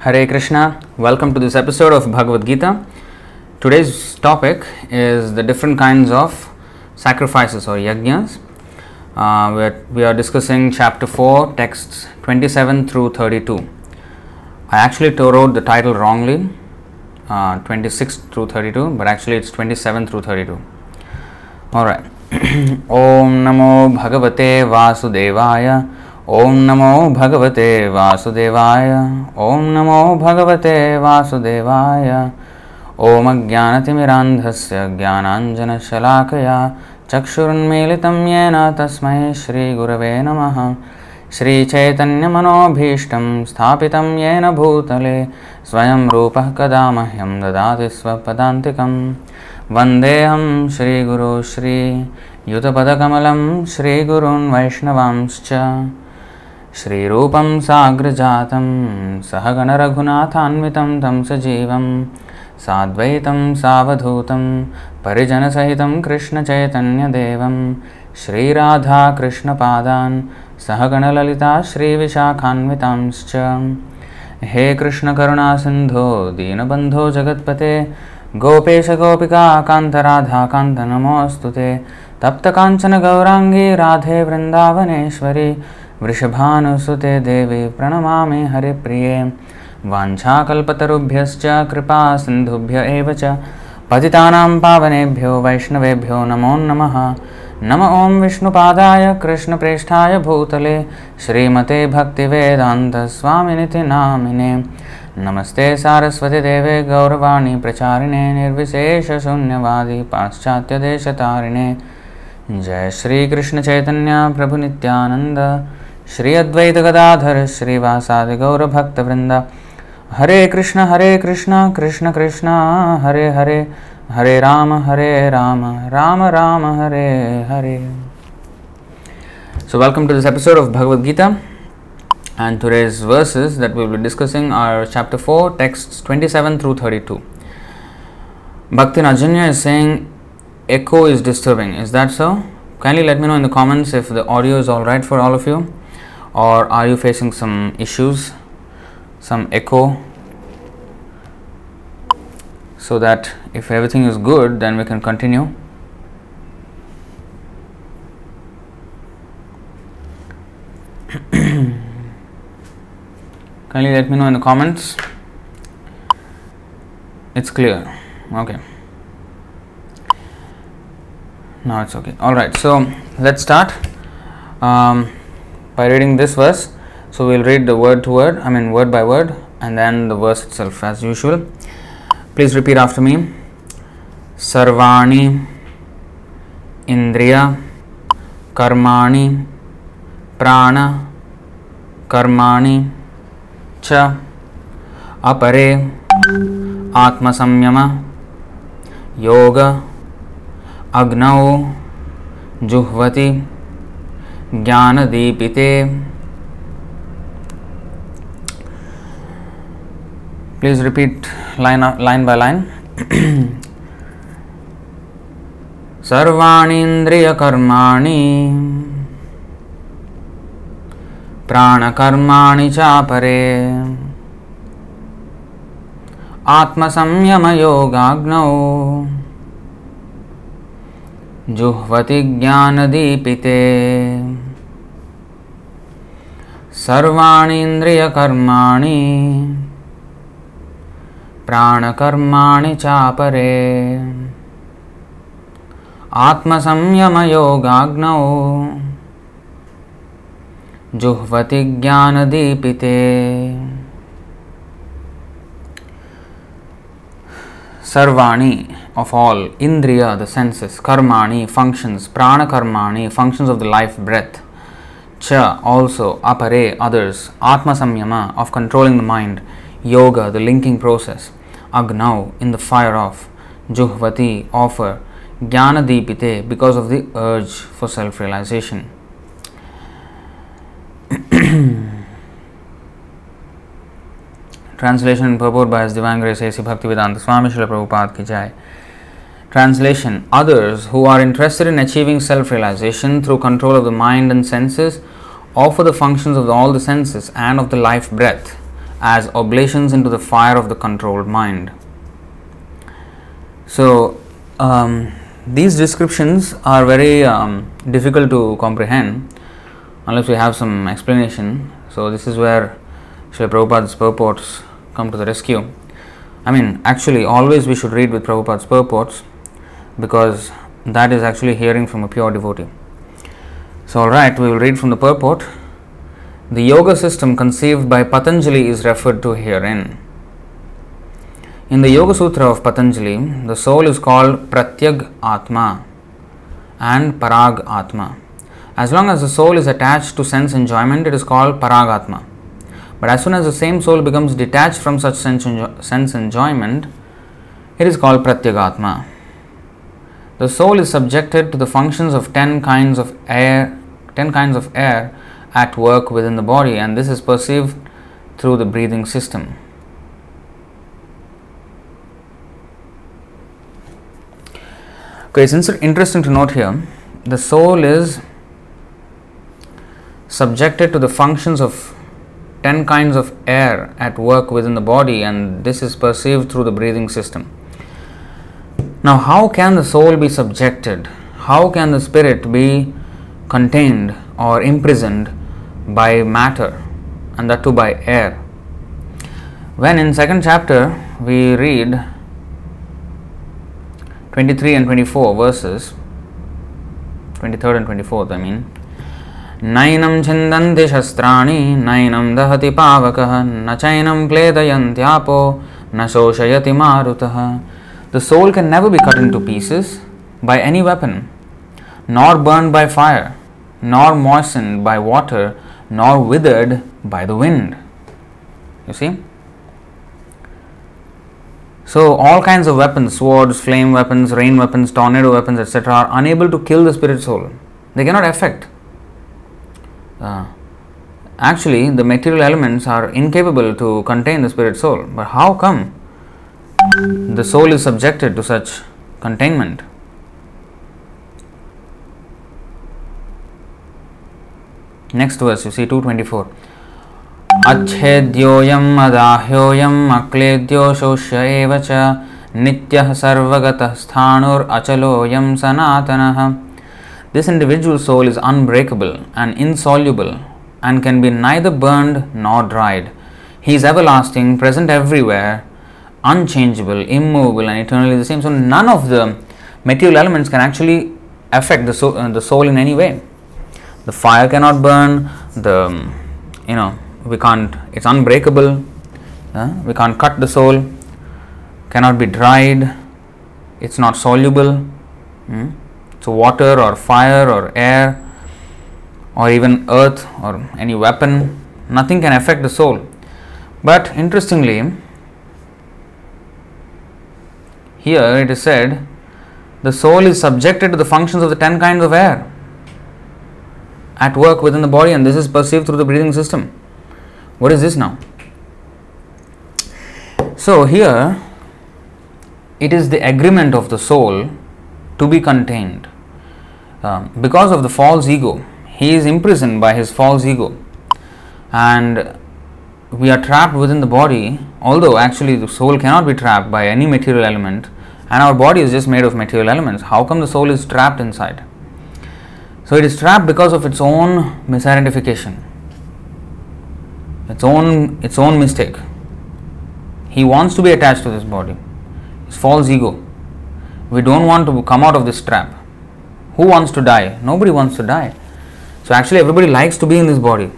Hare Krishna, welcome to this episode of Bhagavad Gita. Today's topic is the different kinds of sacrifices or yajnas. Uh, we are discussing chapter 4, texts 27 through 32. I actually wrote the title wrongly, uh, 26 through 32, but actually it's 27 through 32. Alright. Om Namo Bhagavate Vasudevaya. ॐ नमो भगवते वासुदेवाय। ॐ नमो भगवते वासुदेवाय। ॐ अज्ञानतिमिरान्धस्य ज्ञानाञ्जनशलाकया चक्षुरुन्मीलितं येन तस्मै श्रीगुरवे नमः। श्रीचैतन्यमनोभीष्टं स्थापितं येन भूतले, स्वयं रूपः कदा मह्यं ददाति स्वपदान्तिकं वन्देऽहं श्रीगुरो श्रीयुतपदकमलं श्रीगुरून् वैष्णवांश्च। श्रीरूपं साग्रजातं सहगणरघुनाथान्वितं तं सजीवं साद्वैतं सावधूतं परिजनसहितं कृष्णचैतन्यदेवं श्रीराधाकृष्णपादान् सहगणललिता श्रीविशाखान्वितांश्च। हे कृष्णकरुणासिन्धो दीनबन्धो जगत्पते गोपेश गोपिका कान्तराधाकान्त नमोऽस्तु ते तप्तकाञ्चनगौराङ्गी राधे वृन्दावनेश्वरी वृषभानुसुते देवी प्रणमामि हरिप्रिये। वाञ्छाकल्पतरुभ्यश्च कृपा सिन्धुभ्य एव च। पतितानां पावनेभ्यो वैष्णवेभ्यो नमो नमः। नम ॐ विष्णुपादाय कृष्णप्रेष्ठाय भूतले। श्रीमते भक्तिवेदान्तस्वामिनिति नामिने नमस्ते सारस्वतीदेवे गौरवाणी प्रचारिणे निर्विशेषशून्यवादी पाश्चात्यदेशतारिणे जय श्रीकृष्णचैतन्य प्रभुनित्यानन्द श्री अद्वैत गदाधर श्रीवासादि गौर भक्त वृंद Hare Krishna Hare Krishna Krishna Krishna, Hare Hare Hare Rama Hare Rama Rama Rama, Hare Hare so welcome to this episode of Bhagavad Gita and today's verses that we will be discussing are chapter 4 text 27 through 32 Bhakti Najanya is saying, echo is disturbing. Is that so? Kindly let me know in the comments if the audio is alright for all of you. Or are you facing some issues, some echo, so that if everything is good, then we can continue. Kindly let me know in the comments. It's clear. Okay. Now it's okay. All right. So let's start. Um, by reading this verse. So we'll read the word to word, I mean word by word, and then the verse itself as usual. Please repeat after me. Sarvani Indriya Karmani Prana Karmani Cha Apare Atma Samyama Yoga Agnau Juhvati ज्ञानदीपिते। Please repeat line line by line. सर्वाणीन्द्रियकर्माणि प्राणकर्माणि चापरे आत्मसंयमयोगाग्नौ जुह्वति ज्ञानदीपिते सर्वाणींद्रियकर्मा प्राणकर्मा चापरे। आत्मसंयम आत्मसंयमोगाग्न जुह्वति ज्ञानदीपिते। सर्वाणी ऑफ़ ऑल इंद्रिया द सेंसेस कर्माणी functions प्राणकर्माणी functions of the life breath Also, Apare, others, Atma Samyama, of controlling the mind, Yoga, the linking process, Agnau, in the fire of, Juhvati, offer, Jnana Deepite, because of the urge for self realization. Translation and purport by His Divine Grace A.C. Bhaktivedanta Swami Srila Prabhupada Ki Jai. Translation Others who are interested in achieving self realization through control of the mind and senses offer the functions of all the senses and of the life breath as oblations into the fire of the controlled mind. So, um, these descriptions are very um, difficult to comprehend unless we have some explanation. So, this is where Srila Prabhupada's purports come to the rescue. I mean, actually, always we should read with Prabhupada's purports because that is actually hearing from a pure devotee. So, alright, we will read from the purport. The yoga system conceived by Patanjali is referred to herein. In the Yoga Sutra of Patanjali, the soul is called Pratyag Atma and Parag Atma. As long as the soul is attached to sense enjoyment, it is called Paragatma. But as soon as the same soul becomes detached from such sense, enjo- sense enjoyment, it is called Pratyagatma. The soul is subjected to the functions of ten kinds of air, ten kinds of air at work within the body, and this is perceived through the breathing system. Okay, it's interesting to note here the soul is subjected to the functions of 10 kinds of air at work within the body, and this is perceived through the breathing system. Now, how can the soul be subjected? How can the spirit be contained or imprisoned by matter and that too by air? When in second chapter we read 23 and 24 verses 23rd and 24th I mean नैनं छिन्दन्ति शस्त्राणि नैनं दहति पावकः न चैनं क्लेदयन्त्यापो न शोषयति मारुतः the soul can never be cut into pieces by any weapon, nor burned by fire, nor moistened by water, nor withered by the wind. You see? So, all kinds of weapons, swords, flame weapons, rain weapons, tornado weapons, etc., are unable to kill the spirit soul. They cannot affect. Uh, actually, the material elements are incapable to contain the spirit soul. But how come the soul is subjected to such containment? Next verse, you see 224. अच्छेद्योऽयम् अदाह्योऽयम् अक्लेद्यो शोष्य एव च नित्यः सर्वगतः स्थाणुरचलोऽयं सनातनः This individual soul is unbreakable and insoluble and can be neither burned nor dried. He is everlasting, present everywhere, unchangeable, immovable, and eternally the same. So, none of the material elements can actually affect the soul, uh, the soul in any way. The fire cannot burn, the you know, we can't, it's unbreakable, uh, we can't cut the soul, cannot be dried, it's not soluble. Hmm? So, water or fire or air or even earth or any weapon, nothing can affect the soul. But interestingly, here it is said the soul is subjected to the functions of the ten kinds of air at work within the body, and this is perceived through the breathing system. What is this now? So, here it is the agreement of the soul to be contained. Um, because of the false ego, he is imprisoned by his false ego, and we are trapped within the body. Although actually the soul cannot be trapped by any material element, and our body is just made of material elements. How come the soul is trapped inside? So it is trapped because of its own misidentification, its own its own mistake. He wants to be attached to this body. His false ego. We don't want to come out of this trap. Who wants to die? Nobody wants to die. So actually everybody likes to be in this body.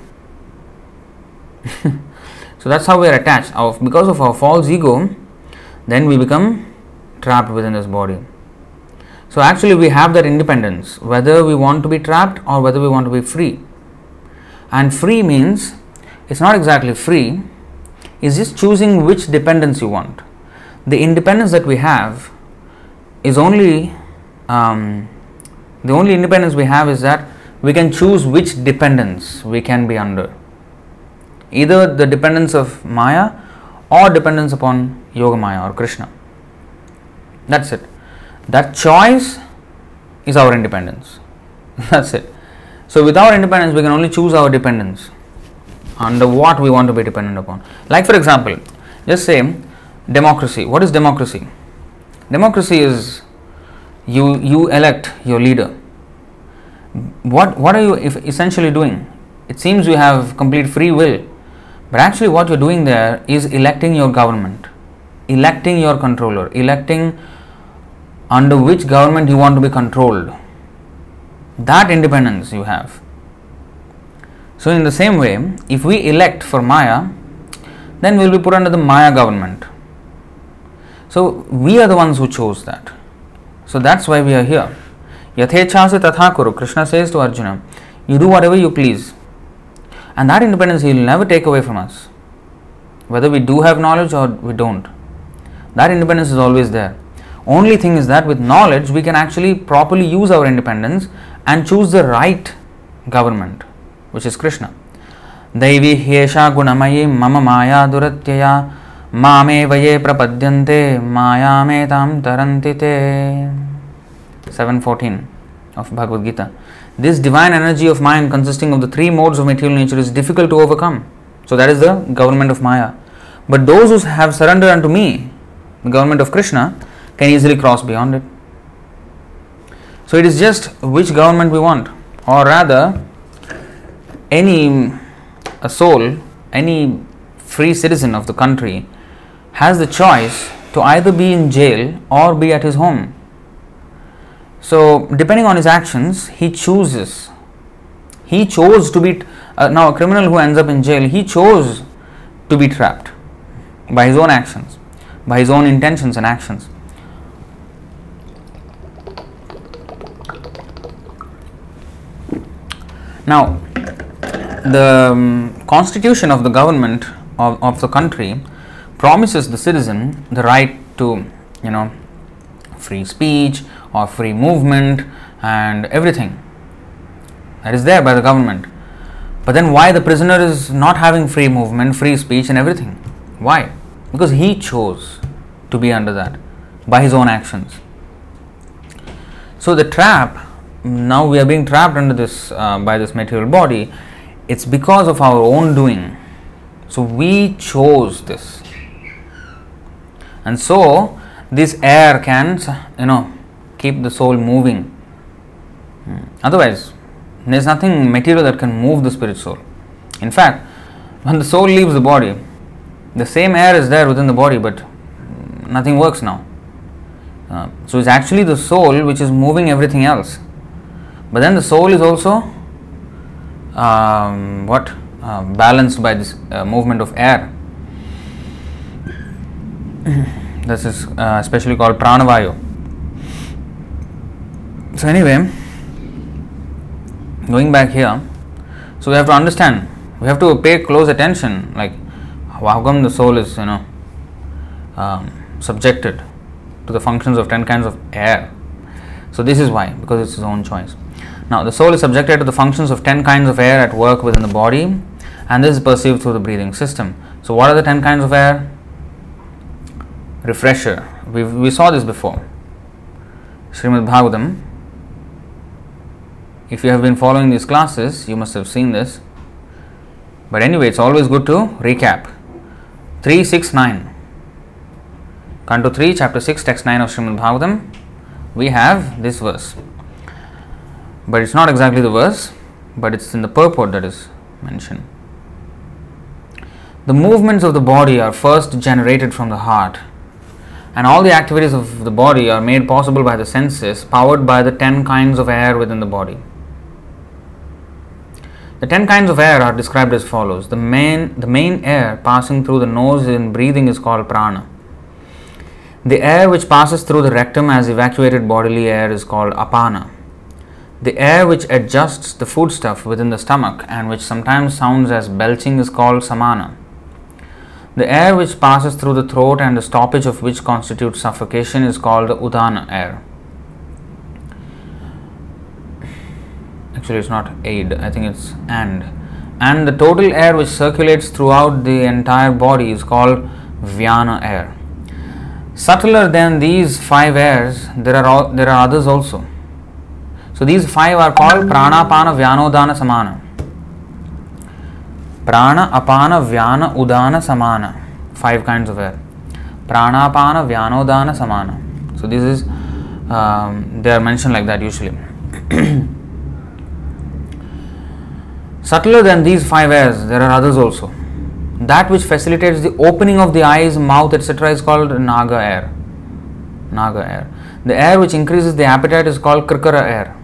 so that's how we are attached. Our, because of our false ego, then we become trapped within this body. So actually we have that independence, whether we want to be trapped or whether we want to be free. And free means it's not exactly free, it's just choosing which dependence you want. The independence that we have is only um, the only independence we have is that we can choose which dependence we can be under. Either the dependence of Maya or dependence upon Yoga Maya or Krishna. That's it. That choice is our independence. That's it. So, with our independence, we can only choose our dependence. under what we want to be dependent upon. Like, for example, just say democracy. What is democracy? Democracy is you you elect your leader. What what are you essentially doing? It seems you have complete free will, but actually, what you're doing there is electing your government, electing your controller, electing under which government you want to be controlled. That independence you have. So, in the same way, if we elect for Maya, then we will be put under the Maya government. So, we are the ones who chose that. So, that's why we are here. Yathechasi tatha kuru. Krishna says to Arjuna, You do whatever you please. And that independence He will never take away from us. Whether we do have knowledge or we don't. That independence is always there. Only thing is that with knowledge we can actually properly use our independence and choose the right government, which is Krishna. दैवी ह्येषा गुणमयी मम माया दुरत्यया मामेव ये प्रपद्यन्ते मायामेतां तरन्ति ते 714 of Bhagavad Gita. This divine energy of mind consisting of the three modes of material nature is difficult to overcome. So that is the government of Maya. But those who have surrendered unto me, the government of Krishna, can easily cross beyond it. So it is just which government we want, or rather, any a soul, any free citizen of the country has the choice to either be in jail or be at his home. So, depending on his actions, he chooses. He chose to be uh, now a criminal who ends up in jail. He chose to be trapped by his own actions, by his own intentions and actions. Now, the um, constitution of the government of, of the country promises the citizen the right to, you know, free speech or free movement and everything that is there by the government. But then, why the prisoner is not having free movement, free speech, and everything? Why? Because he chose to be under that by his own actions. So, the trap now we are being trapped under this uh, by this material body it's because of our own doing so we chose this and so this air can you know keep the soul moving hmm. otherwise there's nothing material that can move the spirit soul in fact when the soul leaves the body the same air is there within the body but nothing works now uh, so it's actually the soul which is moving everything else but then the soul is also um, what uh, balanced by this uh, movement of air. this is uh, especially called pranavayu. So anyway, going back here, so we have to understand. We have to pay close attention. Like how come the soul is you know um, subjected to the functions of ten kinds of air. So this is why because it's his own choice. Now, the soul is subjected to the functions of 10 kinds of air at work within the body, and this is perceived through the breathing system. So, what are the 10 kinds of air? Refresher. we we saw this before. Srimad Bhagavatam. If you have been following these classes, you must have seen this. But anyway, it's always good to recap. 369. Canto 3, chapter 6, text 9 of Srimad Bhagavatam. We have this verse but it's not exactly the verse, but it's in the purport that is mentioned. The movements of the body are first generated from the heart, and all the activities of the body are made possible by the senses, powered by the ten kinds of air within the body. The ten kinds of air are described as follows. The main, the main air passing through the nose in breathing is called prana. The air which passes through the rectum as evacuated bodily air is called apana. The air which adjusts the foodstuff within the stomach and which sometimes sounds as belching is called samana. The air which passes through the throat and the stoppage of which constitutes suffocation is called the udana air. Actually, it's not aid, I think it's and. And the total air which circulates throughout the entire body is called vyana air. Subtler than these five airs, there are, all, there are others also. So these five are called pranapana, vyanodana, samana. Prana, Apana, Vyana, Udana, Samana. Five kinds of air. Pranapana, Vyanodana, Samana. So this is, um, they are mentioned like that usually. Subtler than these five airs, there are others also. That which facilitates the opening of the eyes, mouth, etc., is called Naga air. Naga air. The air which increases the appetite is called Krikara air.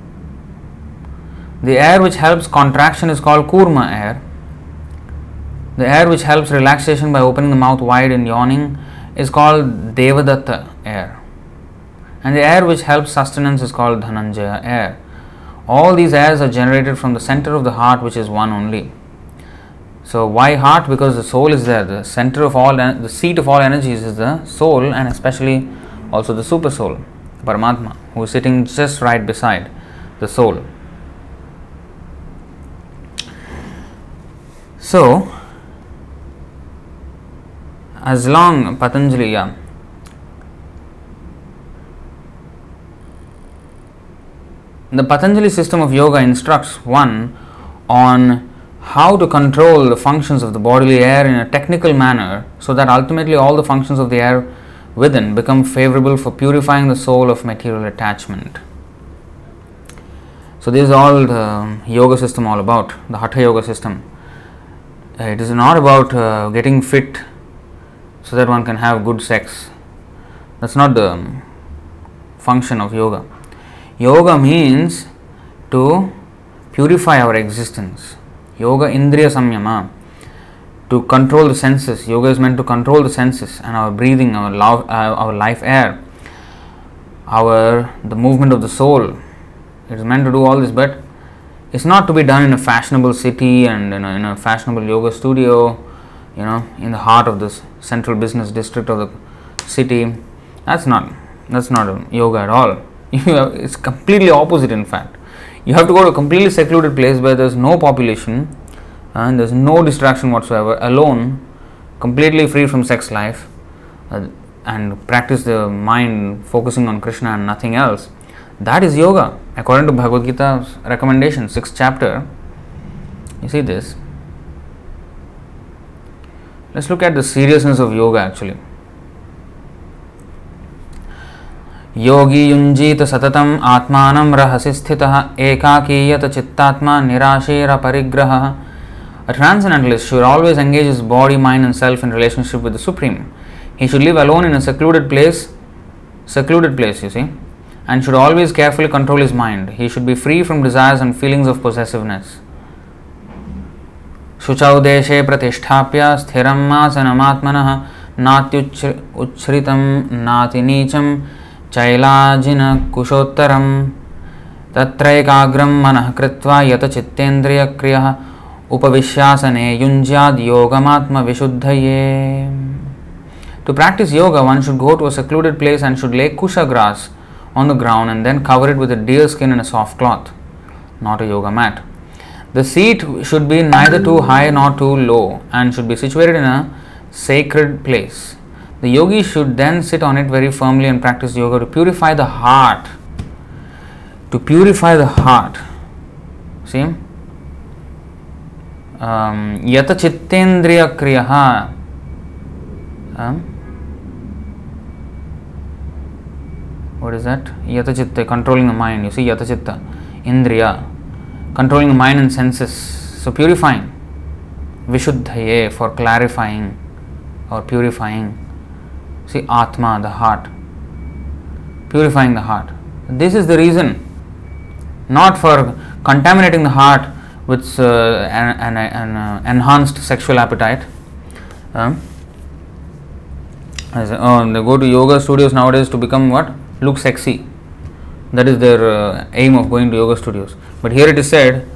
The air which helps contraction is called Kurma air. The air which helps relaxation by opening the mouth wide and yawning is called Devadatta air. And the air which helps sustenance is called Dhananjaya air. All these airs are generated from the center of the heart, which is one only. So, why heart? Because the soul is there. The center of all, the seat of all energies is the soul, and especially also the super soul, Paramatma, who is sitting just right beside the soul. So, as long Patanjali, yeah, the Patanjali system of yoga instructs one on how to control the functions of the bodily air in a technical manner so that ultimately all the functions of the air within become favorable for purifying the soul of material attachment. So, this is all the yoga system all about, the Hatha yoga system. Uh, it is not about uh, getting fit so that one can have good sex. That's not the function of yoga. Yoga means to purify our existence. Yoga Indriya Samyama. To control the senses. Yoga is meant to control the senses and our breathing, our, love, uh, our life air, our the movement of the soul. It is meant to do all this, but it's not to be done in a fashionable city and in a, in a fashionable yoga studio, you know, in the heart of this central business district of the city. That's not that's not yoga at all. It's completely opposite in fact. You have to go to a completely secluded place where there's no population and there's no distraction whatsoever alone completely free from sex life uh, and practice the mind focusing on krishna and nothing else. That is yoga according to bhagavad gita's recommendation 6th chapter. You see this? Let's look at the seriousness of yoga actually योगी युंजीत सतत आत्मा रहसी स्थित एकाकीयत चित्तात्मा निराशीर परिग्रह। Transcendentalist should always engage his body mind and self in relationship with supreme he should live alone in a secluded place secluded place you see and should always carefully control his mind he should be free from desires and feelings of possessiveness शुचौ देशे प्रतिष्ठाप्य स्थिर आसनमात्मन नात्युच्छ उछ्रित नातिनीचम चैलाजिनकुशोत्तर त्रैकाग्रम मन कृत्वा यत चित्तेन्द्रियक्रिय उपविश्यासने युंजादत्म विशुद्ध ये to practise yoga one should go to a secluded place and should lay kush grass on the ground and then cover it with deer skin and a soft cloth not a yoga mat the seat should be neither too high not too low and should be situated in a sacred place The yogi should then sit on it very firmly and practice yoga to purify the heart. To purify the heart. See? Um, yata chittendriya kriyaha. Um, what is that? Yata chitta, controlling the mind. You see, yata chitta, indriya, controlling the mind and senses. So, purifying. Vishuddhaye, for clarifying or purifying. See, Atma, the heart. Purifying the heart. This is the reason. Not for contaminating the heart with uh, an, an, an uh, enhanced sexual appetite. Um, as, oh, they go to yoga studios nowadays to become what? Look sexy. That is their uh, aim of going to yoga studios. But here it is said,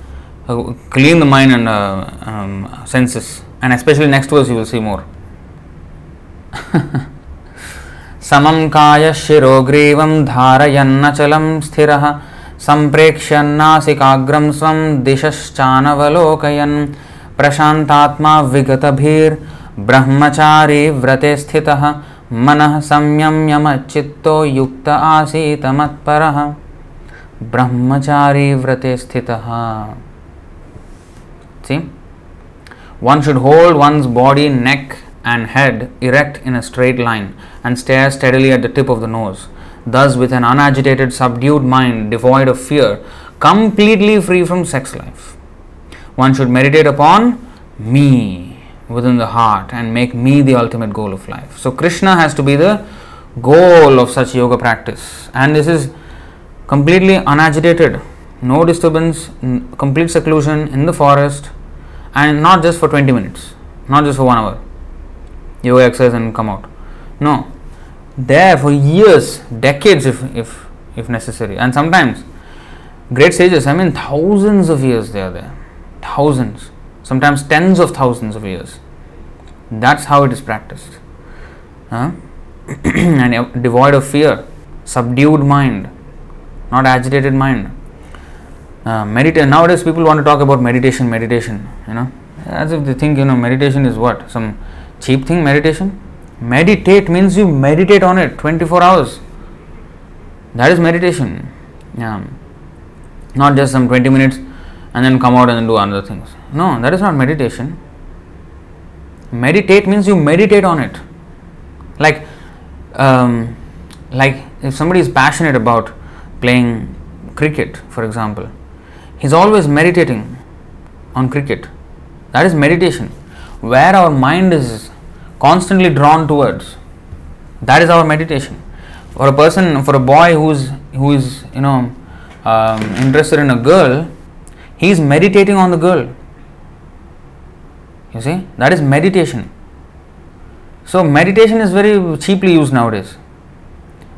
uh, clean the mind and uh, um, senses. And especially next verse you will see more. समं कायशिरोग्रीवं धारयन्नचलं स्थिरः सम्प्रेक्ष्यन्नासिकाग्रं स्वं दिशश्चानवलोकयन्। प्रशान्तात्मा विगतभिर्ब्रह्मचारी व्रते स्थितः मनः संयम्यमच्चित्तो युक्त आसीत मत्परः। ब्रह्मचारी व्रते स्थितः। See? One should hold one's body, neck, and head erect in a straight line and stare steadily at the tip of the nose. Thus, with an unagitated, subdued mind, devoid of fear, completely free from sex life. One should meditate upon me within the heart and make me the ultimate goal of life. So, Krishna has to be the goal of such yoga practice, and this is completely unagitated, no disturbance, complete seclusion in the forest, and not just for 20 minutes, not just for one hour. Yoga exercise and come out. No, there for years, decades, if if if necessary, and sometimes great sages. I mean, thousands of years they are there, thousands, sometimes tens of thousands of years. That's how it is practiced. Huh? and devoid of fear, subdued mind, not agitated mind. Uh, meditate. Nowadays, people want to talk about meditation, meditation. You know, as if they think you know meditation is what some cheap thing. Meditation. Meditate means you meditate on it 24 hours. That is meditation. Yeah. Not just some 20 minutes and then come out and then do other things. No, that is not meditation. Meditate means you meditate on it. Like, um, like if somebody is passionate about playing cricket, for example, he's always meditating on cricket. That is meditation. Where our mind is constantly drawn towards, that is our meditation. For a person, for a boy who's who is you know um, interested in a girl, he is meditating on the girl. You see, that is meditation. So, meditation is very cheaply used nowadays.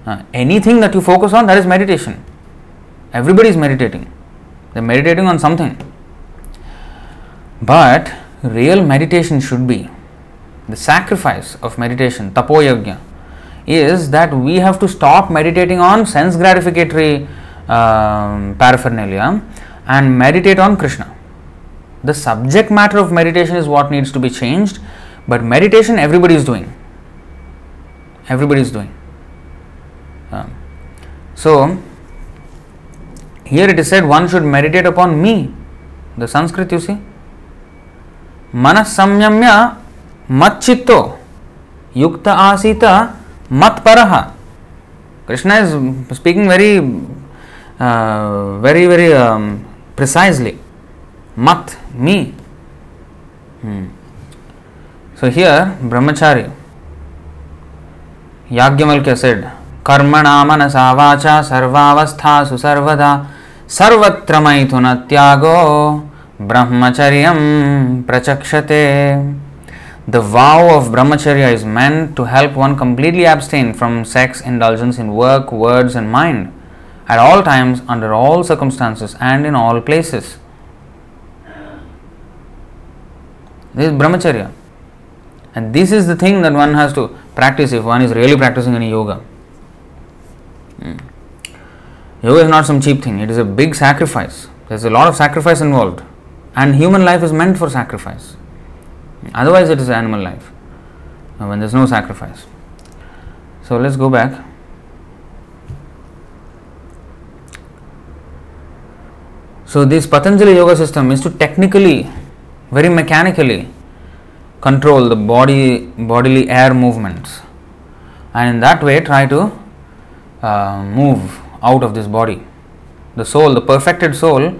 Uh, anything that you focus on, that is meditation. Everybody is meditating. They're meditating on something. But real meditation should be the sacrifice of meditation, tapo yajna, is that we have to stop meditating on sense gratificatory um, paraphernalia and meditate on Krishna. The subject matter of meditation is what needs to be changed, but meditation everybody is doing. Everybody is doing. Um, so, here it is said one should meditate upon me. The Sanskrit, you see. मन संयम्य मच्चित्तो, युक्त आसीत मत्पर। Krishna is speaking very very very precisely मत, me. hmm. So here Brahmachari, Yajnavalkya said कर्मणा मनसा वाचा सर्वावस्था सुसर्वदा सर्वत्र मैथुन त्यागो। Brahmacharya prachakshate. The vow of brahmacharya is meant to help one completely abstain from sex indulgence in work, words, and mind at all times, under all circumstances, and in all places. This is brahmacharya. And this is the thing that one has to practice if one is really practicing any yoga. Hmm. Yoga is not some cheap thing, it is a big sacrifice. There's a lot of sacrifice involved. And human life is meant for sacrifice. Otherwise, it is animal life when there's no sacrifice. So let's go back. So, this Patanjali yoga system is to technically, very mechanically, control the body bodily air movements, and in that way try to uh, move out of this body. The soul, the perfected soul,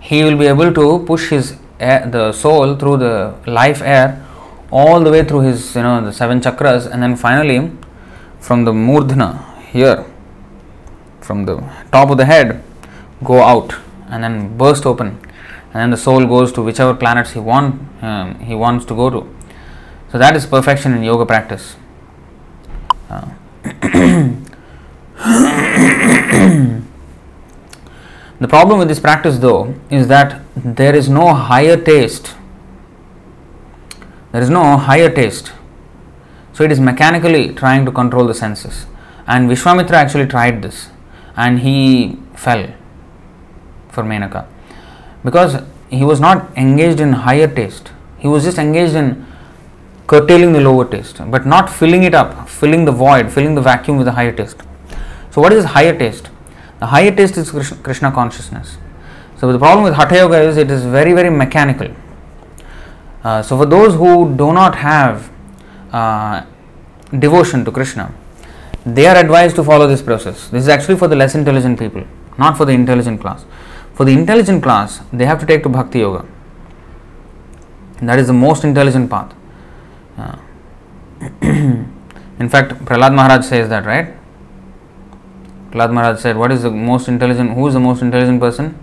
he will be able to push his air, the soul through the life air all the way through his you know the seven chakras and then finally from the murdhana here from the top of the head go out and then burst open and then the soul goes to whichever planets he want um, he wants to go to. So that is perfection in yoga practice. Uh, The problem with this practice, though, is that there is no higher taste. There is no higher taste. So it is mechanically trying to control the senses. And Vishwamitra actually tried this and he fell for Menaka because he was not engaged in higher taste. He was just engaged in curtailing the lower taste, but not filling it up, filling the void, filling the vacuum with the higher taste. So, what is this higher taste? The higher taste is Krishna consciousness. So the problem with Hatha Yoga is it is very very mechanical. Uh, so, for those who do not have uh, devotion to Krishna, they are advised to follow this process. This is actually for the less intelligent people, not for the intelligent class. For the intelligent class, they have to take to Bhakti Yoga. That is the most intelligent path. Uh, in fact, Prahlad Maharaj says that, right? Prahlad Maharaj said, What is the most intelligent? Who is the most intelligent person?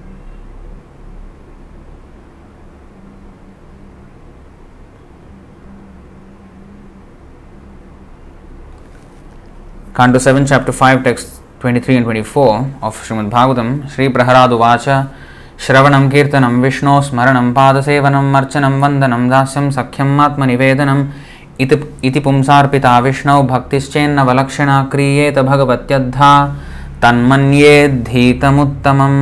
Canto 7, Chapter 5, Text 23 and 24 of Srimad Bhagavatam, Sri Praharaduvacha. श्रवणं कीर्तनं विष्णोः स्मरणं पादसेवनम् अर्चनं वन्दनं iti सख्यम् आत्मनिवेदनम् इति bhaktis पुंसार्पिता विष्णौ भक्तिश्चेन्नवलक्षणा क्रियेत भगवत्यद्धा तन्मन्येद्धीतमुत्तमम्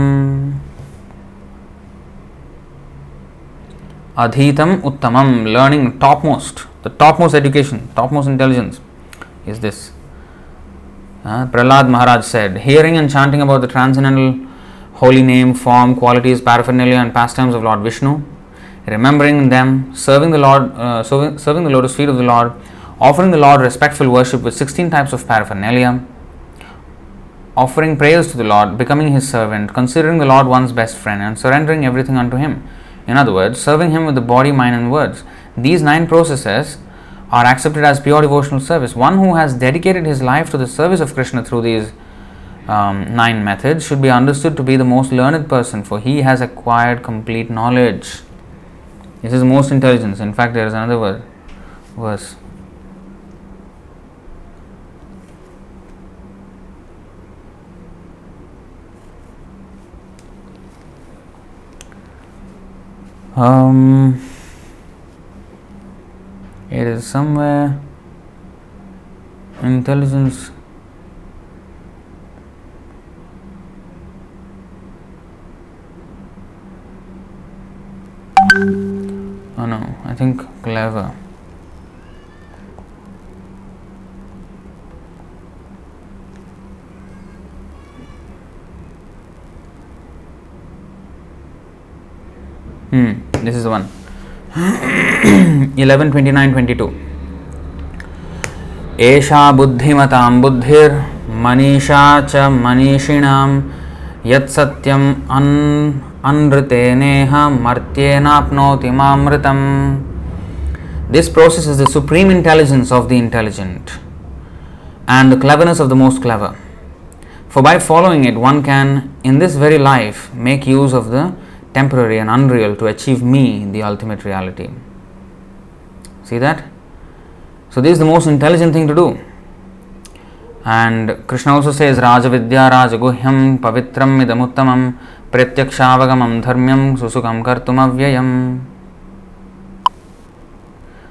adhitam uttamam learning topmost the topmost education topmost intelligence is this uh, prahlad maharaj said hearing and chanting about the transcendental holy name form qualities paraphernalia and pastimes of lord vishnu remembering them serving the lord uh, serving, serving the lotus feet of the lord offering the lord respectful worship with 16 types of paraphernalia offering prayers to the lord becoming his servant considering the lord one's best friend and surrendering everything unto him in other words, serving Him with the body, mind, and words. These nine processes are accepted as pure devotional service. One who has dedicated his life to the service of Krishna through these um, nine methods should be understood to be the most learned person, for he has acquired complete knowledge. This is most intelligence. In fact, there is another word, verse. Um, it is somewhere intelligence. Oh no, I think clever. Hmm, this is the one. 11 29 22 एषा बुद्धिमतां बुद्धिर्मनीषा च मनीषिणां यत्सत्यम् अन् अनृतेनेह मर्त्येनाप्नोति मामृतम् This process is the supreme intelligence of the intelligent and the cleverness of the most clever. For by following it, one can, in this very life, make use of the temporary and unreal to achieve me, the ultimate reality. See that? So, this is the most intelligent thing to do. And Krishna also says, Raja Vidya Rajaguhyam Pavitram Idamuttamam Pratyakshaavagamam Dharmyam Susukam Kartum Avyayam.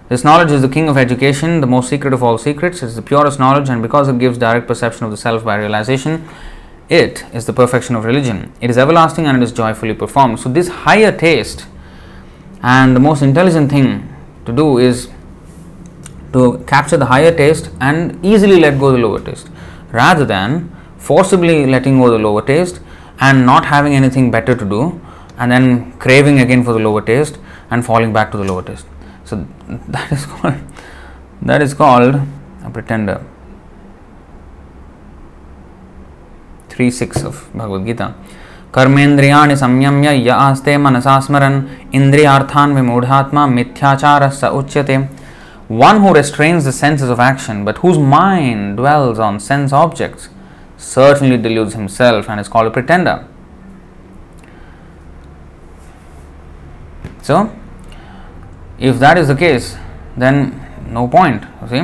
This knowledge is the king of education, the most secret of all secrets. It is the purest knowledge, and because it gives direct perception of the self by realization, it is the perfection of religion. It is everlasting and it is joyfully performed. So, this higher taste and the most intelligent thing to do is to capture the higher taste and easily let go the lower taste rather than forcibly letting go the lower taste and not having anything better to do and then craving again for the lower taste and falling back to the lower taste. So that is called that is called a pretender. Three six of Bhagavad Gita कर्मेन्द्रिया संयम्य यस्ते आस्ते मनसा स्मरन इंद्रियार्थान विमूढ़ात्मा मिथ्याचार स उच्यते one who restrains the senses of action but whose mind dwells on sense objects certainly deludes himself and is called pretender so if that is the case then no point see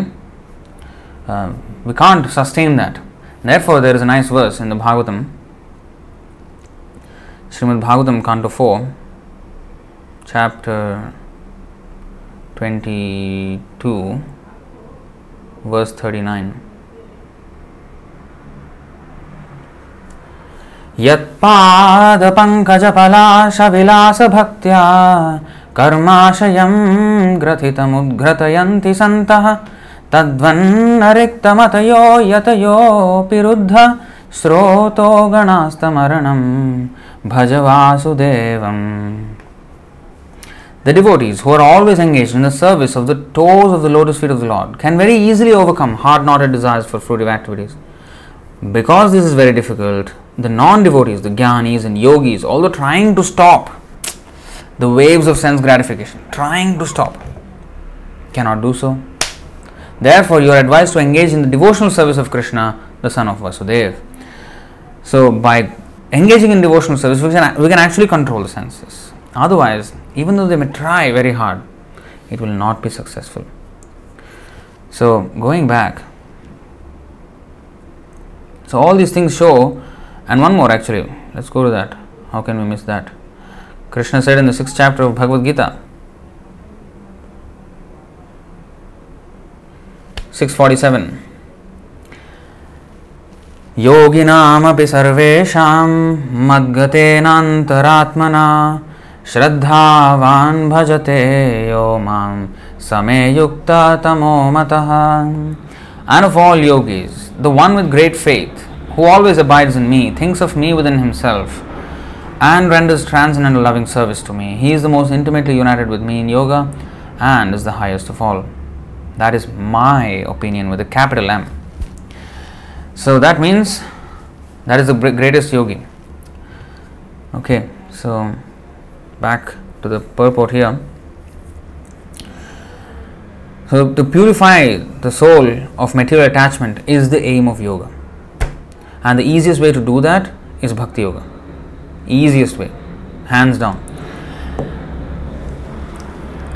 we can't sustain that Therefore, there is a nice verse in the Bhagavatam, Srimad Bhagavatam, Canto 4, chapter 22, verse 39. यत्पादपङ्कजपलाशविलासभक्त्या कर्माशयं ग्रथितमुद्घ्रतयन्ति सन्तः तद्वन्नरिक्तमतयो यतयोऽपि रुद्ध स्रोतो गणास्तमरणं भज वासुदेवम् The devotees who are always engaged in the service of the toes of the lotus feet of the Lord can very easily overcome hard knotted desires for fruitive activities. Because this is very difficult, the non devotees, the jnanis and yogis, although trying to stop the waves of sense gratification, trying to stop, cannot do so. Therefore, you are advised to engage in the devotional service of Krishna, the son of Vasudeva. So, by engaging in devotional service, we can, we can actually control the senses. Otherwise, even though they may try very hard, it will not be successful. So, going back, so all these things show, and one more actually, let's go to that. How can we miss that? Krishna said in the sixth chapter of Bhagavad Gita, 647 योगिनामपि सर्वेषां मद्गतेनान्तरात्मना श्रद्धावान् भजते यो मां समे युक्ततमो मतः And of all yogis, the one with great faith, who always abides in me, thinks of me within himself, and renders transcendental loving service to me. He is the most intimately united with me in yoga and is the highest of all. That is my opinion with a capital M. So that means that is the greatest yogi. Okay, so back to the purport here. So, to purify the soul of material attachment is the aim of yoga. And the easiest way to do that is bhakti yoga. Easiest way, hands down.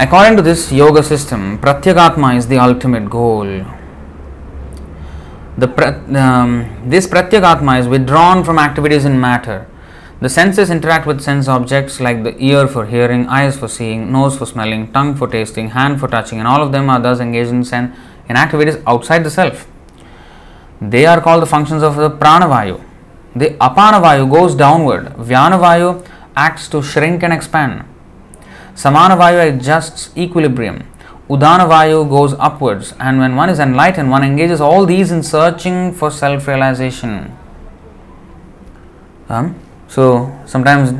According to this yoga system, Pratyagatma is the ultimate goal. The, um, this Pratyagatma is withdrawn from activities in matter. The senses interact with sense objects like the ear for hearing, eyes for seeing, nose for smelling, tongue for tasting, hand for touching, and all of them are thus engaged in, sen- in activities outside the self. They are called the functions of the pranavayu. The apanavayu goes downward, vyanavayu acts to shrink and expand. Samanavayu adjusts equilibrium. Udanavayu goes upwards, and when one is enlightened, one engages all these in searching for self realization. Um, so sometimes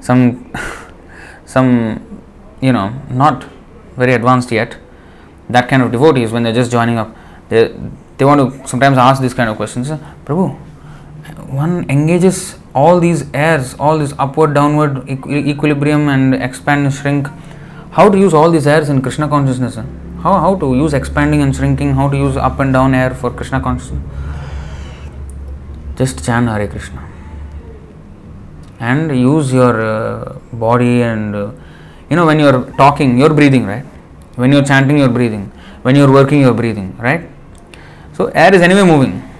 some some you know not very advanced yet that kind of devotees when they're just joining up they they want to sometimes ask these kind of questions prabhu one engages all these airs, all this upward, downward equilibrium and expand and shrink. How to use all these airs in Krishna consciousness? How, how to use expanding and shrinking? How to use up and down air for Krishna consciousness? Just chant Hare Krishna and use your uh, body and uh, you know when you're talking, you're breathing, right? When you're chanting, you're breathing. When you're working, you're breathing, right? So air is anyway moving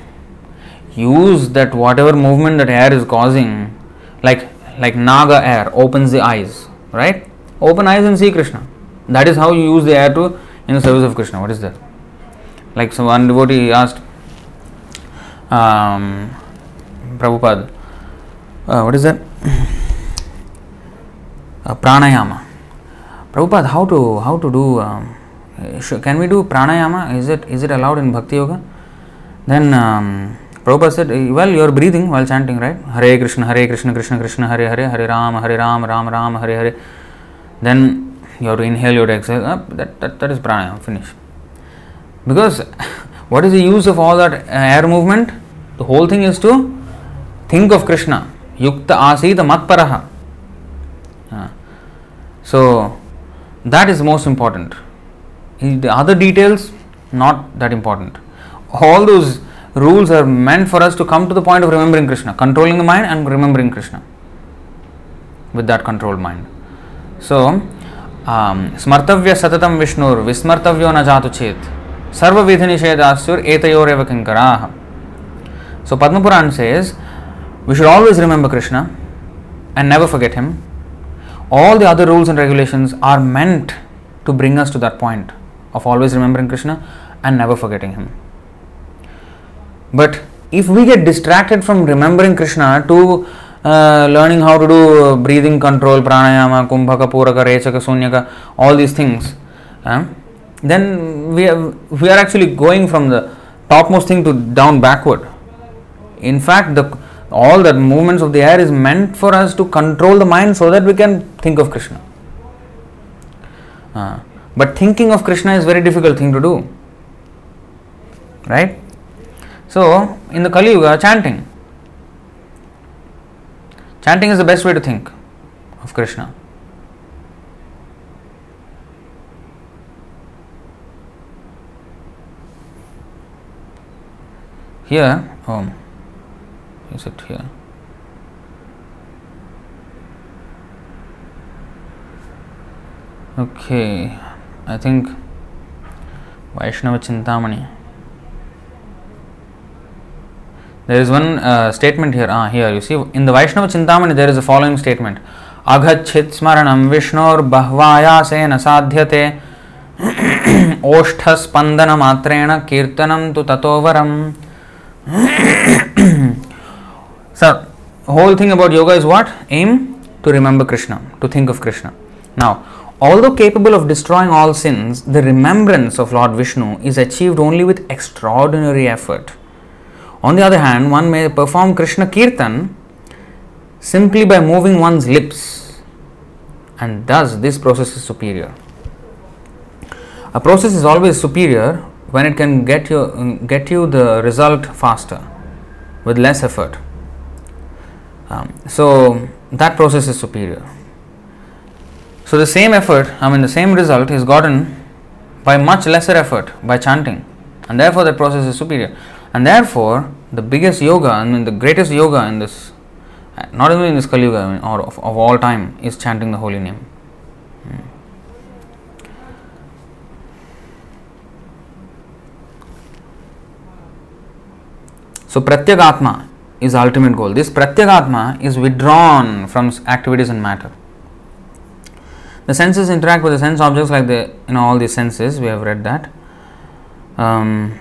use that whatever movement that air is causing, like like Naga air opens the eyes, right? Open eyes and see Krishna. That is how you use the air to in the service of Krishna. What is that? Like some one devotee asked um, Prabhupada, uh, what is that? Uh, pranayama. Prabhupada, how to how to do? Um, can we do pranayama? Is it is it allowed in bhakti yoga? Then um, Prabhupada said, well, you are breathing while chanting, right? Hare Krishna, Hare Krishna, Krishna Krishna, Hare Hare, Hare Ram, Hare Ram, Ram Ram, Hare Hare. Then you have to inhale, you have to exhale. Uh, that, that, that is pranayama, finish. Because what is the use of all that air movement? The whole thing is to think of Krishna. Yukta asita matparaha. Uh, so that is most important. The other details, not that important. All those rules are meant for us to come to the point of remembering Krishna, controlling the mind and remembering Krishna with that controlled mind. So, um, स्मर्तव्य सततम विष्णुर विस्मर्तव्यो न जातु चेत सर्वविधि निषेधास्युर एतयोरेव किंकराः So Padma Puran says we should always remember Krishna and never forget him. All the other rules and regulations are meant to bring us to that point of always remembering Krishna and never forgetting him. But if we get distracted from remembering Krishna to uh, learning how to do breathing control, pranayama, kumbhaka, puraka, rechaka, sunyaka, all these things, uh, then we are, we are actually going from the topmost thing to down backward. In fact, the all the movements of the air is meant for us to control the mind so that we can think of Krishna. Uh, but thinking of Krishna is very difficult thing to do. Right? So, in the Kali Yuga, chanting. Chanting is the best way to think of Krishna. Here, oh, is it here? Okay, I think Vaishnava Chintamani There is one uh, statement here. Ah, here you see in the Vaishnava Chintamani there is a following statement. अघच्छित् स्मरणं विष्णोर्बह्वायासेन साध्यते ओष्ठस्पन्दनमात्रेण कीर्तनं तु ततो वरम् So, whole thing about yoga is what? Aim to remember Krishna, to think of Krishna. Now, although capable of destroying all sins, the remembrance of Lord Vishnu is achieved only with extraordinary effort. On the other hand, one may perform Krishna Kirtan simply by moving one's lips, and thus this process is superior. A process is always superior when it can get you get you the result faster with less effort. Um, so that process is superior. So the same effort, I mean the same result is gotten by much lesser effort by chanting, and therefore that process is superior. And therefore, the biggest yoga, I mean the greatest yoga in this, not only in this Kali Yuga I mean, or of, of all time, is chanting the holy name. Hmm. So Pratyagatma is the ultimate goal. This Pratyagatma is withdrawn from activities and matter. The senses interact with the sense objects like the you know all these senses. We have read that. Um,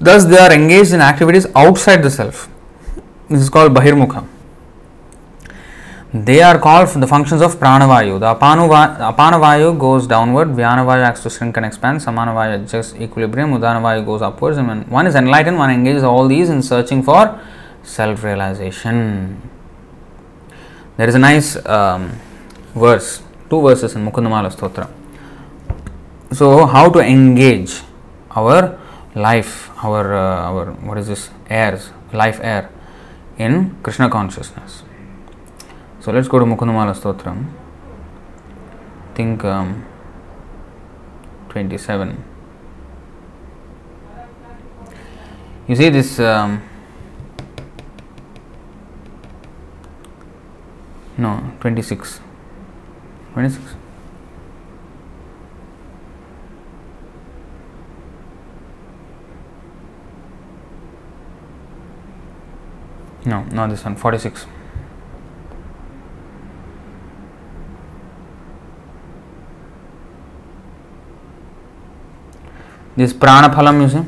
thus, they are engaged in activities outside the self. This is called Bahirmukha. They are called the functions of Pranavayu. The Apanavayu goes downward, Vyanavayu acts to shrink and expand, Samanavayu adjusts equilibrium, Udanavayu goes upwards. And when one is enlightened, one engages all these in searching for self realization. There is a nice um, verse, two verses in Mukundamala Stotra. So, how to engage our life, our, uh, our what is this, airs, life air in Krishna consciousness. So let's go to Mukundamala Stotram. Think um, 27. You see this. Um, no, 26. 26. No, not this one. 46. This prana phalam, you see,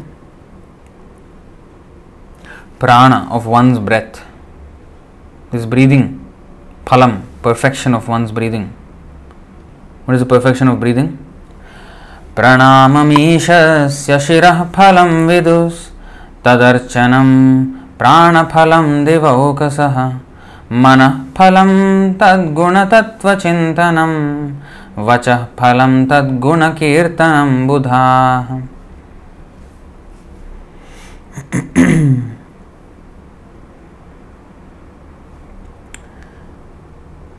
prana of one's breath, this breathing, phalam, perfection of one's breathing. What is the perfection of breathing? प्रणाममीशस्य शिरः फलं विदुस् तदर्चनं प्राणफलं दिवौकसः मनः फलं तद्गुणतत्त्वचिन्तनं वचः फलं तद्गुणकीर्तनं बुधाः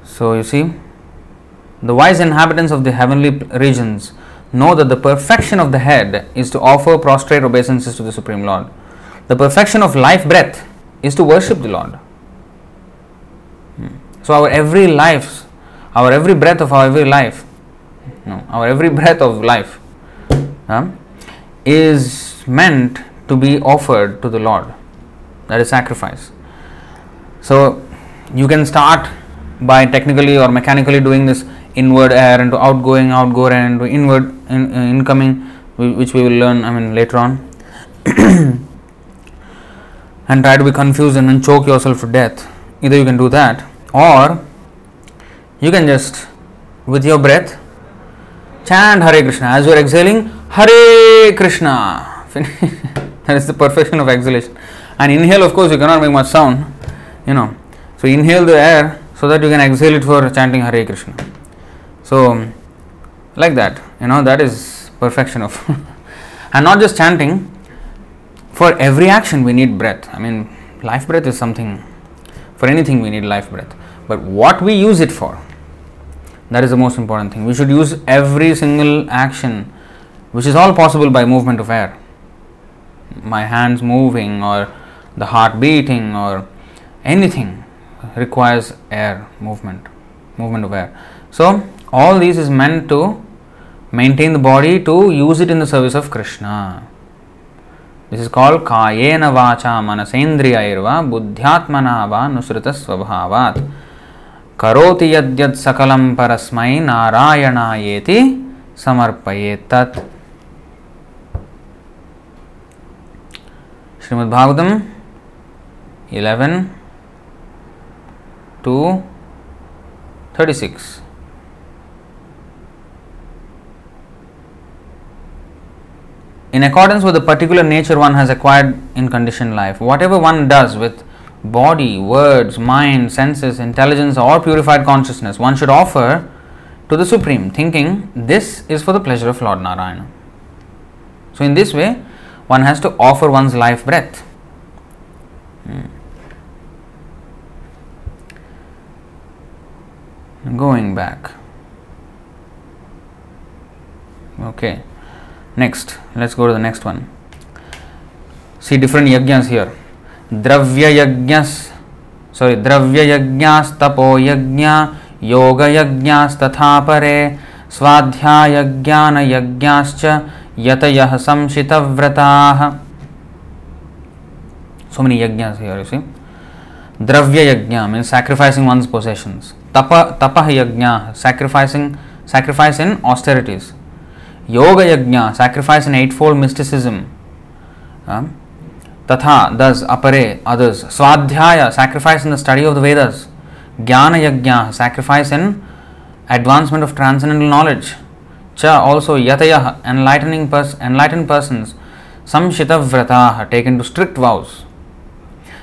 so you see, the wise inhabitants of the heavenly regions know that the perfection of the head is to offer prostrate obeisances to the Supreme Lord. The perfection of life breath is to worship the Lord. So our every life, our every breath of our every life, no, our every breath of life is meant to be offered to the Lord. That is sacrifice. So you can start by technically or mechanically doing this inward air into outgoing, outgoing and inward in, uh, incoming, which we will learn. I mean later on, and try to be confused and then choke yourself to death. Either you can do that, or you can just with your breath chant Hare Krishna as you are exhaling Hare Krishna. that is the perfection of exhalation. And inhale, of course, you cannot make much sound, you know. So inhale the air so that you can exhale it for chanting Hare Krishna. So, like that, you know, that is perfection of. and not just chanting, for every action we need breath. I mean, life breath is something, for anything we need life breath. But what we use it for, that is the most important thing. We should use every single action, which is all possible by movement of air. My hands moving, or the heart beating, or anything requires air movement, movement of air. So, all these is meant to maintain the body to use it in the service of Krishna. Is called kayena vacha manasendriyairva buddhyatmana va nusrita svabhavat करोति यद्यत् सकलं परस्मै नारायणायेति समर्पयेत् तत् Srimad Bhagavatam 11 to 36 in accordance with the particular nature one has acquired in conditioned life whatever one does with body, words, mind, senses, intelligence, or purified consciousness, one should offer to the Supreme, thinking this is for the pleasure of Lord Narayana. So, in this way, one has to offer one's life breath. Hmm. Going back. Okay Next, let's go to the next one. See different yajnas here. द्रव्ययज्ञ sorry द्रव्ययज्ञास्तपो यज्ञ योगयज्ञास्तथा परे स्वाध्यायज्ञानयज्ञाश्च यतयः संशितव्रताः so many yajnas here you see dravya yajna means sacrificing one's possessions tapa tapah yajna sacrificing sacrifice in austerities yoga yajna sacrifice in eightfold mysticism. Um, तथा thus apare others. Swadhyaya sacrifice in the study of the vedas. Jnana yajna sacrifice in advancement of transcendental knowledge. Cha also yatayah enlightening pers- enlightened persons. Samshita vrata taken to strict vows.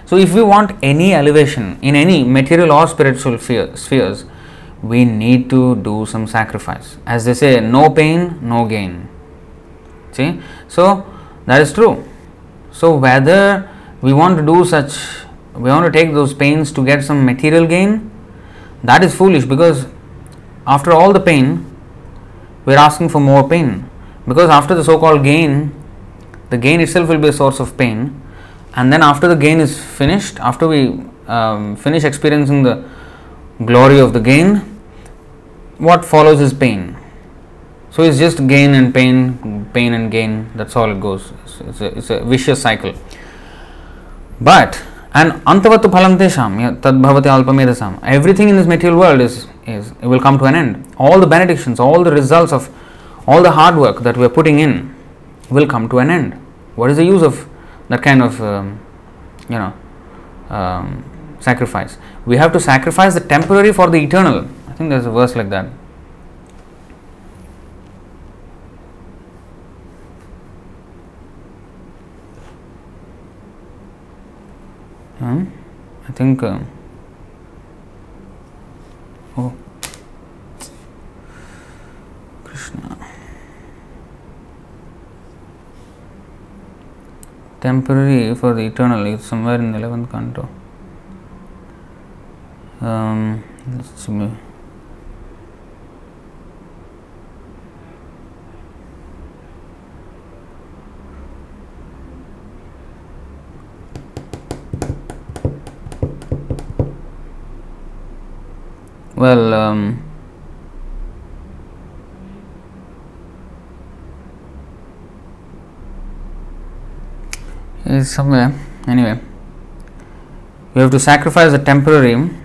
So if we want any elevation in any material or spiritual spheres we need to do some sacrifice. As they say no pain no gain. See? So that is true. So, whether we want to do such, we want to take those pains to get some material gain, that is foolish because after all the pain, we are asking for more pain. Because after the so called gain, the gain itself will be a source of pain, and then after the gain is finished, after we um, finish experiencing the glory of the gain, what follows is pain. So it's just gain and pain, pain and gain. That's all it goes. It's, it's, a, it's a vicious cycle. But and antavatu phalam tesham tad bhavati alpamedasam. Everything in this material world is is it will come to an end. All the benedictions, all the results of all the hard work that we are putting in will come to an end. What is the use of that kind of um, you know um, sacrifice? We have to sacrifice the temporary for the eternal. I think there's a verse like that. Hmm? I think. Uh, oh, Krishna. Temporary for the eternal is somewhere in the 11th canto. Um, let's see. Well, um, somewhere. Anyway, we have to sacrifice the temporary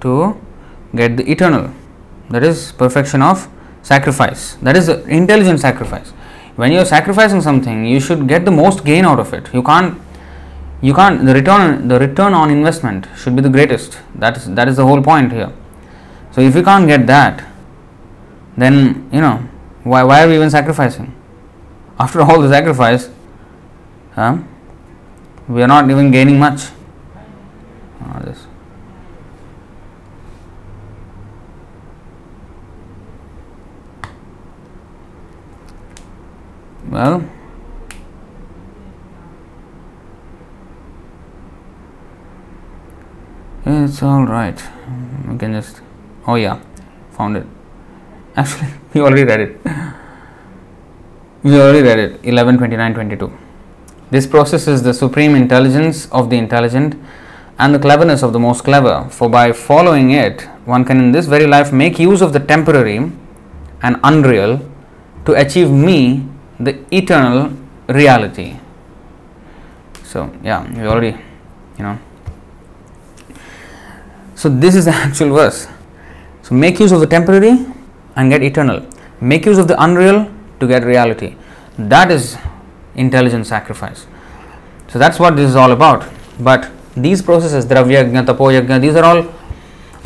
to get the eternal. That is perfection of sacrifice. That is intelligent sacrifice. When you are sacrificing something, you should get the most gain out of it. You can't. You can't. The return. The return on investment should be the greatest. That is. That is the whole point here. So if we can't get that, then you know why why are we even sacrificing? After all the sacrifice, huh, we are not even gaining much. Oh, this. Well, it's all right. We can just. Oh yeah, found it. Actually, we already read it. We already read it. 11, 29, 22. This process is the supreme intelligence of the intelligent and the cleverness of the most clever. For by following it, one can in this very life make use of the temporary and unreal to achieve me, the eternal reality. So, yeah, we already, you know. So, this is the actual verse. So, make use of the temporary and get eternal. Make use of the unreal to get reality. That is intelligent sacrifice. So, that's what this is all about. But these processes, dravya yajna, tapo these are all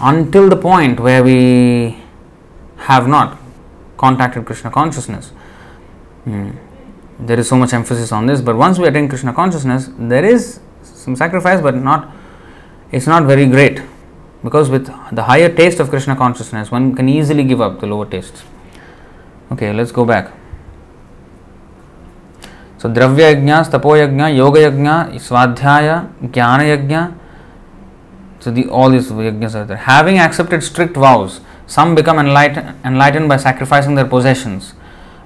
until the point where we have not contacted Krishna consciousness. Hmm. There is so much emphasis on this, but once we attain Krishna consciousness, there is some sacrifice, but not it's not very great because with the higher taste of Krishna consciousness, one can easily give up the lower tastes. Okay, let's go back. So, dravya yajna, tapo yajna, yoga yajna, swadhyaya, jnana yajna. So, the, all these yajnas are there. Having accepted strict vows, some become enlightened by sacrificing their possessions,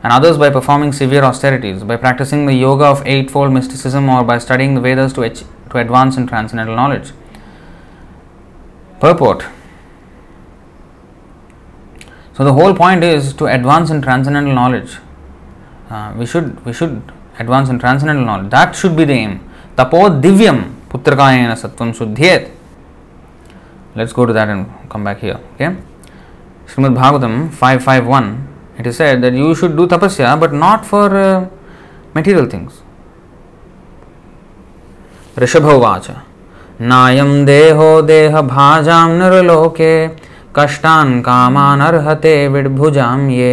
and others by performing severe austerities, by practicing the yoga of eightfold mysticism, or by studying the Vedas to, to advance in transcendental knowledge. Purport So, the whole point is to advance in transcendental knowledge. Uh, we should we should advance in transcendental knowledge. That should be the aim. Tapo divyam putrakayena sattvam shuddhyet. Let's go to that and come back here. Okay. Srimad Bhagavatam 551. It is said that you should do tapasya, but not for uh, material things. ऋषभोवाच नायं देहो देहभाजां नरलोके कष्टान् कामान् अर्हते विड्भुजां ये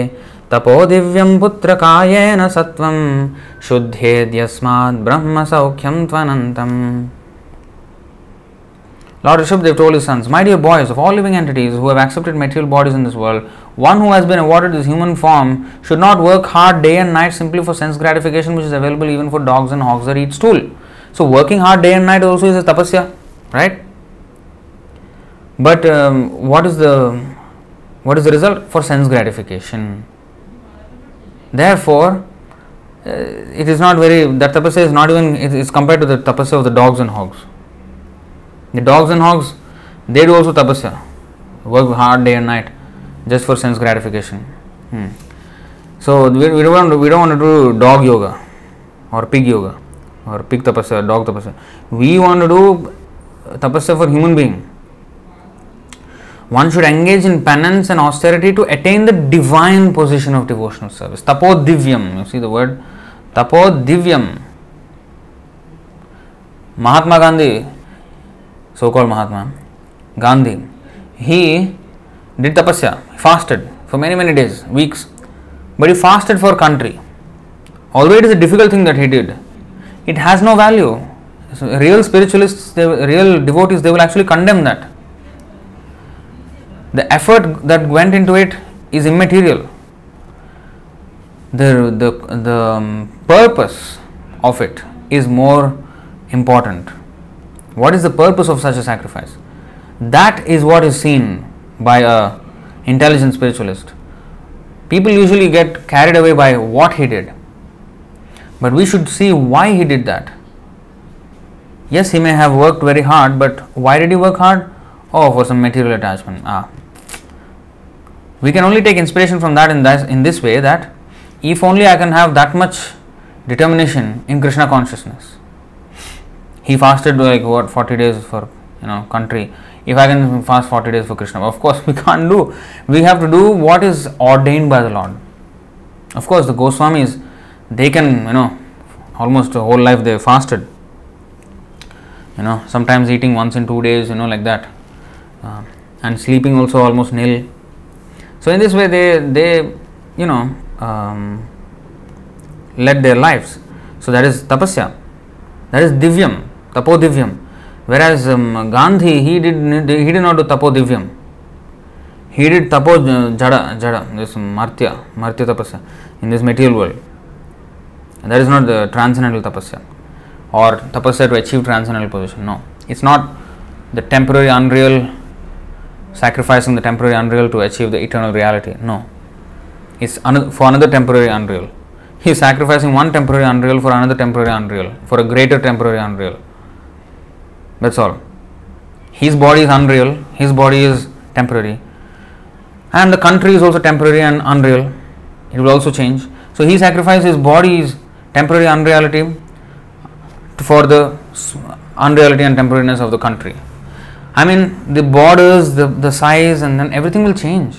तपो दिव्यं पुत्रकायेन सत्वं शुद्धेद्यस्मात् ब्रह्मसौख्यं त्वनन्तम् Lord Rishabdev told his sons, My dear boys, of all living entities who have accepted material bodies in this world, one who has been awarded this human form should not work hard day and night simply for sense gratification, which is available even for dogs and hogs that eat stool. So, working hard day and night also is a tapasya, right? But um, what is the what is the result for sense gratification? Therefore, uh, it is not very that tapasya is not even it is compared to the tapasya of the dogs and hogs. The dogs and hogs, they do also tapasya, work hard day and night, just for sense gratification. Hmm. So we, we don't want to, we don't want to do dog yoga or pig yoga or pig tapasya, dog tapasya. We want to do tapasya for human being. One should engage in penance and austerity to attain the divine position of devotional service. Tapo divyam. You see the word tapo divyam. Mahatma Gandhi so called Mahatma Gandhi, he did tapasya, fasted for many, many days, weeks, but he fasted for country. Although it is a difficult thing that he did, it has no value. So real spiritualists, they, real devotees, they will actually condemn that. The effort that went into it is immaterial. The, the, the um, purpose of it is more important. What is the purpose of such a sacrifice? That is what is seen by a intelligent spiritualist. People usually get carried away by what he did, but we should see why he did that. Yes, he may have worked very hard, but why did he work hard? Oh, for some material attachment. Ah. We can only take inspiration from that in this, in this way that if only I can have that much determination in Krishna consciousness. He fasted like what 40 days for you know country. If I can fast 40 days for Krishna, of course we can't do. We have to do what is ordained by the Lord. Of course, the Goswamis they can you know almost whole life they fasted. You know sometimes eating once in two days, you know like that, uh, and sleeping also almost nil. So in this way they they you know um, led their lives. So that is tapasya. That is divyam, tapo divyam. Whereas um, Gandhi, he did he did not do tapo divyam. He did tapo jada jada this martya martya tapasya in this material world. And that is not the transcendental tapasya or tapasya to achieve transcendental position. No, it's not the temporary unreal sacrificing the temporary unreal to achieve the eternal reality. No, it's another, for another temporary unreal. He is sacrificing one temporary unreal for another temporary unreal, for a greater temporary unreal. That's all. His body is unreal, his body is temporary, and the country is also temporary and unreal. It will also change. So he sacrificed his body's temporary unreality for the unreality and temporariness of the country. I mean, the borders, the, the size, and then everything will change.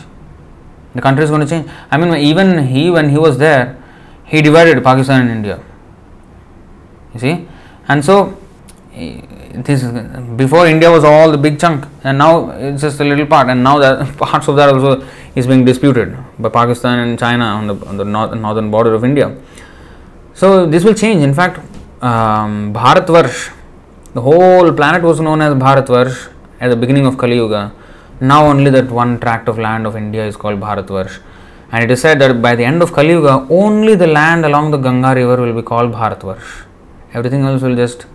The country is going to change. I mean, even he, when he was there, he divided Pakistan and India. You see? And so, this before India was all the big chunk, and now it's just a little part, and now that parts of that also is being disputed by Pakistan and China on the, on the north, northern border of India. So, this will change. In fact, um, Bharatvarsh, the whole planet was known as Bharatvarsh at the beginning of Kali Yuga. Now only that one tract of land of India is called Bharatvarsh. And it is said that by the end of Kali Yuga, only the land along the Ganga river will be called Bharatvarsh. Everything else will just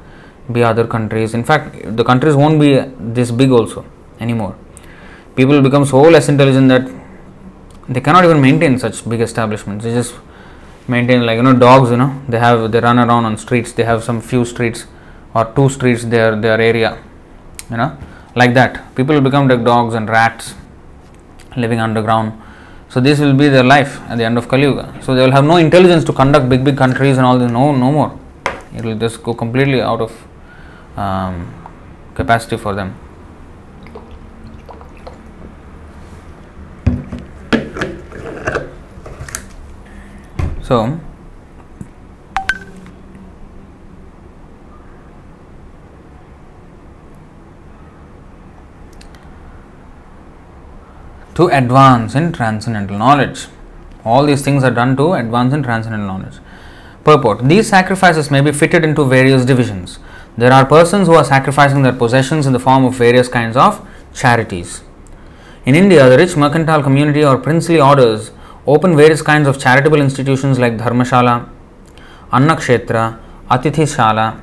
be other countries. In fact, the countries won't be this big also anymore. People become so less intelligent that they cannot even maintain such big establishments. They just maintain like you know dogs. You know they have they run around on streets. They have some few streets or two streets their their area. You know like that. People become like dogs and rats living underground. So this will be their life at the end of Kali Yuga. So they will have no intelligence to conduct big big countries and all this. No no more. It will just go completely out of um, capacity for them. So, to advance in transcendental knowledge. All these things are done to advance in transcendental knowledge. Purport These sacrifices may be fitted into various divisions. There are persons who are sacrificing their possessions in the form of various kinds of charities. In India, the rich mercantile community or princely orders open various kinds of charitable institutions like Dharmashala, Annakshetra, Atithishala,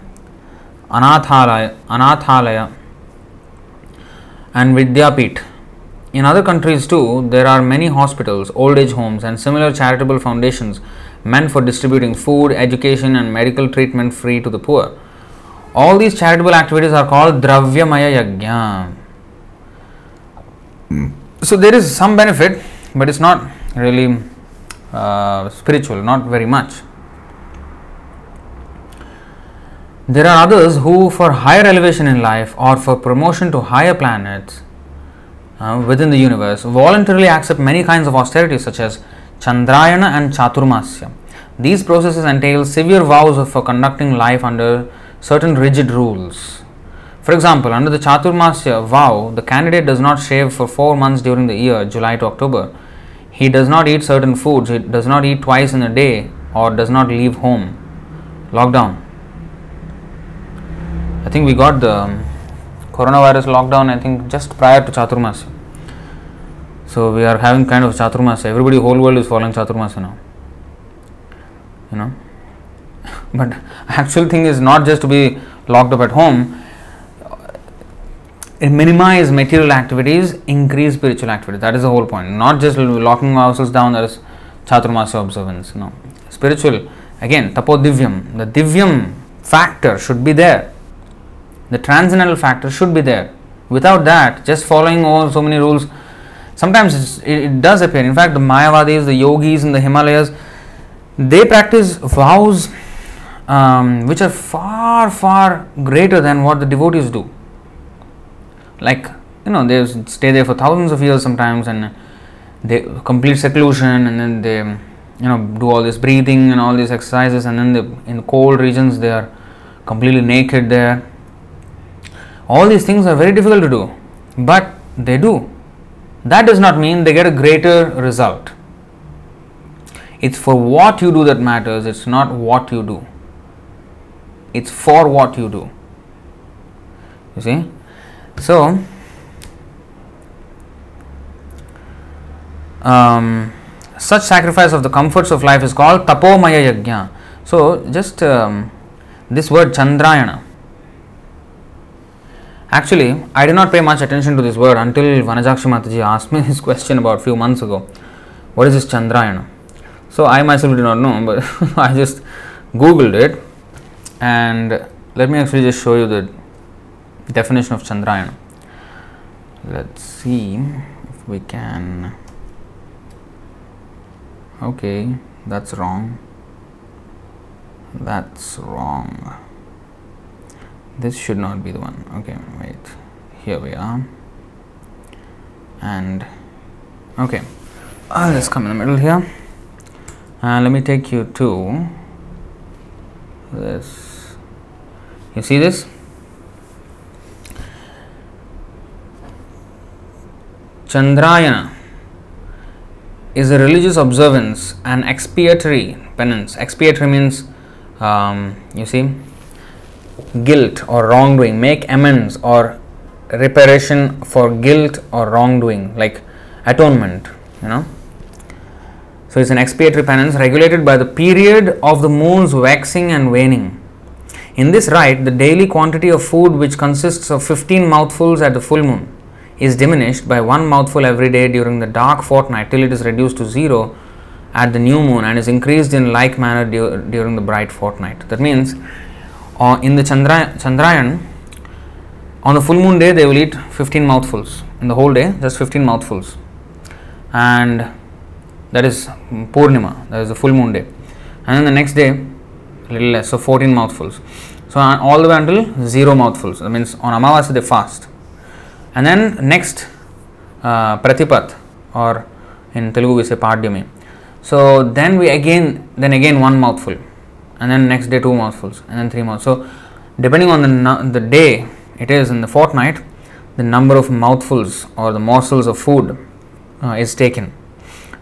Anathalaya, Anathalaya and Vidyapit. In other countries too, there are many hospitals, old age homes, and similar charitable foundations meant for distributing food, education, and medical treatment free to the poor. All these charitable activities are called Dravyamaya Yajna. So there is some benefit, but it's not really uh, spiritual, not very much. There are others who, for higher elevation in life or for promotion to higher planets uh, within the universe, voluntarily accept many kinds of austerities such as Chandrayana and Chaturmasya. These processes entail severe vows for conducting life under certain rigid rules. For example, under the Chaturmasya vow, the candidate does not shave for four months during the year, July to October. He does not eat certain foods, he does not eat twice in a day, or does not leave home. Lockdown. I think we got the um, coronavirus lockdown, I think just prior to Chaturmasya. So we are having kind of Chaturmasya. Everybody, whole world is following Chaturmasya now. You know. But actual thing is not just to be locked up at home. Minimize material activities, increase spiritual activity. That is the whole point. Not just locking ourselves down. That is Chaturmasya observance. No, spiritual. Again, tapo divyam. The divyam factor should be there. The transcendental factor should be there. Without that, just following all so many rules, sometimes it does appear. In fact, the Mayavadis, the yogis in the Himalayas, they practice vows um, which are far, far greater than what the devotees do. Like, you know, they stay there for thousands of years sometimes and they complete seclusion and then they, you know, do all this breathing and all these exercises and then they, in cold regions they are completely naked there. All these things are very difficult to do, but they do. That does not mean they get a greater result. It's for what you do that matters, it's not what you do it's for what you do you see so um, such sacrifice of the comforts of life is called tapomaya yajna So, just um, this word Chandrayana. Actually, I did not pay much attention to this word until Vanajakshi Mataji asked me this question about few months ago. What is this Chandrayana? So, I myself did not know, but I just googled it and let me actually just show you the definition of Chandrayana. Let's see if we can. Okay, that's wrong. That's wrong. This should not be the one. Okay, wait. Here we are. And okay, uh, let's come in the middle here. And let me take you to this. You see this? Chandrayana is a religious observance and expiatory penance. Expiatory means, um, you see, guilt or wrongdoing, make amends or reparation for guilt or wrongdoing, like atonement, you know. So it's an expiatory penance regulated by the period of the moon's waxing and waning. In this rite, the daily quantity of food, which consists of 15 mouthfuls at the full moon, is diminished by one mouthful every day during the dark fortnight till it is reduced to zero at the new moon and is increased in like manner du- during the bright fortnight. That means, uh, in the Chandra- Chandrayan, on the full moon day, they will eat 15 mouthfuls. In the whole day, just 15 mouthfuls. And that is Purnima, that is the full moon day. And then the next day, little less, so 14 mouthfuls. So, uh, all the way until zero mouthfuls. That means on Amavasya they fast. And then next, uh, Pratipat, or in Telugu we say Padhyami. So, then we again, then again one mouthful. And then next day two mouthfuls. And then three mouthfuls. So, depending on the, the day it is in the fortnight, the number of mouthfuls or the morsels of food uh, is taken.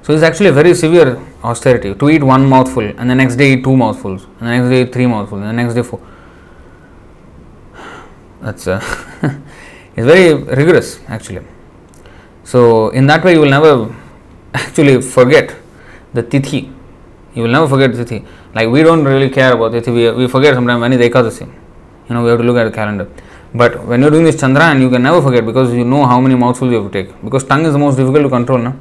So it's actually a very severe austerity to eat one mouthful and the next day eat two mouthfuls and the next day eat three mouthfuls and the next day four. That's uh, it's very rigorous actually. So in that way you will never actually forget the tithi. You will never forget the tithi. Like we don't really care about the tithi. We, we forget sometimes when is Ekadasi. You know we have to look at the calendar. But when you're doing this Chandrayan, you can never forget because you know how many mouthfuls you have to take. Because tongue is the most difficult to control, no?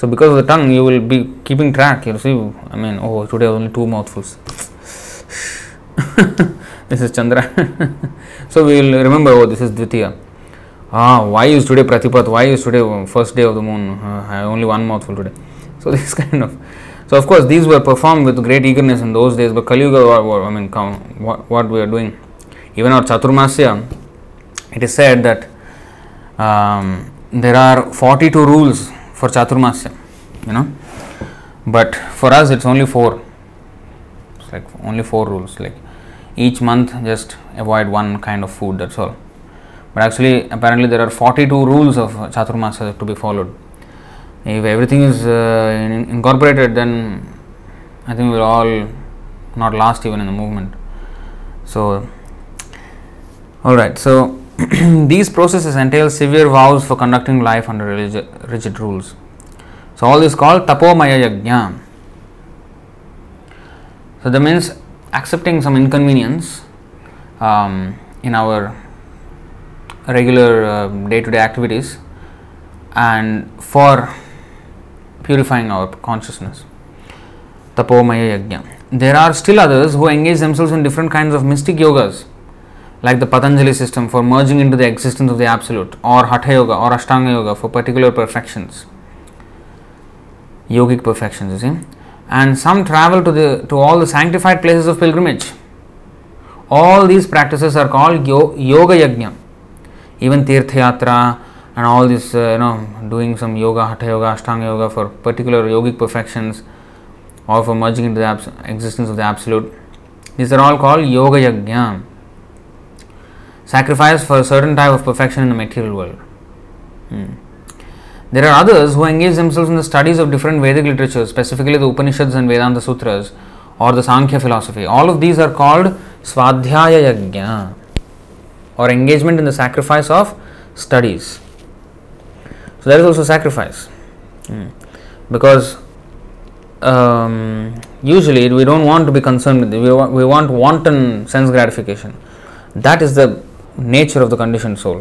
So because of the tongue, you will be keeping track. You'll see. I mean, oh, today only two mouthfuls. this is Chandra. so we will remember. Oh, this is Dvitiya. Ah, why is today Pratipat? Why is today first day of the moon? Uh, I only one mouthful today. So this kind of. So of course these were performed with great eagerness in those days. But Kali Yuga, I mean, what, what we are doing, even our Chaturmasya, it is said that um, there are 42 rules for Chaturmasya, you know, but for us it's only four. It's like only four rules. Like each month, just avoid one kind of food. That's all. But actually, apparently, there are 42 rules of Chaturmasya to be followed. If everything is uh, in- incorporated, then I think we'll all not last even in the movement. So, all right. So these processes entail severe vows for conducting life under rigid, rules. So all this is called tapomaya yajna. So that means accepting some inconvenience um, in our regular day to day activities and for purifying our consciousness. Tapomaya yajna. There are still others who engage themselves in different kinds of mystic yogas like the Patanjali system for merging into the existence of the Absolute, or Hatha Yoga or Ashtanga Yoga for particular perfections, yogic perfections, you see. And some travel to the to all the sanctified places of pilgrimage. All these practices are called yo- Yoga Yajna. Even Tirtha Yatra and all this, uh, you know, doing some yoga, Hatha Yoga, Ashtanga Yoga for particular yogic perfections, or for merging into the abs- existence of the Absolute. These are all called Yoga Yajna sacrifice for a certain type of perfection in the material world. Hmm. There are others who engage themselves in the studies of different Vedic literatures, specifically the Upanishads and Vedanta Sutras or the Sankhya philosophy. All of these are called Swadhyaya Yajna or engagement in the sacrifice of studies. So, there is also sacrifice hmm. because um, usually we don't want to be concerned with it. We, we want wanton sense gratification. That is the nature of the conditioned soul.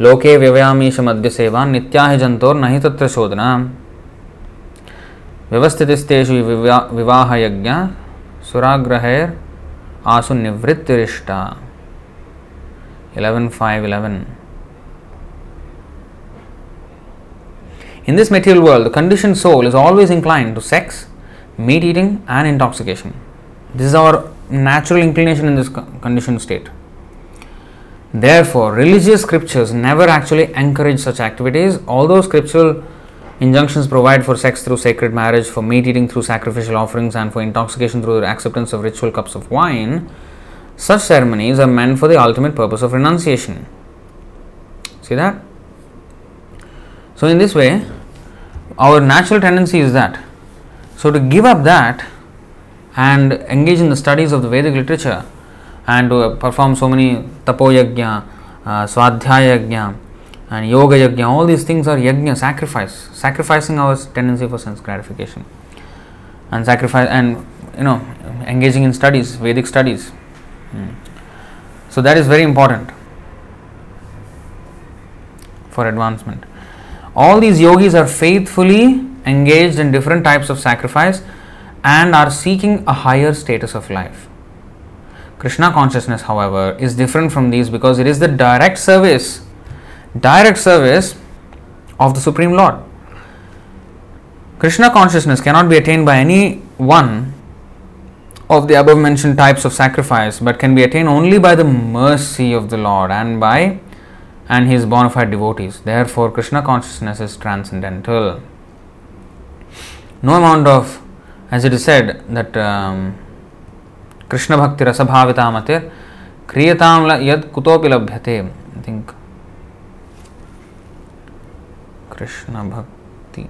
लोके व्यवयामीश मध्य सेवा नित्या जंतोर नहीं तत्र शोधना व्यवस्थितिस्तेषु विवा- विवाह यज्ञ सुराग्रहेर आसु निवृत्तिरिष्टा 11.5.11 In this material world, the conditioned soul is always inclined to sex, meat eating, and intoxication. This is our natural inclination in this conditioned state. Therefore, religious scriptures never actually encourage such activities, although scriptural injunctions provide for sex through sacred marriage, for meat eating through sacrificial offerings, and for intoxication through the acceptance of ritual cups of wine. Such ceremonies are meant for the ultimate purpose of renunciation. See that? So, in this way, our natural tendency is that. So, to give up that and engage in the studies of the Vedic literature and uh, perform so many tapo yajna, uh, swadhyaya yajna, and yoga yajna, all these things are yajna, sacrifice, sacrificing our tendency for sense gratification and sacrifice and you know engaging in studies, Vedic studies. Hmm. So, that is very important for advancement. All these yogis are faithfully engaged in different types of sacrifice and are seeking a higher status of life. Krishna consciousness, however, is different from these because it is the direct service, direct service of the Supreme Lord. Krishna consciousness cannot be attained by any one of the above mentioned types of sacrifice, but can be attained only by the mercy of the Lord and by and his bona fide devotees. Therefore, Krishna consciousness is transcendental. No amount of, as it is said, that um, Krishna Bhakti Rasabhavitamatir Kriyatam la yad kutopi labhyate. I think Krishna Bhakti.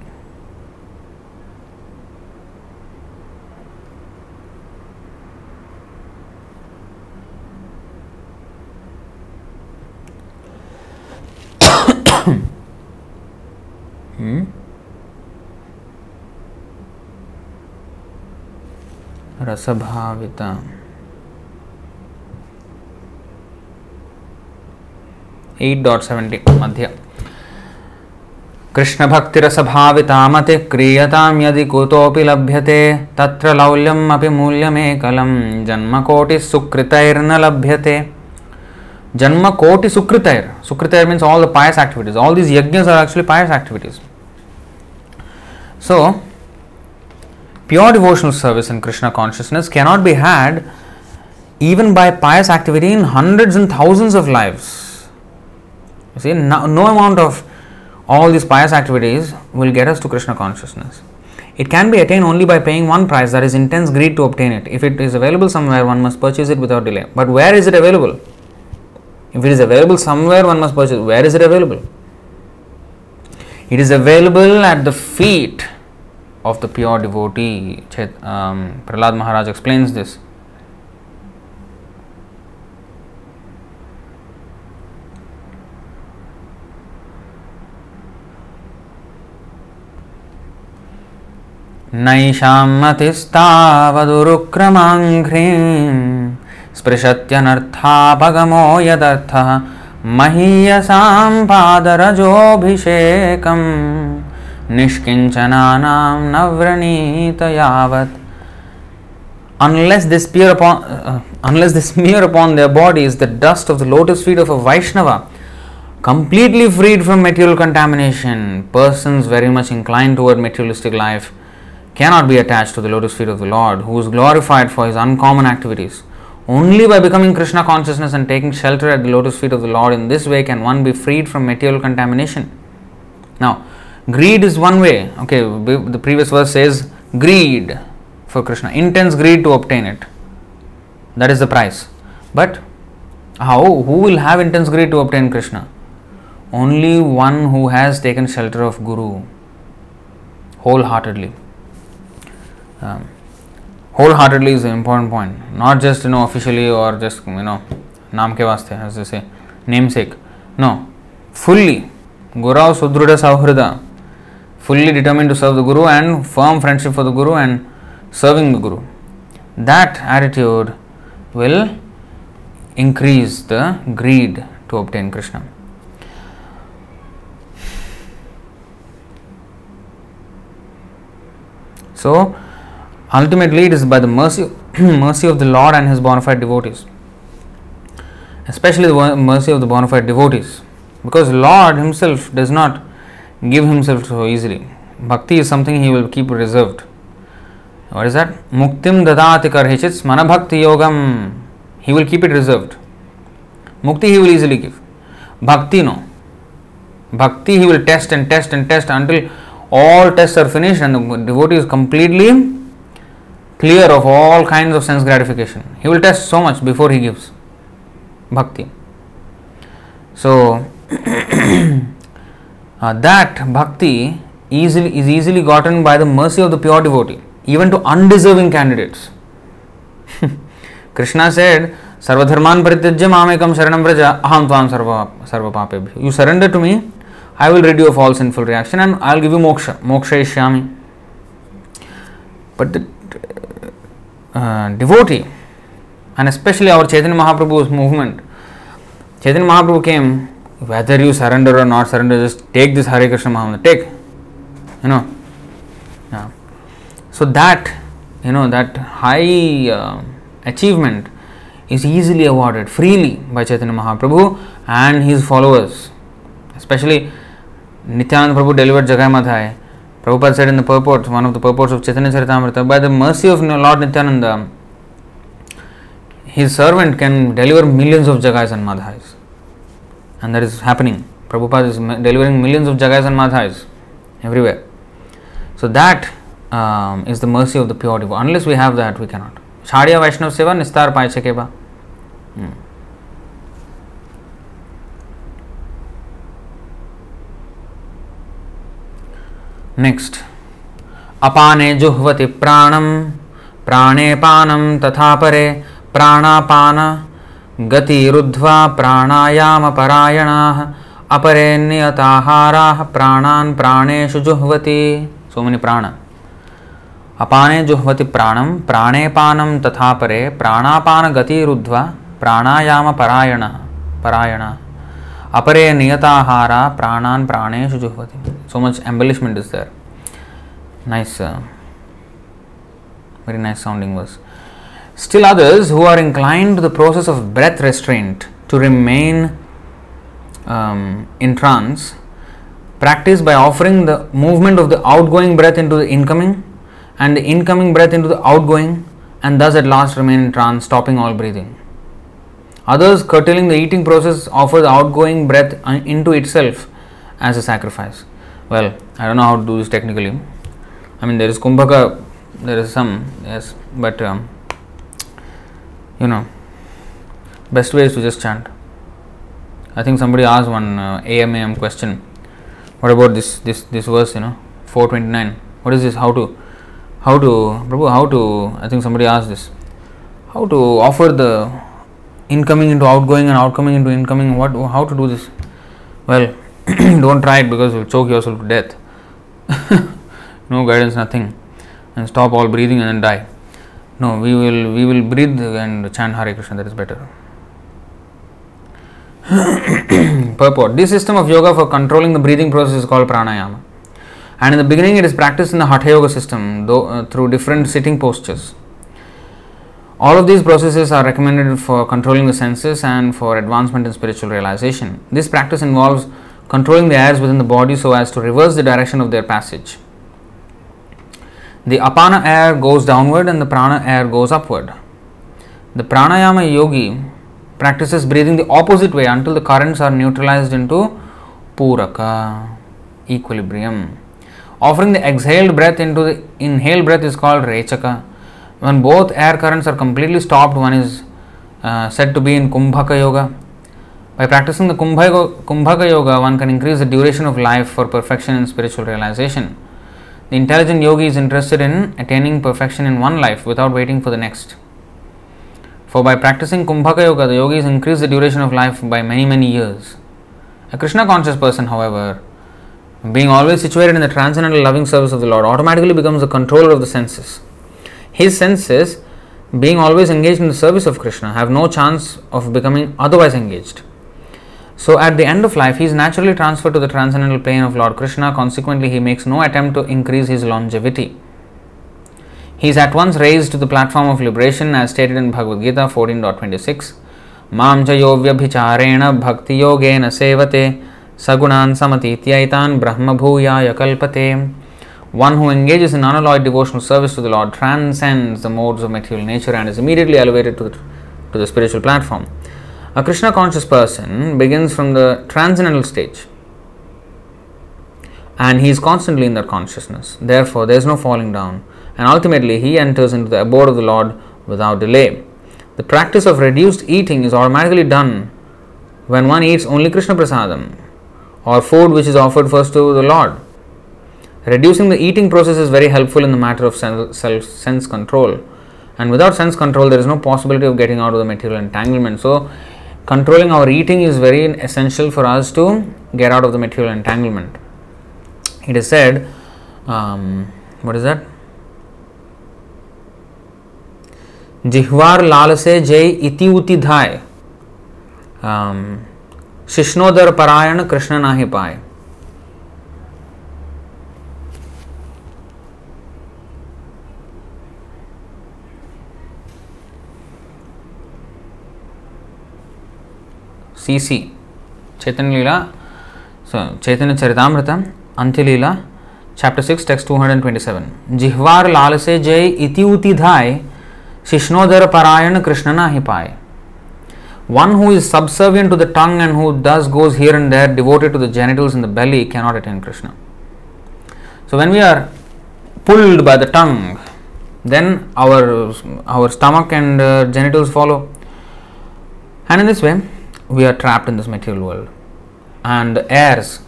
Hmm? रसभाविता। Eight dot seventy मध्य मते क्रियतां यदि कुतोपि लभ्यते, तत्र लौल्यम् अपि मूल्यमेकलं जन्मकोटिसुकृतैर्न लभ्यते। जन्मकोटिसुकृतैर्, सुकृतैर् means all the pious activities all these यज्ञस् are actually pious activities so pure devotional service in Krishna consciousness cannot be had even by pious activity in hundreds and thousands of lives. You see, no, no amount of all these pious activities will get us to Krishna consciousness. It can be attained only by paying one price, that is intense greed to obtain it. If it is available somewhere, one must purchase it without delay. But where is it available? If it is available somewhere, one must purchase. Where is it available? It is available at the feet of the pure devotee. Chet, um, Prahlad Maharaj explains this. नैषामतिस्तावदुरुक्रमाङ्घ्रीं स्पृशत्यनर्थापगमो यदर्थः महीयसां पादरजोऽभिषेकं Nishkinchananam navranita yavat. Unless they smear upon, uh, unless they smear upon their bodies the dust of the lotus feet of a Vaishnava, completely freed from material contamination, persons very much inclined toward materialistic life cannot be attached to the lotus feet of the Lord, who is glorified for his uncommon activities. Only by becoming Krishna consciousness and taking shelter at the lotus feet of the Lord in this way can one be freed from material contamination. Now, greed is one way. Okay, the previous verse says greed for Krishna, intense greed to obtain it. That is the price. But how? Who will have intense greed to obtain Krishna? Only one who has taken shelter of Guru wholeheartedly. Um, wholeheartedly is an important point. Not just you know officially or just you know नाम के वास्ते as they say namesake. No, fully. Gurau Sudruda Sauhrida. fully determined to serve the Guru and firm friendship for the Guru and serving the Guru. That attitude will increase the greed to obtain Krishna. So, ultimately, it is by the mercy, mercy of the Lord and His bona fide devotees, especially the mercy of the bona fide devotees, because Lord Himself does not give Himself so easily. Bhakti is something He will keep reserved. What is that? Muktim dadati karhichit smana bhakti yogam. He will keep it reserved. Mukti He will easily give. Bhakti no. Bhakti He will test and test and test until all tests are finished and the devotee is completely clear of all kinds of sense gratification. He will test so much before he gives bhakti. So uh, that bhakti easily is easily gotten by the mercy of the pure devotee, even to undeserving candidates. Krishna said, Sarvadharman parityajya mamekam sharanam vraja aham tvam sarva, sarva. You surrender to me, I will rid you of all sinful reaction and I will give you moksha. Moksha ishyami. But the uh, devotee, and especially our Chaitanya Mahaprabhu's movement, Chaitanya Mahaprabhu came, whether you surrender or not surrender, just take this Hare Krishna Mahamantra, take. You know. Yeah. So that, you know, that high uh, achievement is easily awarded freely by Chaitanya Mahaprabhu and his followers. Especially Nityananda Prabhu delivered Jagai Madhai. Prabhupada said in the purport, one of the purports of Chaitanya Charitamrita, by the mercy of Lord Nityananda, his servant can deliver millions of Jagais and Madhais. And that is happening. Prabhupada is delivering millions of Jagais and Madhais everywhere. So that um, is the mercy of the pure devotee. Unless we have that, we cannot. Chadiya Vaishnav Seva Nistar Paichakeba. Hmm. Next अपाने जुह्वति प्राणम प्राणे पानम तथा परे प्राणापान गति रुद्ध्वा प्राणायाम प्राणायामपरायणाः अपरे नियताहारा प्राणान प्राणेषु जुह्वति। सोमनि प्राण। अपाने जुह्वति प्राणं, प्राणेपानं तथा परे प्राणापान गति रुद्ध्वा प्राणायाम प्राणायामपरायणः, परायणः। अपरे नियताहारा प्राणान प्राणेषु जुह्वति। So much embellishment is there nice very nice sounding verse still others who are inclined to the process of breath restraint to remain um, in trance practice by offering the movement of the outgoing breath into the incoming and the incoming breath into the outgoing and thus at last remain in trance stopping all breathing. Others curtailing the eating process offer the outgoing breath uh, into itself as a sacrifice. Well i don't know how to do this technically. I mean there is kumbhaka there is some yes but um, you know. Best way is to just chant. I think somebody asked one uh, amam question. What about this this this verse you know 429 what is this? How to how to Prabhu, how to i think somebody asked this. How to offer the incoming into outgoing and outgoing into incoming? What how to do this? Well don't try it because you'll choke yourself to death. no guidance, nothing, and stop all breathing and then die. No, we will we will breathe and chant Hare Krishna. That is better. Purport: This system of yoga for controlling the breathing process is called pranayama, and in the beginning it is practiced in the Hatha Yoga system though, uh, through different sitting postures. All of these processes are recommended for controlling the senses and for advancement in spiritual realization. This practice involves controlling the airs within the body so as to reverse the direction of their passage. The apana air goes downward and the prana air goes upward. The pranayama yogi practices breathing the opposite way until the currents are neutralized into puraka, equilibrium. Offering the exhaled breath into the inhaled breath is called rechaka. When both air currents are completely stopped, one is uh, said to be in kumbhaka yoga. By practicing the Kumbhaka Yoga, one can increase the duration of life for perfection and spiritual realization. The intelligent yogi is interested in attaining perfection in one life without waiting for the next. For by practicing Kumbhaka Yoga, the yogis increase the duration of life by many, many years. A Krishna conscious person, however, being always situated in the transcendental loving service of the Lord, automatically becomes the controller of the senses. His senses, being always engaged in the service of Krishna, have no chance of becoming otherwise engaged. So, at the end of life, he is naturally transferred to the transcendental plane of Lord Krishna. Consequently, he makes no attempt to increase his longevity. He is at once raised to the platform of liberation, as stated in Bhagavad Gita 14.26. Mam cha yovyabhicharena bhakti yogena sevate sagunan samatitiyaitan brahma bhuyaya kalpate. One who engages in unalloyed devotional service to the Lord transcends the modes of material nature and is immediately elevated to the, to the spiritual platform. A Krishna conscious person begins from the transcendental stage and he is constantly in that consciousness. Therefore, there is no falling down and ultimately he enters into the abode of the Lord without delay. The practice of reduced eating is automatically done when one eats only Krishna prasadam or food which is offered first to the Lord. Reducing the eating process is very helpful in the matter of self sense control. And without sense control, there is no possibility of getting out of the material entanglement. So, controlling our eating is very essential for us to get out of the material entanglement. It is said, um, what is that? जिह्वार लाल से जय इति उति धाय शिष्णोदर परायण कृष्ण नाही पाए सीसी चैतन्य लीला Chaitanya Charitamrita अंत्यलीला chapter six text two hundred twenty seven जिह्वार लाल से जय इति उति धाय शिष्णोदर परायण कृष्ण ना ही पाए One who is subservient to the tongue and who thus goes here and there, devoted to the genitals in the belly, cannot attain Krishna. So, when we are pulled by the tongue, then our our stomach and uh, genitals follow, and in this way, we are trapped in this material world, and airs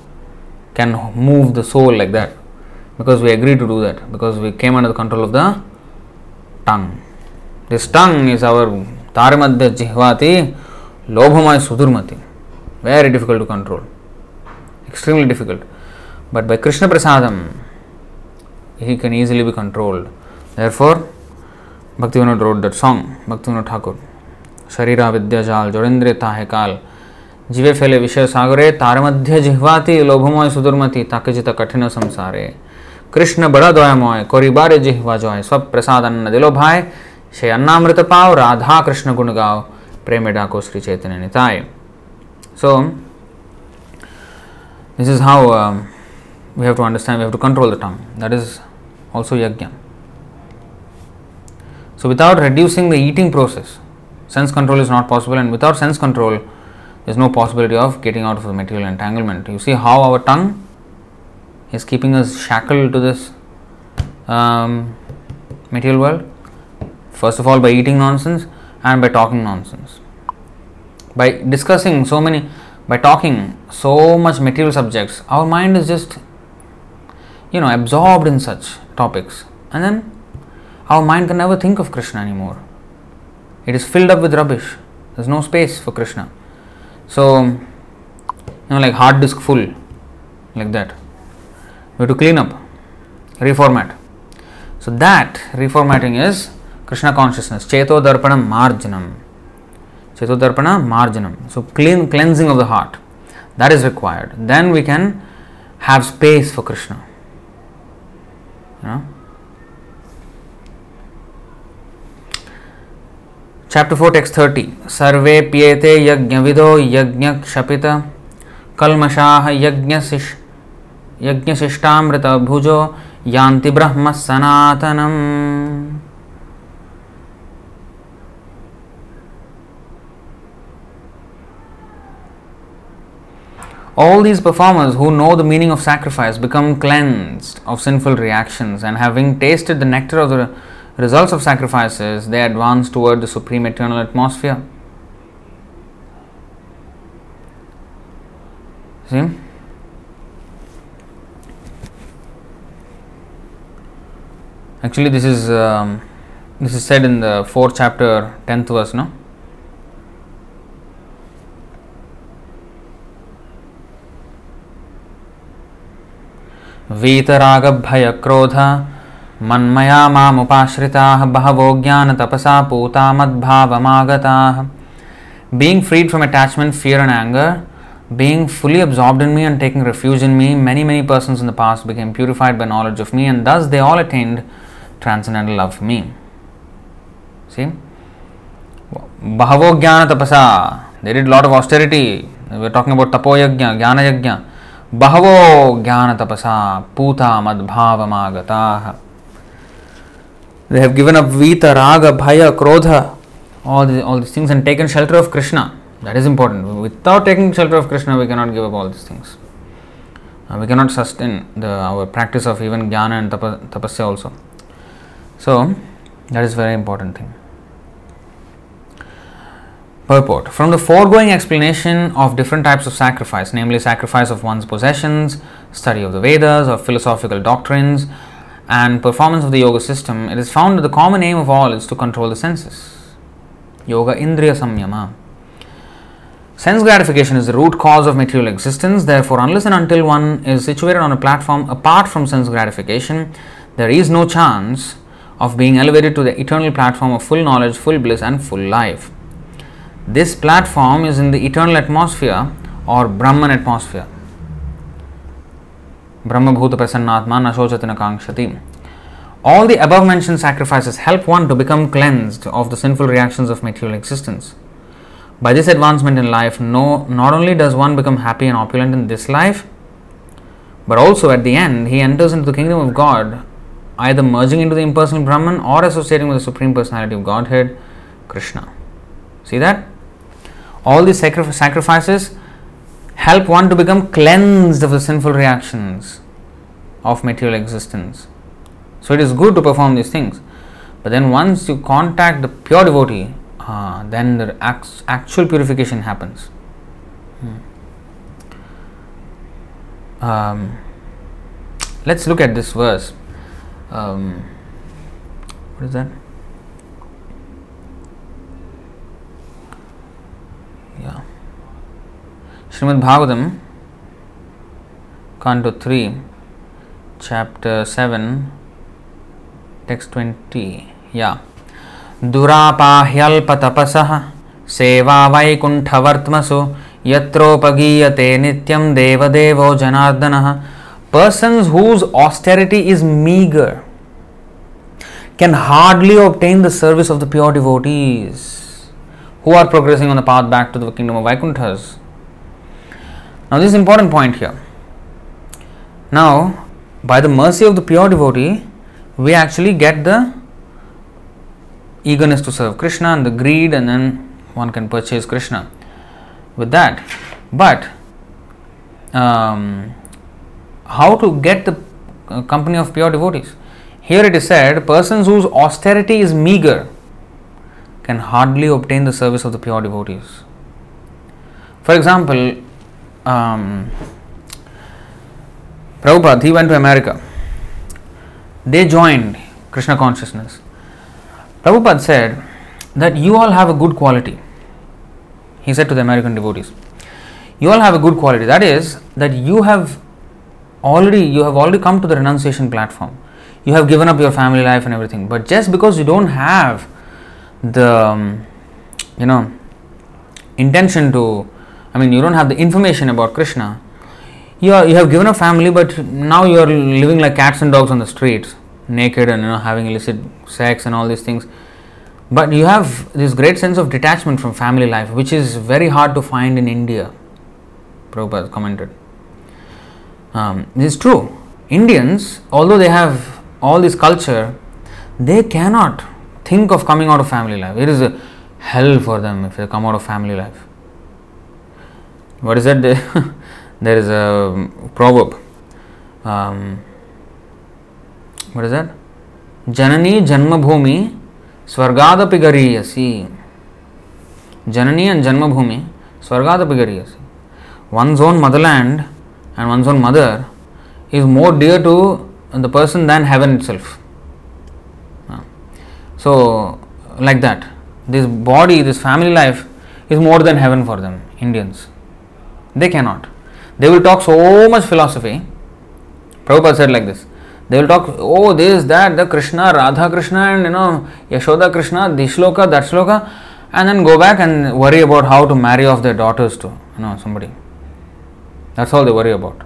can move the soul like that because we agree to do that because we came under the control of the tongue. This tongue is our Tarimadhya Jihvati Lobhamaya Sudurmati. Very difficult to control. Extremely difficult. But by Krishna Prasadam, he can easily be controlled. Therefore, Bhaktivinoda wrote that song, Bhaktivinoda Thakur. శరీర విద్యజాల్ జోడేంద్రితా है काल। जीवे फैले विषय सागरे, तार मध्य जिह्वाति, लोभमय सुदुर्मती, ताके जित कठिन संसारे। कृष्ण बड़ा दयामय, कोरी बारे जिह्वा जोय स्व प्रसाद अन्न दिलो भाय। से अन्नामृत पाव राधा कृष्ण गुण गाओ, प्रेम डाको Shri Chaitanya Nitai. So this is how we have to understand we have to control the tongue that is also yajna so without reducing the eating process sense control is not possible and without sense control there is no possibility of getting out of the material entanglement. You see how our tongue is keeping us shackled to this um, material world? First of all by eating nonsense and by talking nonsense. By discussing so many by talking so much material subjects our mind is just you know absorbed in such topics. And then our mind can never think of krishna anymore it is filled up with rubbish. There's no space for krishna. So you know like hard disk full like that. We have to clean up reformat. So that reformatting is krishna consciousness. Cheto darpanam marjanam cheto darpana marjanam so clean cleansing of the heart. That is required. Then we can have space for krishna. You know chapter four text thirty सर्वे पियेते यज्ञविदो यज्ञक्षपित कल्मषाः यज्ञशिष् यज्ञशिष्टामृत भुजो यान्ति ब्रह्म सनातनम् All these performers who know the meaning of sacrifice become cleansed of sinful reactions and having tasted the nectar of the results of sacrifices, they advance toward the supreme eternal atmosphere. See? Actually, this is um, this is said in the fourth chapter, tenth verse, no? वीतरागभयक्रोध मन्मया मामुपाश्रिता, बहवो ज्ञान तपसा पूता मद्भावमागता being freed from attachment fear and anger being fully absorbed in me and taking refuge in me many many person in the past became purified by knowledge of me and thus they all attend transcendental love me see बहवो ज्ञान तपसा they did lot of austerity we are talking about तपोयज्ञ jnana yajna बहवो ज्ञान तपसा पूता मद्भावमागता है They have given up vita, raga, bhaya, krodha, all, these, all these things and taken shelter of Krishna. That is important. Without taking shelter of Krishna, we cannot give up all these things. Uh, we cannot sustain the, our practice of even jnana and tapa, tapasya also. So, that is very important thing. Purport From the foregoing explanation of different types of sacrifice, namely sacrifice of one's possessions, study of the Vedas, or philosophical doctrines, and performance of the yoga system, it is found that the common aim of all is to control the senses. Yoga Indriya Samyama. Sense gratification is the root cause of material existence, therefore, unless and until one is situated on a platform apart from sense gratification, there is no chance of being elevated to the eternal platform of full knowledge, full bliss, and full life. This platform is in the eternal atmosphere or Brahman atmosphere. Brahma Bhuta Prasannatma Nashochatina Kankshati. All the above mentioned sacrifices help one to become cleansed of the sinful reactions of material existence. By this advancement in life, no, not only does one become happy and opulent in this life, but also at the end, he enters into the kingdom of God, either merging into the impersonal Brahman or associating with the Supreme Personality of Godhead, Krishna. See that? all these sacrifices help one to become cleansed of the sinful reactions of material existence. So it is good to perform these things. But then once you contact the pure devotee, uh, then the actual purification happens. Hmm. Um, let's look at this verse. Um, what is that? yeah Srimad Bhagavatam Canto 3 chapter 7 text 20 yeah दुरापाह्यल्पतपसः सेवा वैकुण्ठवर्त्मसु यत्रोपगीयते नित्यं देवदेवो जनार्दनः persons whose austerity is meager can hardly obtain the service of the pure devotees who are progressing on the path back to the kingdom of Vaikunthas. Now, this is important point here. Now, by the mercy of the pure devotee, we actually get the eagerness to serve Krishna and the greed, and then one can purchase Krishna with that. But um, how to get the uh, company of pure devotees? Here it is said, persons whose austerity is meager can hardly obtain the service of the pure devotees. For example, um, Prabhupada, he went to America. They joined Krishna consciousness. Prabhupada said that you all have a good quality. He said to the American devotees, you all have a good quality. That is, that you have already you have already come to the renunciation platform. You have given up your family life and everything. But just because you don't have the um, you know intention to i mean you don't have the information about krishna you are you have given a family but now you are living like cats and dogs on the streets naked and you know having illicit sex and all these things but you have this great sense of detachment from family life which is very hard to find in india Prabhupada commented um, this is true indians although they have all this culture they cannot think of coming out of family life. It is a hell for them if they come out of family life. What is that? there is a proverb. Um, what is that? Janani Janmabhumi Swargadapi Gariyasi. Janani and Janmabhumi Swargadapi Gariyasi. One's own motherland and one's own mother is more dear to the person than heaven itself. So, like that, this body, this family life is more than heaven for them, Indians. They cannot. They will talk so much philosophy. Prabhupada said like this. They will talk, oh, this, that, the Krishna, Radha Krishna, and you know, Yashoda Krishna, this shloka, that shloka, and then go back and worry about how to marry off their daughters to, you know, somebody. That's all they worry about.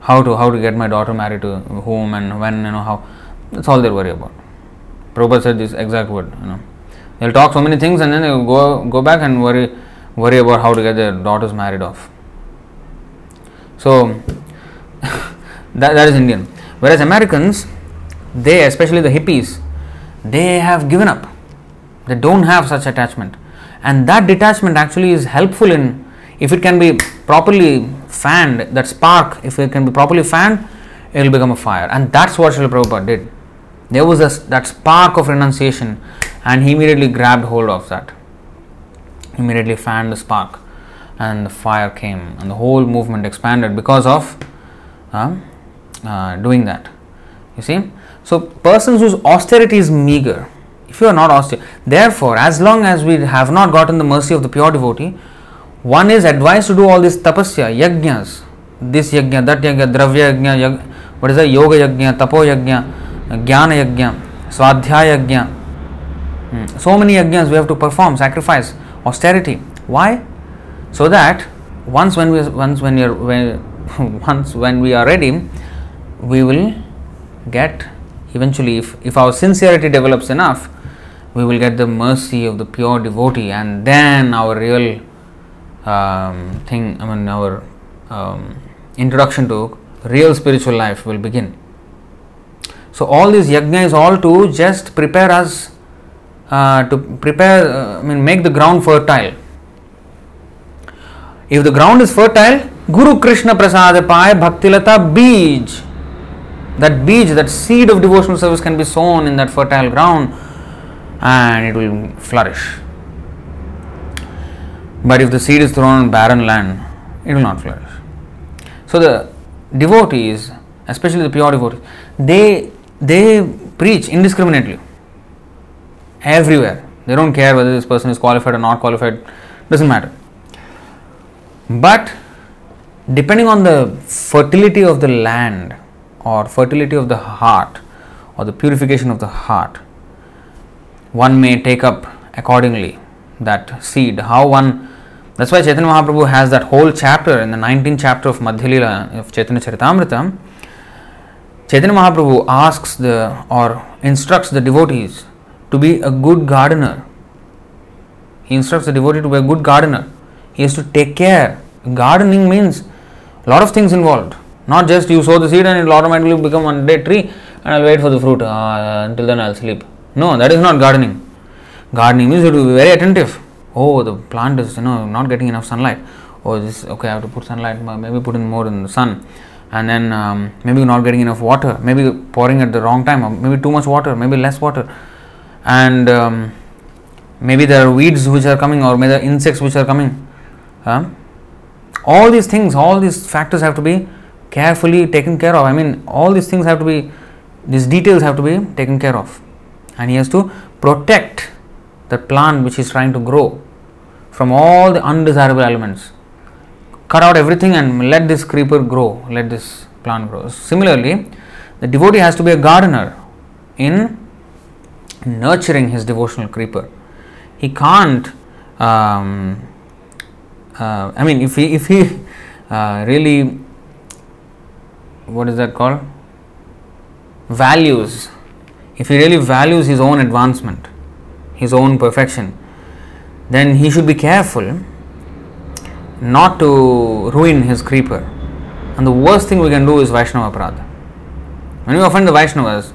How to how to get my daughter married to whom and when, you know, how. That's all they worry about. Prabhupada said this exact word, you know. They'll talk so many things and then they'll go go back and worry worry about how to get their daughters married off. So that, that is Indian. Whereas Americans, they, especially the hippies, they have given up. They don't have such attachment. And that detachment actually is helpful in, if it can be properly fanned, that spark, if it can be properly fanned, it will become a fire. And that's what Srila Prabhupada did. There was a, that spark of renunciation, and he immediately grabbed hold of that. Immediately fanned the spark, and the fire came, and the whole movement expanded because of uh, uh, doing that. You see? So, persons whose austerity is meager, if you are not austere, therefore, as long as we have not gotten the mercy of the pure devotee, one is advised to do all this tapasya, yajnas, this yajna, that yajna, dravya yajna, what is that, yoga yajna, tapo yajna, jnana yajna, swadhyaya yajna. Hmm. So many yajnas we have to perform, sacrifice, austerity. Why? So that once when we once when you're when, once when we are ready, we will get eventually if, if our sincerity develops enough we will get the mercy of the pure devotee and then our real um, thing i mean our um, introduction to real spiritual life will begin so all these yajna is all to just prepare us uh, to prepare uh, i mean make the ground fertile if the ground is fertile guru krishna prasad paye bhaktilata beej that beach, that seed of devotional service can be sown in that fertile ground and it will flourish. But if the seed is thrown on barren land, it will not flourish. So the devotees, especially the pure devotees, they they preach indiscriminately everywhere. They don't care whether this person is qualified or not qualified, doesn't matter. But depending on the fertility of the land, or fertility of the heart or the purification of the heart, one may take up accordingly that seed. How one that's why Chaitanya Mahaprabhu has that whole chapter in the 19th chapter of Madhya Lila of Chaitanya Charitamrita. Chaitanya Mahaprabhu asks the or instructs the devotees to be a good gardener. He instructs the devotee to be a good gardener. He has to take care. Gardening means a lot of things involved. Not just you sow the seed and it will automatically become one day tree and I'll wait for the fruit. Uh, until then I'll sleep. No, that is not gardening. Gardening means you have to be very attentive. Oh, the plant is you know not getting enough sunlight. Oh, this okay. I have to put sunlight. Maybe put in more in the sun, and then um, maybe not getting enough water. Maybe pouring at the wrong time. Maybe too much water. Maybe less water, and um, maybe there are weeds which are coming, or maybe insects which are coming. All these things, all these factors have to be carefully taken care of. I mean, all these things have to be, these details have to be taken care of. And he has to protect the plant which is trying to grow from all the undesirable elements. Cut out everything and let this creeper grow, let this plant grow. Similarly, the devotee has to be a gardener in nurturing his devotional creeper. He can't, um, uh, I mean, if he, if he uh, really what is that called? Values. If he really values his own advancement, his own perfection, then he should be careful not to ruin his creeper. And the worst thing we can do is Vaishnava Aparadha. When we offend the Vaishnavas,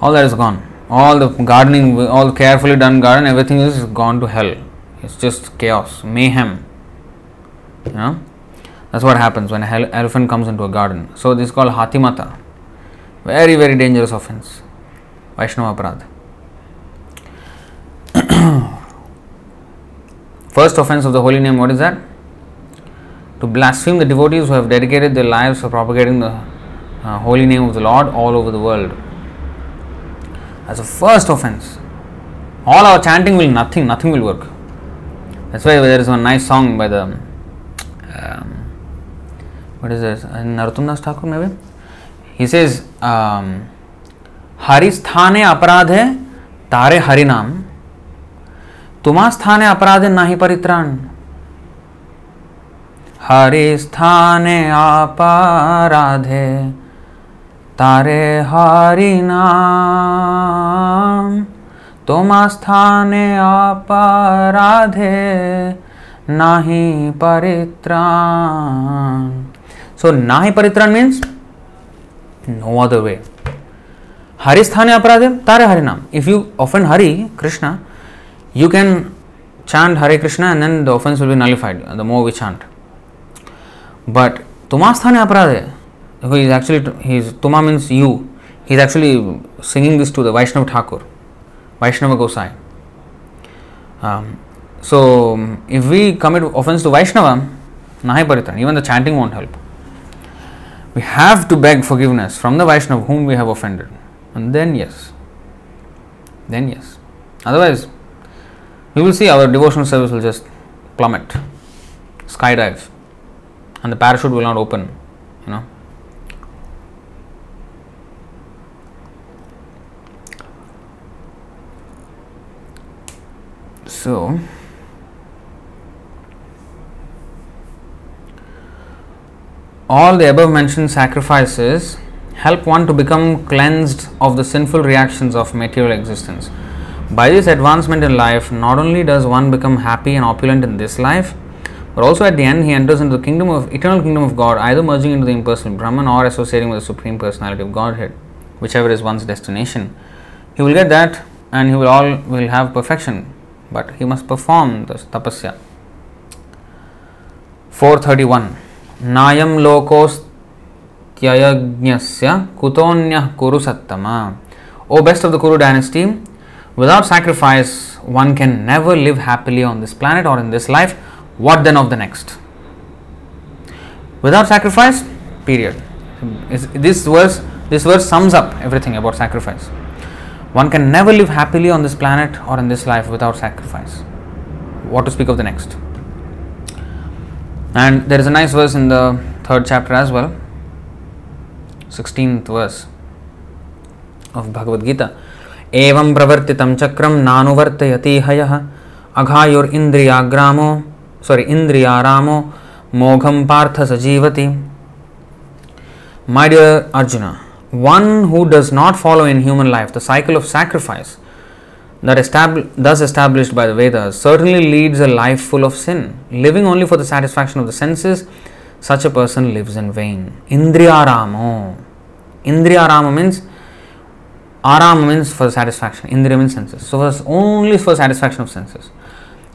all that is gone. All the gardening, all carefully done garden, everything is gone to hell. It's just chaos, mayhem. You know? That's what happens when an elephant comes into a garden. So this is called Hatimata. Very, very dangerous offense. Vaishnava Aparadha. First offense of the holy name, what is that? To blaspheme the devotees who have dedicated their lives for propagating the uh, holy name of the Lord all over the world. As a first offense. All our chanting will nothing, nothing will work. That's why there is one nice song by the um, what is this? Uh, Narottam Thakur maybe? He says, um, Hari sthane aparadhe tare harinam तुम्हा स्थाने अपराधे नाही परित्राण हरि स्थाने अपराधे तारे हारी नाम तुम आस्थाने अपराधे नाही परित्राण सो नाही परित्राण means no other way Hari स्थाने अपराधे तारे हरि नाम if you offend Hari Krishna you can chant Hare Krishna and then the offense will be nullified the more we chant. But Tumasthane Aparade, who is actually he is tuma means you he is actually singing this to the vaishnav thakur vaishnava gosai um, so if we commit offense to vaishnava nahi paritran even the chanting won't help we have to beg forgiveness from the Vaishnava whom we have offended. And then, yes. Then, yes. Otherwise, we will see our devotional service will just plummet, skydive, and the parachute will not open, you know. So, all the above mentioned sacrifices help one to become cleansed of the sinful reactions of material existence. By this advancement in life, not only does one become happy and opulent in this life, but also at the end he enters into the kingdom of eternal kingdom of God, either merging into the impersonal Brahman or associating with the supreme personality of Godhead, whichever is one's destination. He will get that and he will all will have perfection, but he must perform the tapasya. 431 नायम लोकोस्त्ययज्ञस्य कुतोन्यः कुरु सत्तमा O best of the Kuru dynasty, without sacrifice, one can never live happily on this planet or in this life. What then of the next? Without sacrifice, period. This verse, this verse sums up everything about sacrifice. One can never live happily on this planet or in this life without sacrifice. What to speak of the next? And there is a nice verse in the third chapter as well, 16th verse of Bhagavad Gita. एवं प्रवर्तितं चक्रं नानुवर्तयति हयः अघायुरिन्द्रियाग्रामो sorry indriyaramo mogham partha sajivati my dear arjuna one who does not follow in human life the cycle of sacrifice that thus established by the Vedas certainly leads a life full of sin. Living only for the satisfaction of the senses, such a person lives in vain. Indriyaramo. Indriyaramo means Aram means for satisfaction. Indriya means senses. So it's only for satisfaction of senses.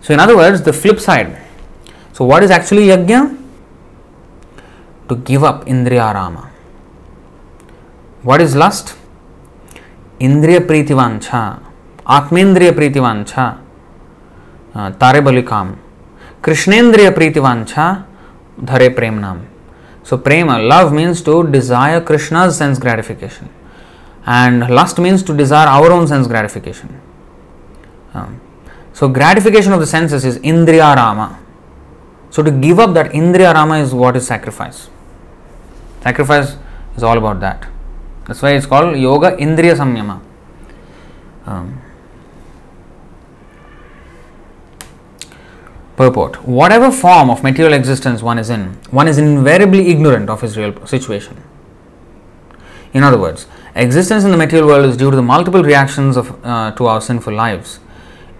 So in other words, the flip side. So what is actually yajna? To give up Indriyarama what is lust? Indriya Priti Vancha, Atmendriya Priti Vancha, uh, Tare Balikam, Krishnendriya Priti Vancha, Dhare Premnam. So, prema, love means to desire Krishna's sense gratification, and lust means to desire our own sense gratification. Um, so, gratification of the senses is Indriya Rama. So, to give up that Indriya Rama is what is sacrifice. Sacrifice is all about that that's why it's called yoga indriya samyama um, Purport Whatever form of material existence one is in, one is invariably ignorant of his real situation. In other words, existence in the material world is due to the multiple reactions of, uh, to our sinful lives.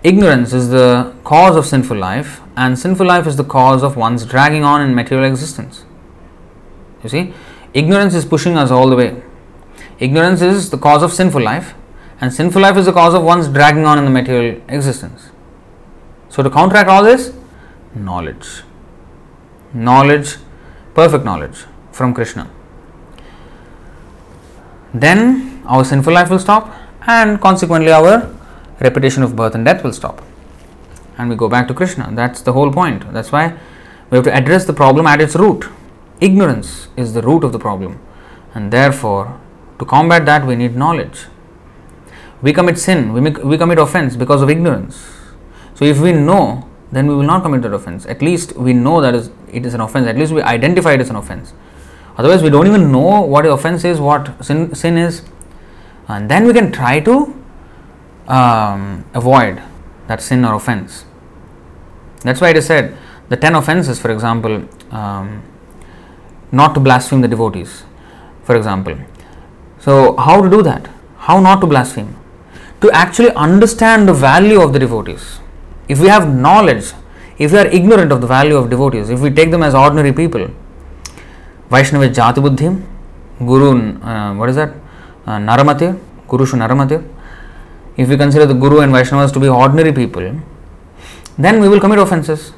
Ignorance is the cause of sinful life, and sinful life is the cause of one's dragging on in material existence. You see, ignorance is pushing us all the way. Ignorance is the cause of sinful life, and sinful life is the cause of one's dragging on in the material existence. So, to counteract all this, knowledge. Knowledge, perfect knowledge from Krishna. Then our sinful life will stop, and consequently, our repetition of birth and death will stop. And we go back to Krishna. That's the whole point. That's why we have to address the problem at its root. Ignorance is the root of the problem, and therefore, to combat that, we need knowledge. We commit sin, we, make, we commit offense because of ignorance. So, if we know then we will not commit that offense. At least we know that is, it is an offense. At least we identify it as an offense. Otherwise, we don't even know what offense is, what sin, sin is, and then we can try to um, avoid that sin or offense. That's why it is said the ten offenses, for example, um, not to blaspheme the devotees, for example. So, how to do that? How not to blaspheme? To actually understand the value of the devotees. If we have knowledge, if we are ignorant of the value of devotees, if we take them as ordinary people, Vaishnava Jati Buddhim, Guru, uh, what is that? Uh, Naramate, Gurushu Naramate. If we consider the Guru and Vaishnavas to be ordinary people, then we will commit offenses.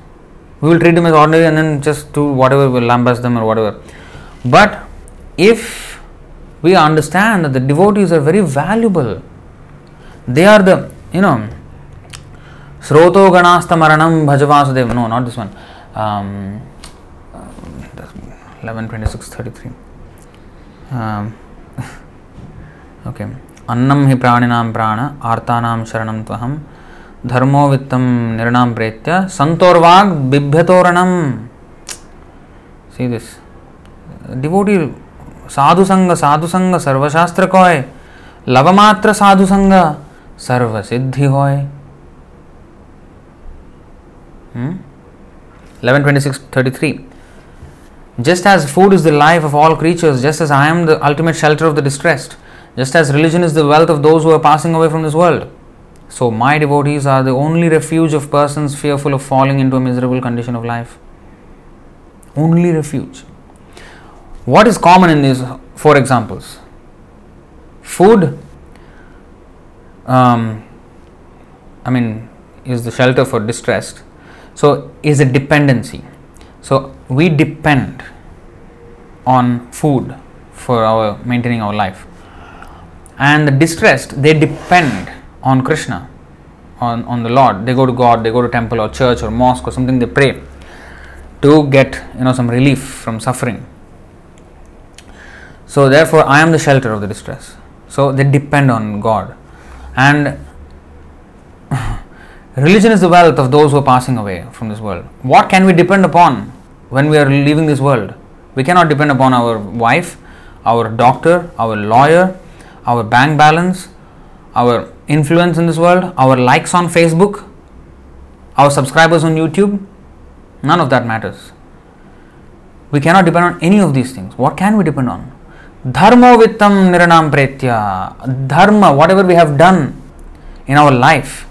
We will treat them as ordinary and then just do whatever will lambast them or whatever. But if we understand that the devotees are very valuable, they are the, you know, Sroto Ganastamaranam Bhajavasudev. No, not this one. Um, 11 26 33. Um, okay. अन्नं हि प्राणिनां प्राण आर्तानां शरणं त्वहं धर्मो वित्तं निर्णाम प्रेत्य संतोर्वाग बिभ्यतोरणम see this devotee साधुसंग साधुसंग, सर्वशास्त्र कोय? लवमात्र साधुसंग, सर्वसिद्धि होय। Eleven twenty six thirty three just as food is the life of all creatures just as I am the ultimate shelter of the distressed just as religion is the wealth of those are passing away from this world so my devotees are the only refuge of person fearful of falling into a miserable condition of life only refuge What is common in these four examples? Food, um, I mean, is the shelter for distressed. So, is a dependency. So, we depend on food for our maintaining our life. And the distressed, they depend on Krishna, on, on the Lord. They go to God, they go to temple or church or mosque or something, they pray to get you know some relief from suffering. So therefore I am the shelter of the distress. So they depend on God. And religion is the wealth of those who are passing away from this world. What can we depend upon when we are leaving this world? We cannot depend upon our wife, our doctor, our lawyer, our bank balance, our influence in this world, our likes on Facebook, our subscribers on YouTube, none of that matters. We cannot depend on any of these things. What can we depend on? Dharma vittam niranam pretya. Dharma, whatever we have done in our life,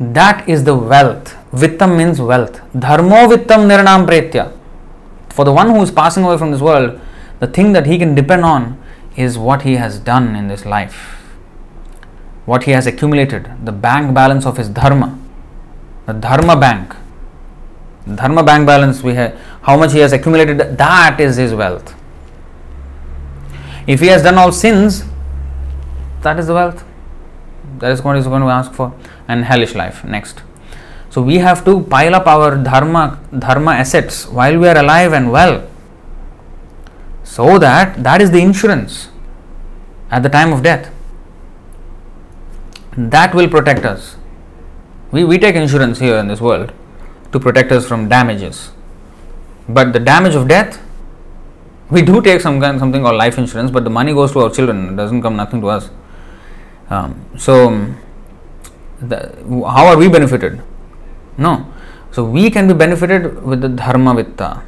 that is the wealth. Vittam means wealth. Dharmo vittam niranam pretya. For the one who is passing away from this world, the thing that he can depend on is what he has done in this life what he has accumulated, the bank balance of his dharma, the dharma bank, dharma bank balance we have, how much he has accumulated, that is his wealth. If he has done all sins, that is the wealth. That is what he is going to ask for, and hellish life next. So we have to pile up our dharma dharma assets while we are alive and well, so that that is the insurance at the time of death that will protect us. We, we take insurance here in this world to protect us from damages. But the damage of death, we do take some kind something called life insurance, but the money goes to our children. It doesn't come nothing to us. Um, so, the, how are we benefited? No. So we can be benefited with the dharma vitta.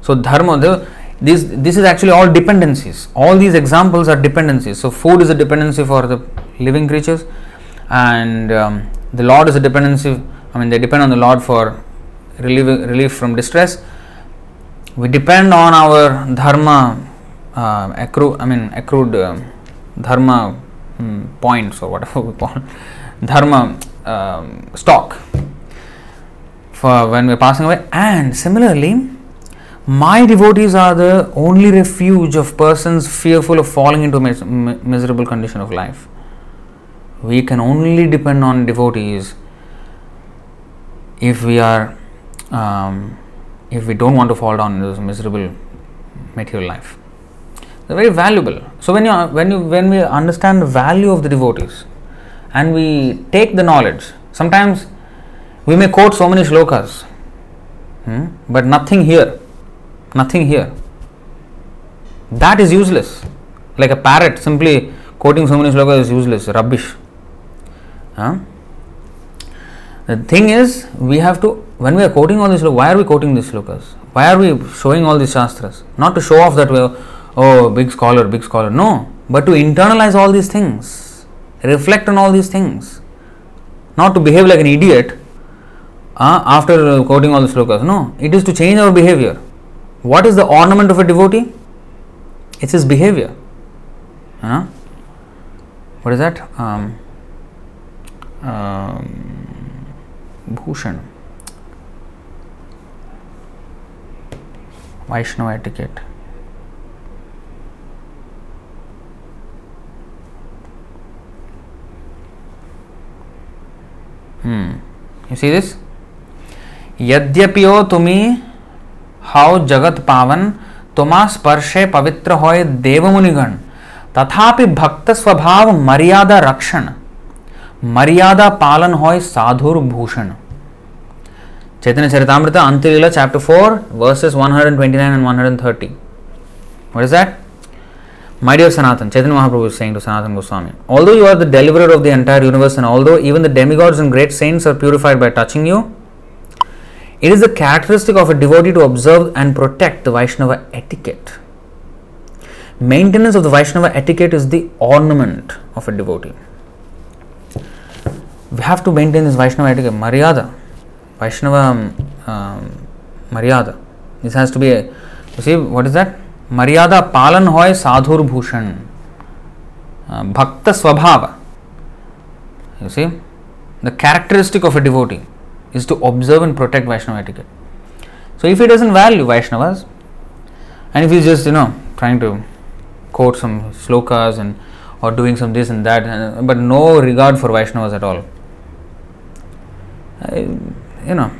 So dharma, the, this this is actually all dependencies. All these examples are dependencies. So food is a dependency for the living creatures, and um, the Lord is a dependency. I mean, they depend on the Lord for relief, relief from distress. We depend on our dharma, uh, I mean, accrued uh, dharma um, points or whatever we call dharma um, stock for when we're passing away. And similarly, my devotees are the only refuge of persons fearful of falling into mis- miserable condition of life we can only depend on devotees if we are um, if we don't want to fall down in this miserable material life they're very valuable so when you when you when we understand the value of the devotees and we take the knowledge sometimes we may quote so many shlokas hmm, but nothing here nothing here. That is useless. Like a parrot simply quoting so many slokas is useless, rubbish. Huh? The thing is, we have to, when we are quoting all these, why are we quoting these slokas? Why are we showing all these shastras? Not to show off that we are, oh, big scholar, big scholar. No, but to internalize all these things, reflect on all these things. Not to behave like an idiot uh, after quoting all the slokas. No, it is to change our behavior. What is the ornament of a devotee? It's his behavior. Uh, what is that? Um, um, Bhushan. Etiquette. Hmm. You see this? यद्यपियो तुम्ही हाउ जगत पावन तुमा स्पर्शे पवित्र होय देवमुनिगण, तथापि भक्त स्वभाव मर्यादा रक्षण, मर्यादा पालन होय साधुर भूषण Chaitanya Charitamrita, Antya-lila, chapter 4, verses 129 and 130. What is that? My dear Sanatan, Chaitanya Mahaprabhu is saying to Sanatan Goswami, although you are the deliverer of the entire universe and although even the demigods and great saints are purified by touching you, it is the characteristic of a devotee to observe and protect the Vaishnava etiquette. Maintenance of the Vaishnava etiquette is the ornament of a devotee. We have to maintain this Vaishnava etiquette, Maryada. Vaishnava um, Maryada. This has to be a, you see, what is that? Maryada palan hoy sadhur bhushan. Uh, bhakta swabhava. You see, the characteristic of a devotee is to observe and protect Vaishnava etiquette. So if he doesn't value Vaishnavas, and if he's just you know trying to quote some slokas and or doing some this and that, uh, but no regard for Vaishnavas at all, you know,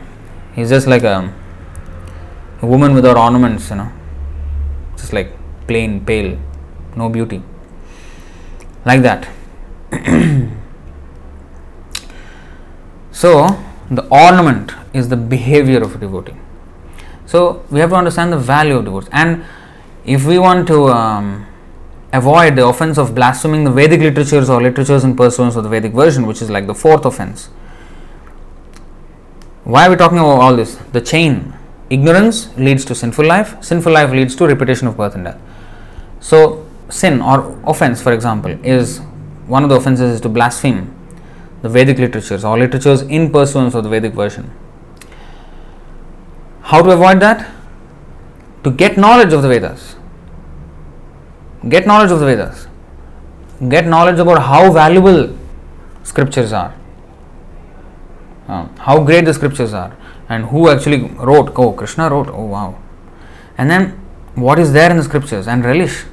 he's just like a, a woman without ornaments, you know, just like plain, pale, no beauty, like that. so the ornament is the behavior of a devotee. So we have to understand the value of devotees. And if we want to um, avoid the offense of blaspheming the Vedic literatures or literatures in pursuance of the Vedic version, which is like the fourth offense, why are we talking about all this? The chain. Ignorance leads to sinful life, sinful life leads to repetition of birth and death. So, sin or offense, for example, is one of the offenses is to blaspheme the Vedic literatures or literatures in pursuance of the Vedic version. How to avoid that? To get knowledge of the Vedas. Get knowledge of the Vedas. Get knowledge about how valuable scriptures are. Uh, how great the scriptures are and who actually wrote. Oh, Krishna wrote. Oh, wow. And then what is there in the scriptures and relish.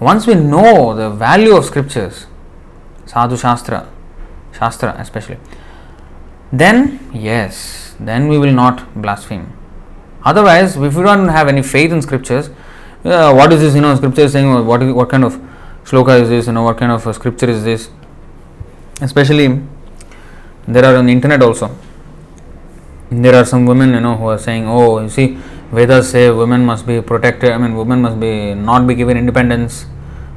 Once we know the value of scriptures, Sadhu Shastra, Shastra especially, then yes, then we will not blaspheme. Otherwise, if we don't have any faith in scriptures, uh, what is this? You know, scripture is saying what what kind of shloka is this? You know, what kind of scripture is this? Especially, there are on internet also. There are some women, you know, who are saying, "Oh, you see, Vedas say women must be protected. I mean, women must be not be given independence."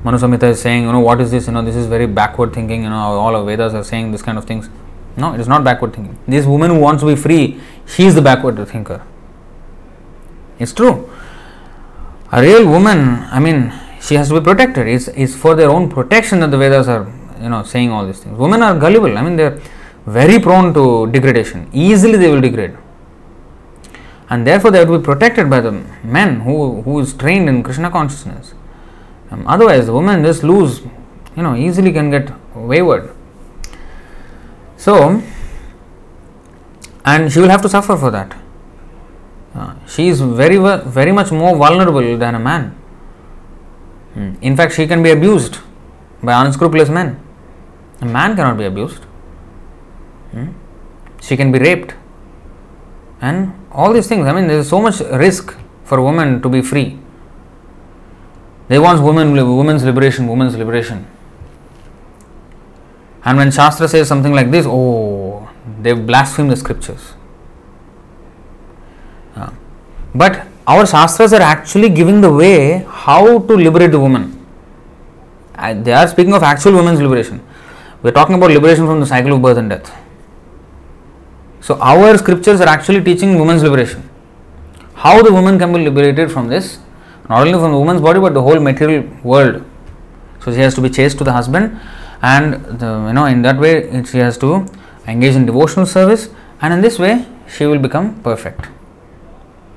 Manu Samhita is saying, you know, what is this? You know, this is very backward thinking. You know, all of Vedas are saying this kind of things. No, it is not backward thinking. This woman who wants to be free, she is the backward thinker. It's true. A real woman, I mean, she has to be protected. It's, it's for their own protection that the Vedas are, you know, saying all these things. Women are gullible. I mean, they're very prone to degradation. Easily they will degrade. And therefore they have to be protected by the men who, who is trained in Krishna consciousness. Um, otherwise, the woman just lose, you know, easily can get wayward. So, and she will have to suffer for that. Uh, she is very, very much more vulnerable than a man. Hmm. In fact, she can be abused by unscrupulous men. A man cannot be abused. She can be raped. And all these things. I mean, there is so much risk for women to be free. They want women, women's liberation, women's liberation. And when Shastra says something like this, oh, they've blasphemed the scriptures. Uh, but our shastras are actually giving the way how to liberate the woman. Uh, they are speaking of actual women's liberation. We are talking about liberation from the cycle of birth and death. So, our scriptures are actually teaching women's liberation. How the woman can be liberated from this, not only from the woman's body but the whole material world. So, she has to be chaste to the husband, and the, you know in that way she has to engage in devotional service, and in this way she will become perfect.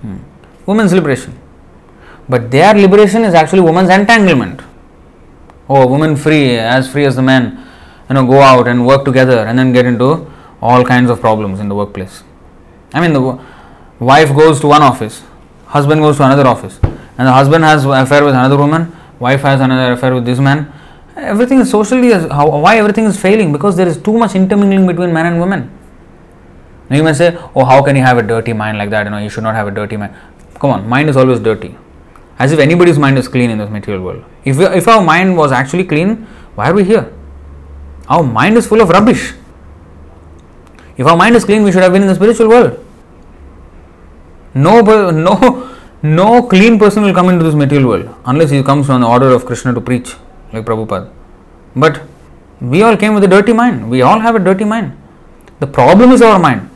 Hmm. Women's liberation, but their liberation is actually woman's entanglement. Oh, woman free, as free as the man, you know, go out and work together, and then get into all kinds of problems in the workplace. I mean, the wife goes to one office, husband goes to another office, and the husband has affair with another woman, wife has another affair with this man. Everything is socially is how why everything is failing because there is too much intermingling between men and women. Now you may say, "Oh, how can you have a dirty mind like that? You know, you should not have a dirty mind." Come on, mind is always dirty. As if anybody's mind is clean in this material world. If, if our mind was actually clean, why are we here? Our mind is full of rubbish. If our mind is clean, we should have been in the spiritual world. No, no, no clean person will come into this material world unless he comes on the order of Krishna to preach, like Prabhupada. But we all came with a dirty mind. We all have a dirty mind. The problem is our mind.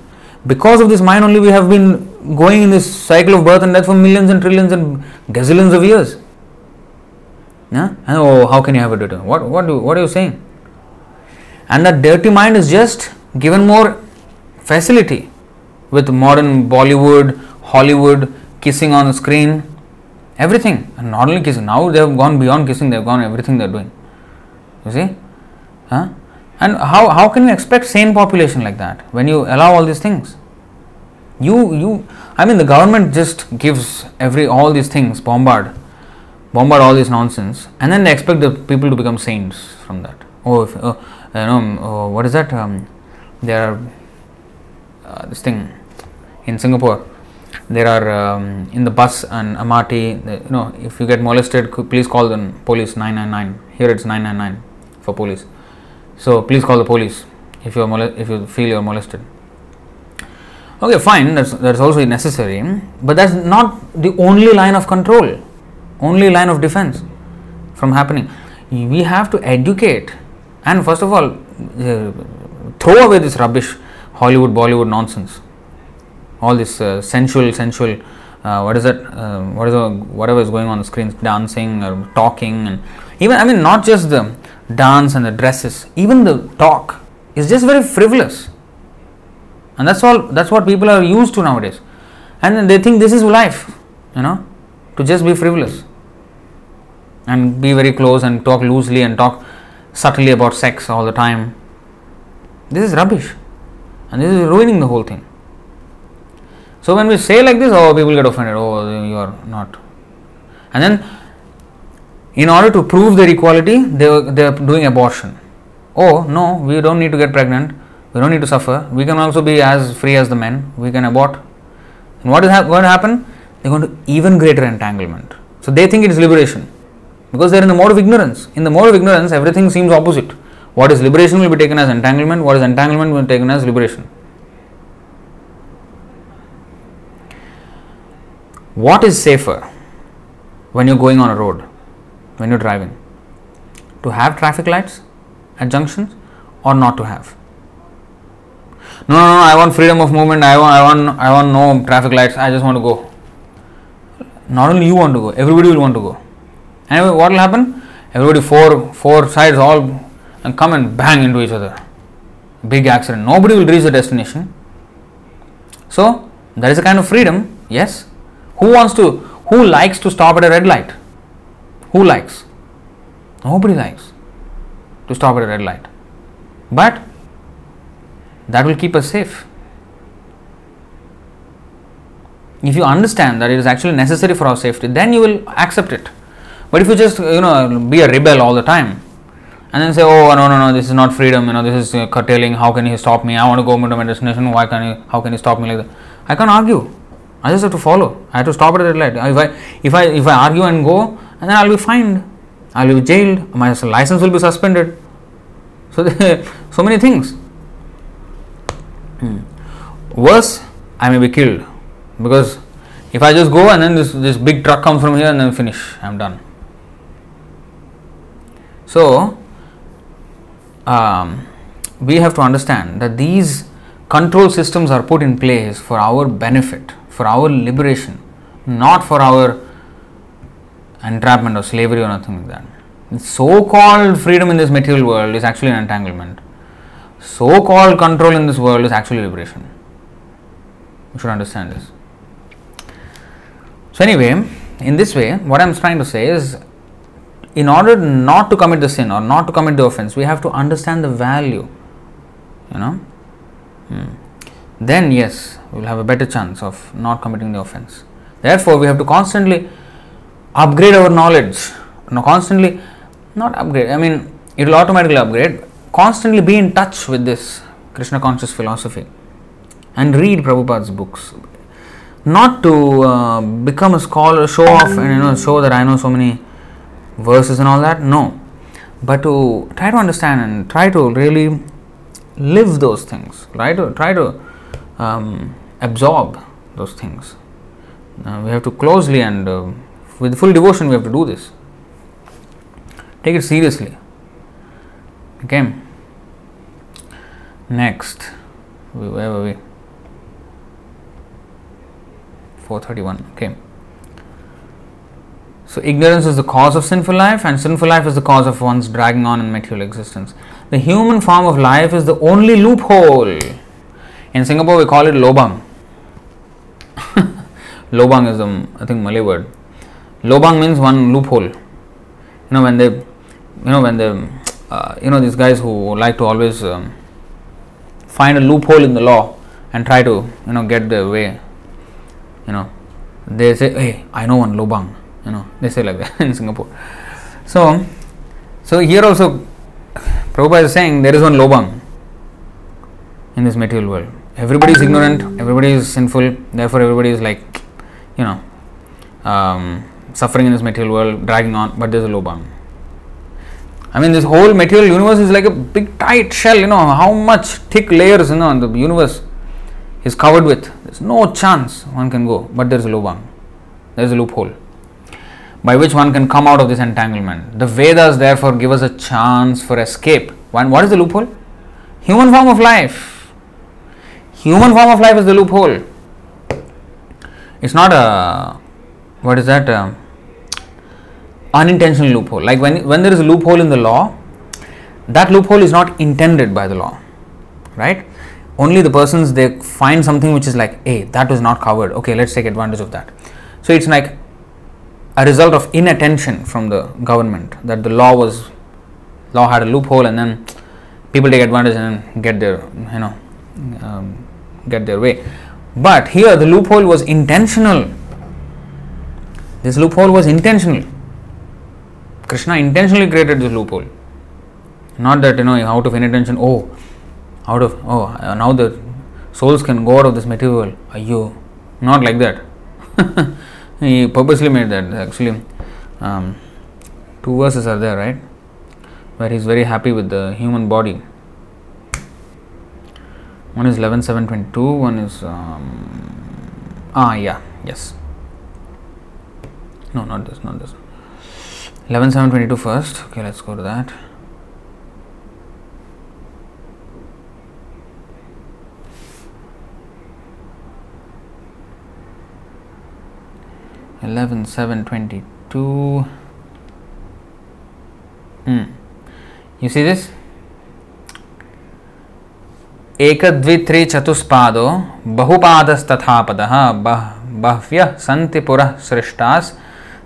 Because of this mind only, we have been going in this cycle of birth and death for millions and trillions and gazillions of years. Yeah? And oh, how can you have a dirty? What what do, what are you saying? And that dirty mind is just given more facility with modern Bollywood, Hollywood, kissing on the screen, everything. And not only kissing, now they have gone beyond kissing, they have gone everything they are doing. You see? Huh? And how, how can you expect sane population like that when you allow all these things? You you I mean the government just gives every all these things bombard bombard all this nonsense and then they expect the people to become saints from that. Oh, if, uh, you know, oh, what is that? Um, are uh, this thing in Singapore. There are um, in the bus and MRT. The, you know, if you get molested, please call the police 999. Here it's 999 for police. So please call the police if you are if you feel you are molested. Okay, fine. That's that's also necessary, but that's not the only line of control, only line of defense from happening. We have to educate, and first of all, uh, throw away this rubbish Hollywood, Bollywood nonsense. All this uh, sensual, sensual. Uh, what is that? Uh, what is the, whatever is going on the screen, dancing or talking, and even I mean not just the dance and the dresses, even the talk is just very frivolous, and that's all. That's what people are used to nowadays, and they think this is life, you know, to just be frivolous and be very close and talk loosely and talk subtly about sex all the time. This is rubbish and this is ruining the whole thing. So when we say like this, oh, people get offended. Oh, you are not. And then, in order to prove their equality, they they are doing abortion. Oh no, we don't need to get pregnant. We don't need to suffer. We can also be as free as the men. We can abort. And what is ha- going to happen? They're going to even greater entanglement. So they think it is liberation because they're in the mode of ignorance. In the mode of ignorance, everything seems opposite. What is liberation will be taken as entanglement, what is entanglement will be taken as liberation. What is safer when you're going on a road, when you're driving? To have traffic lights at junctions or not to have? No, no, no, I want freedom of movement, I want, I want, I want no traffic lights, I just want to go. Not only you want to go, everybody will want to go. And what will happen? Everybody, four, four sides, all and come and bang into each other. Big accident. Nobody will reach the destination. So, there is a kind of freedom, yes. Who wants to, who likes to stop at a red light? Who likes? Nobody likes to stop at a red light. But that will keep us safe. If you understand that it is actually necessary for our safety, then you will accept it. But if you just, you know, be a rebel all the time, and then say, oh no no no, this is not freedom. You know, this is uh, curtailing. How can he stop me? I want to go to my destination. Why can he? How can he stop me like that? I can't argue. I just have to follow. I have to stop at the red light. If I if I if I argue and go, and then I'll be fined. I'll be jailed. My license will be suspended. So so many things. Hmm. Worse, I may be killed because If I just go and then this, this big truck comes from here and then finish, I'm done. So, um, we have to understand that these control systems are put in place for our benefit, for our liberation, not for our entrapment or slavery or nothing like that. So called freedom in this material world is actually an entanglement. So called control in this world is actually liberation. You should understand this. So, anyway, in this way, what I'm trying to say is in order not to commit the sin or not to commit the offense, we have to understand the value. You know? Hmm. Then, yes, we'll have a better chance of not committing the offense. Therefore, we have to constantly upgrade our knowledge. No, constantly, not upgrade, I mean, it will automatically upgrade. Constantly be in touch with this Krishna conscious philosophy and read Prabhupada's books. Not to uh, become a scholar, show off, and you know, show that I know so many verses and all that. No, but to try to understand and try to really live those things. Try to try to um, absorb those things. Uh, we have to closely and uh, with full devotion we have to do this. Take it seriously. Okay. Next, where were we? 431. Okay. So, ignorance is the cause of sinful life, and sinful life is the cause of one's dragging on in material existence. The human form of life is the only loophole. In Singapore, we call it lobang. lobang is the, I think, Malay word. Lobang means one loophole. You know, when they, you know, when they, uh, you know, these guys who like to always um, find a loophole in the law and try to, you know, get their way. You know, they say, hey, I know one lobang you know they say like that in Singapore. So, so here also Prabhupada is saying there is one lobang in this material world. Everybody is ignorant, everybody is sinful, therefore everybody is like, you know, um, suffering in this material world, dragging on, but there's a lobang. I mean, this whole material universe is like a big tight shell, you know, how much thick layers, you know, the universe is covered with. There's no chance one can go, but there's a lobang, there's a loophole by which one can come out of this entanglement. The Vedas therefore give us a chance for escape. One, what is the loophole? Human form of life. Human form of life is the loophole. It's not a what is that? A unintentional loophole. Like when when there is a loophole in the law, that loophole is not intended by the law, right? Only the persons they find something which is like, hey, that was not covered. Okay, let's take advantage of that. So it's like a result of inattention from the government that the law was law had a loophole and then people take advantage and get their you know um, get their way. But here the loophole was intentional. This loophole was intentional. Krishna intentionally created this loophole. Not that you know out of inattention oh out of oh now the souls can go out of this material. World you not like that he purposely made that actually. Um, two verses are there right? Where he's very happy with the human body. One is 11722 one is um, ah yeah yes. No not this not this. 11722 first. Okay let's go to that 11 7 22 hmm. you see this एकद्वित्रि चतुष्पादो बहुपादस्तथापदः बह बह्व्यः सन्ति पुरः सृष्टास्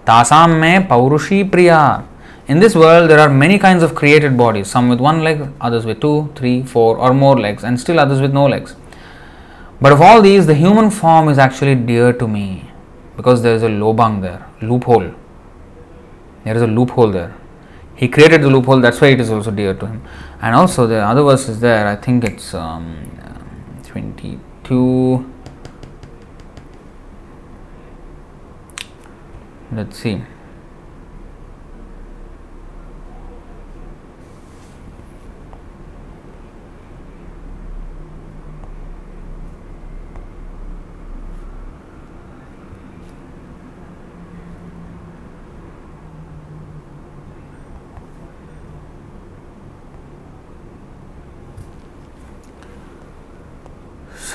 तासां मे पौरुषी प्रिया In this world, there are many kinds of created bodies, some with one leg, others with two, three, four, or more legs, and still others with no legs. But of all these, the human form is actually dear to me because there is a lobang there, loophole. There is a loophole there. He created the loophole, that's why it is also dear to him. And also the other verse is there, I think it's um, 22. Let's see.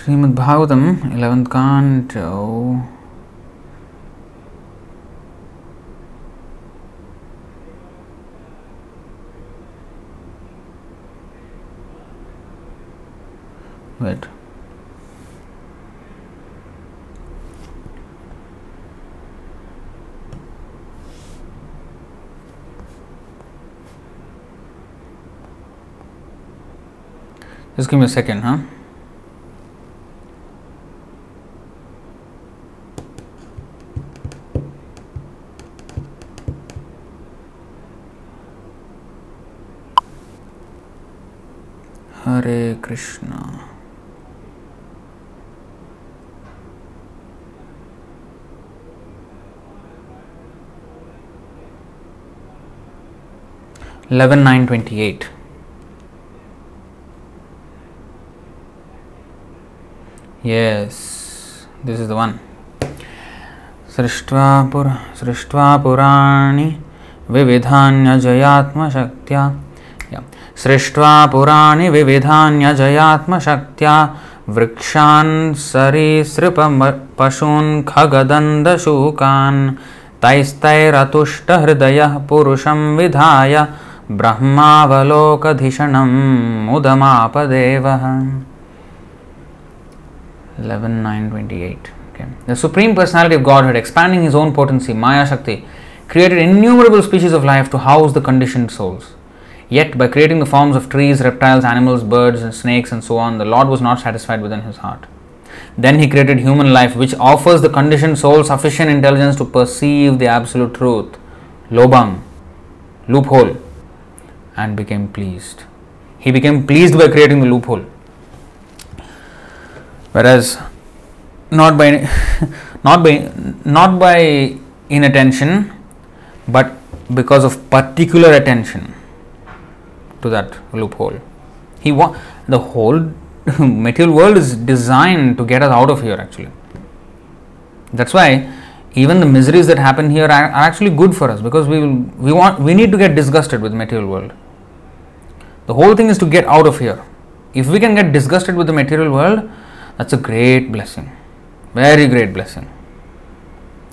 Srimad Bhagavatam, 11th canto. Wait. Just give me a second, huh? Hare Krishna. Eleven nine twenty eight yes this is the one सृष्ट्वा पुरा, सृष्ट्वा पुराणी विविधान्यजयात्मशक्त्या। सृष्ट्वा पुराणि विविधान्यजयात्मशक्त्या वृक्षान् सरीसृपम पशून् खगदन्दशूकान् तैस्तैरतुष्टहृदयः पुरुषं विधाय ब्रह्मावलोकधिषणं मुदमापदेवः 11 9 28 okay the supreme personality of godhead expanding his own potency maya shakti created innumerable species of life to house the conditioned souls yet by creating the forms of trees reptiles animals birds and snakes and so on the lord was not satisfied within his heart. Then he created human life which offers the conditioned soul sufficient intelligence to perceive the absolute truth lobang loophole and became pleased. He became pleased by creating the loophole. Whereas not by not by not by inattention but because of particular attention to that loophole he wa- the whole material world is designed to get us out of here actually that's why even the miseries that happen here are, are actually good for us because we will, we want we need to get disgusted with the material world the whole thing is to get out of here if we can get disgusted with the material world that's a great blessing. Very great blessing.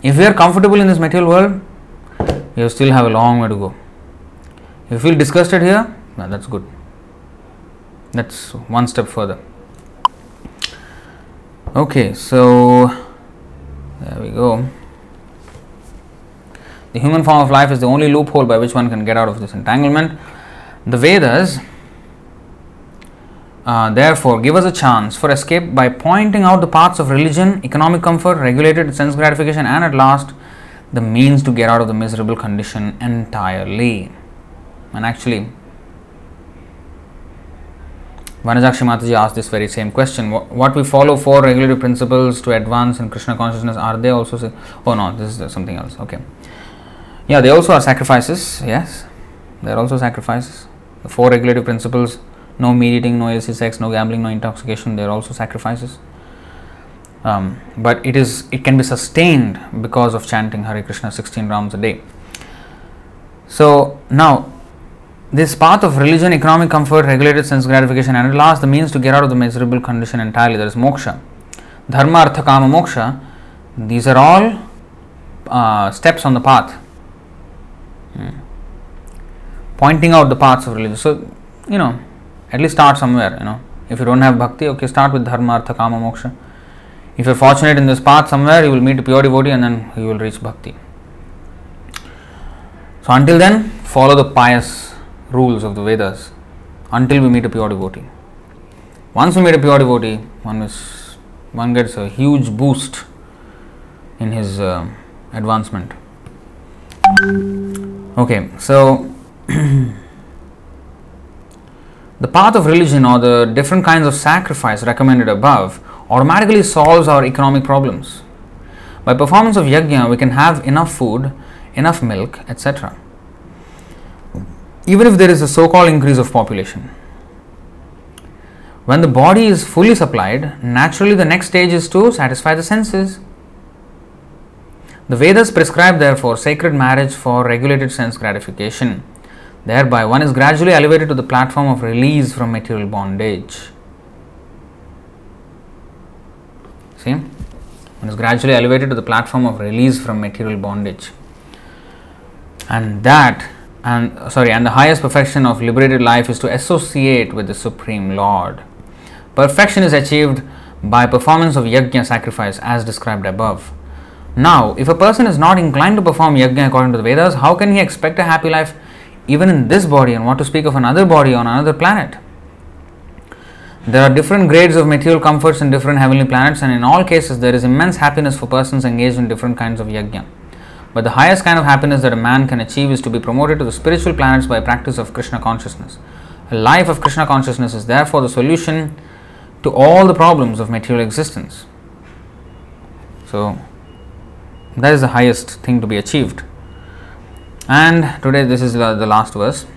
If we are comfortable in this material world, you still have a long way to go. If you feel disgusted here, well, that's good. That's one step further. Okay, so there we go. The human form of life is the only loophole by which one can get out of this entanglement. The Vedas uh, therefore, give us a chance for escape by pointing out the paths of religion, economic comfort, regulated sense gratification, and at last, the means to get out of the miserable condition entirely. And actually, Vanajakshi Mataji asked this very same question. What we follow four regulative principles to advance in Krishna consciousness, are they also? Say, oh no, this is something else. Okay. Yeah, they also are sacrifices. Yes, they are also sacrifices. The four regulative principles no meat eating, no illicit sex, no gambling, no intoxication. They are also sacrifices. Um, but it is it can be sustained because of chanting Hare Krishna 16 rounds a day. So now this path of religion, economic comfort, regulated sense gratification, and at last the means to get out of the miserable condition entirely. There is moksha, dharma, artha, kama, moksha. These are all uh, steps on the path, hmm. pointing out the paths of religion. So you know at least start somewhere you know if you don't have bhakti okay start with dharma artha kama moksha if you're fortunate in this path somewhere you will meet a pure devotee and then you will reach bhakti so until then follow the pious rules of the vedas until we meet a pure devotee once we meet a pure devotee one is one gets a huge boost in his uh, advancement okay so The path of religion or the different kinds of sacrifice recommended above automatically solves our economic problems. By performance of yajna, we can have enough food, enough milk, etc. Even if there is a so called increase of population. When the body is fully supplied, naturally the next stage is to satisfy the senses. The Vedas prescribe, therefore, sacred marriage for regulated sense gratification Thereby, one is gradually elevated to the platform of release from material bondage. See, one is gradually elevated to the platform of release from material bondage. And that, and sorry, and the highest perfection of liberated life is to associate with the Supreme Lord. Perfection is achieved by performance of yajna sacrifice as described above. Now, if a person is not inclined to perform yajna according to the Vedas, how can he expect a happy life even in this body and what to speak of another body on another planet? There are different grades of material comforts in different heavenly planets, and in all cases, there is immense happiness for persons engaged in different kinds of yajna. But the highest kind of happiness that a man can achieve is to be promoted to the spiritual planets by practice of Krishna consciousness. A life of Krishna consciousness is therefore the solution to all the problems of material existence. So, that is the highest thing to be achieved. And today, this is the, the last verse.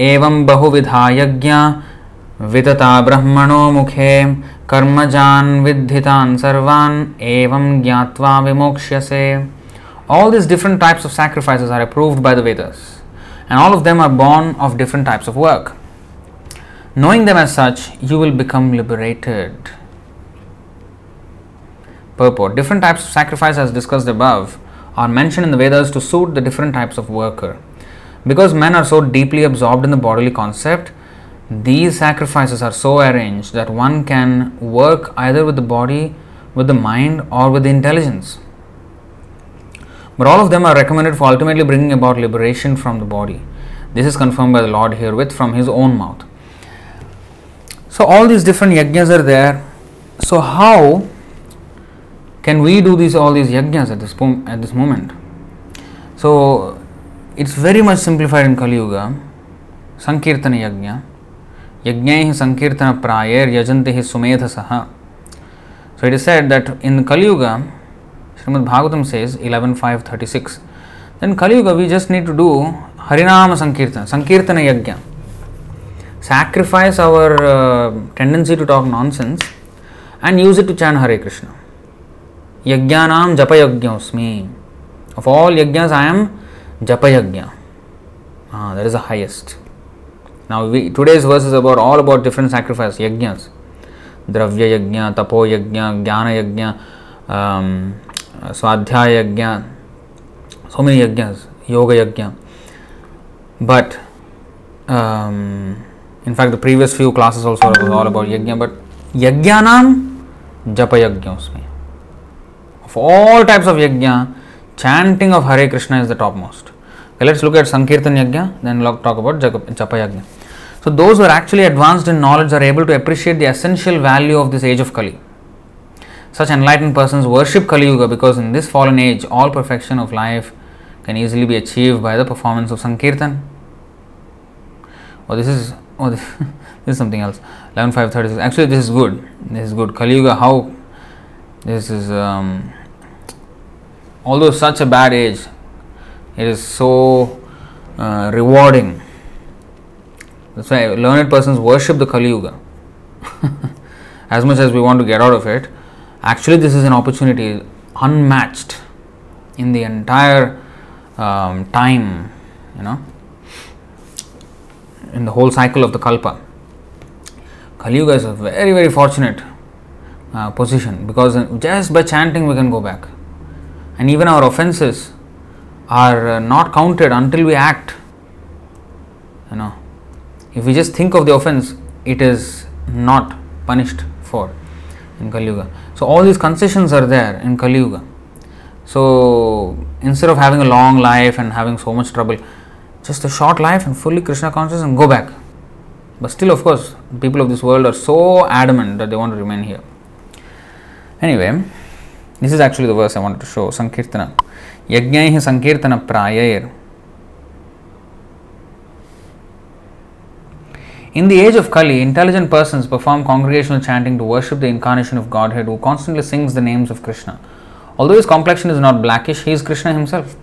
एवं बहुविधा यज्ञा वितता ब्रह्मणो मुखे कर्मजान् विद्धितान् सर्वान् एवं ज्ञात्वा विमोक्ष्यसे all these different types of sacrifices are approved by the Vedas, and all of them are born of different types of work. Knowing them as such, you will become liberated. Purport Different types of sacrifice, as discussed above, are mentioned in the Vedas to suit the different types of worker. Because men are so deeply absorbed in the bodily concept, these sacrifices are so arranged that one can work either with the body, with the mind, or with the intelligence. But all of them are recommended for ultimately bringing about liberation from the body. This is confirmed by the Lord herewith from his own mouth. So, all these different yajnas are there. So, how can we do these all these yajnas at this, po- at this moment? So, it's very much simplified in Kali Yuga. Sankirtana yajna. Yajnaihi Sankirtana prayair yajante hi sumetha saha. So, it is said that in Kali Yuga, srimad bhagavatam says 11536 then kali yuga we just need to do harinama sankirtana sankirtana yajna. Sacrifice our uh, tendency to talk nonsense and use it to chant hare krishna. Yajnanam japayajñosmi of all yajnas i am japayajna. Ah, that is the highest. Now, we, today's verse is about all about different sacrifice yajnas, dravya yajna, tapo yajna, jnana yajna, um, स्वाध्याय यज्ञ सो many yajna, yoga yajna. But in fact the previous few classes also all about yajna but यज्ञानाम japa yajna उसमें. Of all types of yajna chanting of Hare Krishna is the top most let's look at sankirtana yajna then lock talk about japa yajna so those are actually advanced in knowledge are able to appreciate the essential value of this age of Kali Such enlightened persons worship Kali Yuga because in this fallen age, all perfection of life can easily be achieved by the performance of Sankirtan. Oh, this is oh, this, this is something else. 11536. Actually, this is good. This is good. Kali Yuga, how this is, um, although such a bad age, it is so uh, rewarding that's why learned persons worship the Kali Yuga. as much as we want to get out of it, actually, this is an opportunity unmatched in the entire um, time, you know, in the whole cycle of the Kalpa. Kali is a very, very fortunate uh, position because just by chanting we can go back. And even our offenses are uh, not counted until we act. You know, if we just think of the offense, it is not punished for in Kali. So, all these concessions are there in Kali Yuga. So, instead of having a long life and having so much trouble, just a short life and fully Krishna conscious and go back. But still, of course, people of this world are so adamant that they want to remain here. Anyway, this is actually the verse I wanted to show Sankirtana. Yajnaihi Sankirtana Prayayir. In the age of Kali, intelligent persons perform congregational chanting to worship the incarnation of Godhead who constantly sings the names of Krishna. Although his complexion is not blackish, he is Krishna himself.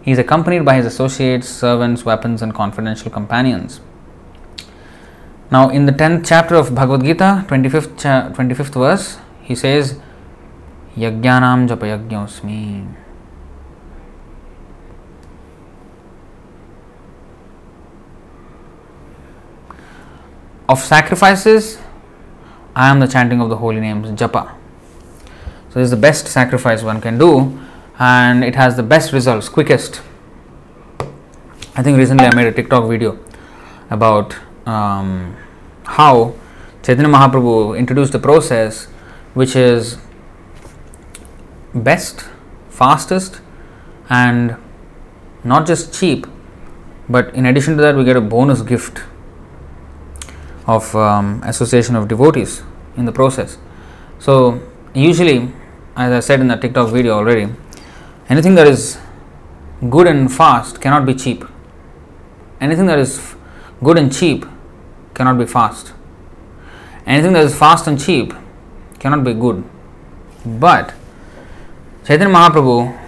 He is accompanied by his associates, servants, weapons, and confidential companions. Now, in the 10th chapter of Bhagavad Gita, 25th, cha- 25th verse, he says, Yajnanam japayajñosmi. Of sacrifices, I am the chanting of the holy names, japa. So, this is the best sacrifice one can do, and it has the best results, quickest. I think recently I made a TikTok video about um, how Chaitanya Mahaprabhu introduced a process which is best, fastest, and not just cheap, but in addition to that, we get a bonus gift of um, association of devotees in the process. So, usually, as I said in the TikTok video already, anything that is good and fast cannot be cheap. Anything that is good and cheap cannot be fast. Anything that is fast and cheap cannot be good. But Chaitanya Mahaprabhu,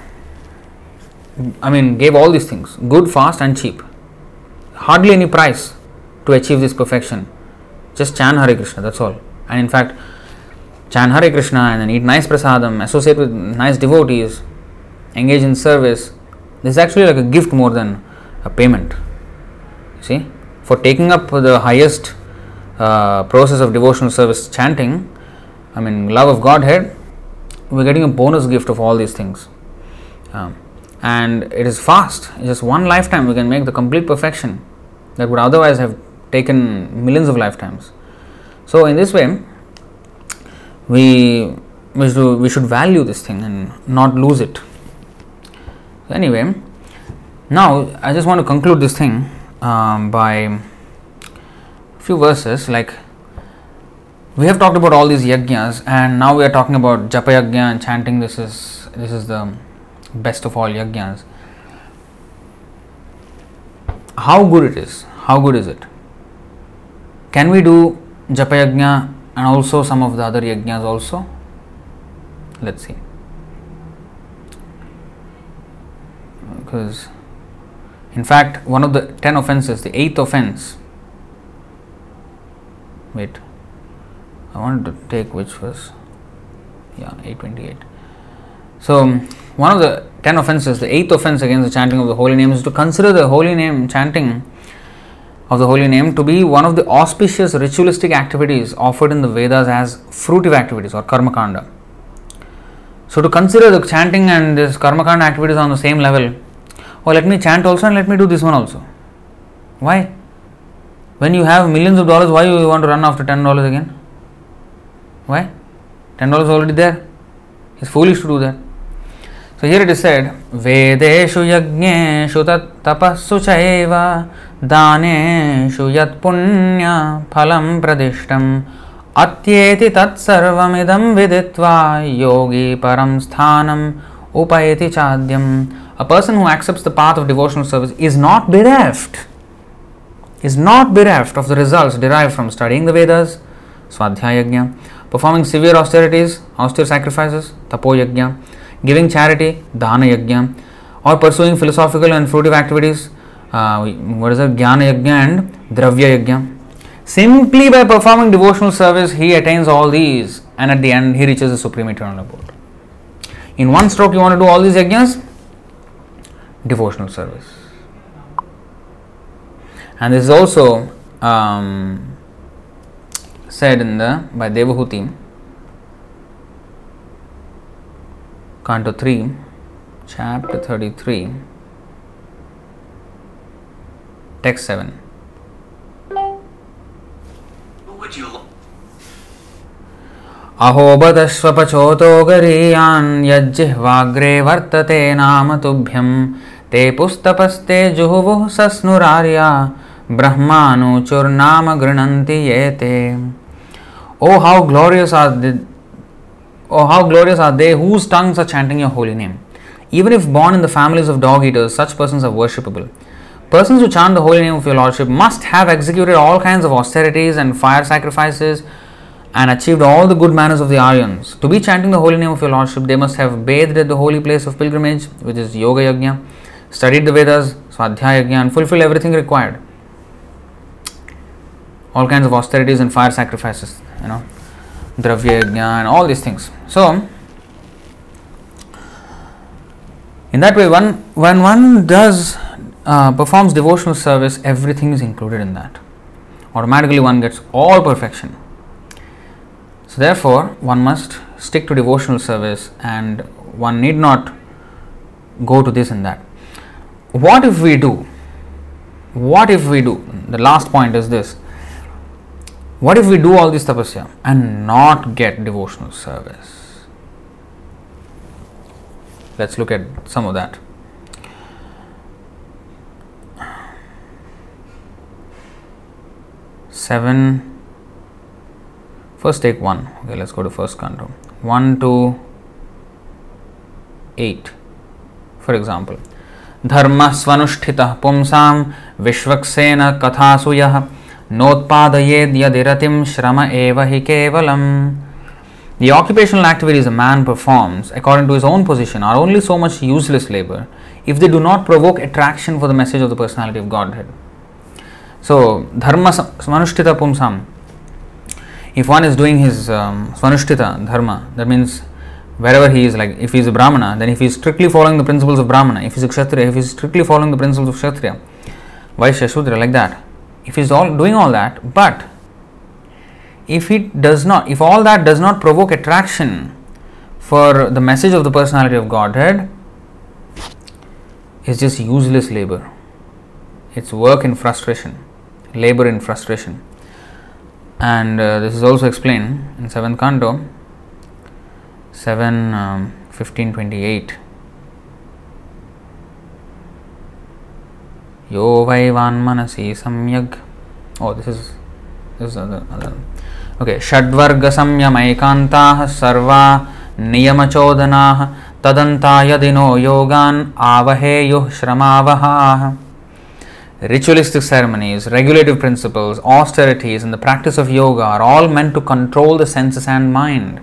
I mean, gave all these things good, fast, and cheap. Hardly any price to achieve this perfection. Just chant Hare Krishna, that's all. And in fact, chant Hare Krishna and then eat nice prasadam, associate with nice devotees, engage in service. This is actually like a gift more than a payment. See, for taking up the highest uh, process of devotional service, chanting, I mean, love of Godhead, we're getting a bonus gift of all these things. Um, and it is fast. Just one lifetime we can make the complete perfection that would otherwise have taken millions of lifetimes. So, in this way, we we should, we should value this thing and not lose it. Anyway, now I just want to conclude this thing um, by a few verses like we have talked about all these yajnas and now we are talking about japa yajna and chanting this is this is the best of all yajnas how good it is how good is it can we do japa yajna and also some of the other yajnas also? Let's see. Because in fact one of the 10 offenses the eighth offense. Wait. I wanted to take which was? Yeah 828 so one of the 10 offenses the eighth offense against the chanting of the holy name is to consider the holy name chanting of the holy name to be one of the auspicious ritualistic activities offered in the Vedas as fruitive activities or karma kanda. So, to consider the chanting and this karma kanda activities on the same level, oh, let me chant also and let me do this one also. Why? When you have millions of dollars, why you want to run after ten dollars again? Why? Ten dollars already there. It's foolish to do that. So here it is said, Vedeshu yajneshu tapassu chaiva दानु युण्य फल प्रदिष्ट अत्येति तत्सर्वमिदं विदित्वा योगी परम स्थान उपैति चाद्यम। A person who accept the path of devotional service is not bereft is not bereft of the result derive from studying the Vedas svadhyaya yajna performing severe austerities austere sacrifices tapo yajna giving charity dana yajna और pursuing philosophical and fruitive activities uh, what is it, jnana yajna and dravya yajna. Simply by performing devotional service, he attains all these, and at the end, he reaches the supreme eternal abode. In one stroke, you want to do all these yajnas? Devotional service. And this is also um, said in the by Devahuti Canto 3, Chapter 33, text seven अहोबदश्वपचोतोगरीयान् यज्जिह्वाग्रे वर्तते नाम तुभ्यं ते पुस्तपस्ते जुहुवुः सस्नुरार्या। ब्रह्मानुचुर्नाम गृणन्ति ये ते। O how glorious are O how glorious are they whose tongues are chanting your holy name even if born in the families of dog eaters such person are worshipable Persons who chant the holy name of your Lordship must have executed all kinds of austerities and fire sacrifices and achieved all the good manners of the Aryans. To be chanting the holy name of your Lordship, they must have bathed at the holy place of pilgrimage, which is Yoga Yajna, studied the Vedas, Swadhyaya Yajna, and fulfilled everything required. All kinds of austerities and fire sacrifices, you know, Dravya Yajna, and all these things. So, in that way, one when one does uh, performs devotional service, everything is included in that. Automatically, one gets all perfection. So, therefore, one must stick to devotional service and one need not go to this and that. What if we do? What if we do? The last point is this. What if we do all this tapasya and not get devotional service? Let's look at some of that. 7 first take 1 okay let's go to first canto 1 2 8 for example dharmasvanushtita pumsam vishvaksena Vishvaksena कथासु यः नोत्पादयेद्यदिरतिं श्रम एव हि केवलम् The occupational activities a man performs according to his own position are only so much useless labor if they do not provoke attraction for the message of the personality of Godhead. So, dharma svanushtita pumsam. If one is doing his um, dharma, that means wherever he is, like if he is a brahmana, then if he is strictly following the principles of brahmana, if he is a kshatriya, if he is strictly following the principles of kshatriya, vaishya, shudra, like that. If he is all doing all that, but if he does not, if all that does not provoke attraction for the message of the personality of Godhead, it's just useless labor. It's work in frustration, labor in frustration. And uh, this is also explained in 7th canto, 7 um, 15 28. यो वै वान्मनसि सम्यग् oh this is this is other, other. okay षड्वर्गसंयमैकान्ताः सर्वा नियमचोदनाः तदन्ता यदिनो योगान् आवहेयुः श्रमावहाः Ritualistic ceremonies, regulative principles, austerities, and the practice of yoga are all meant to control the senses and mind.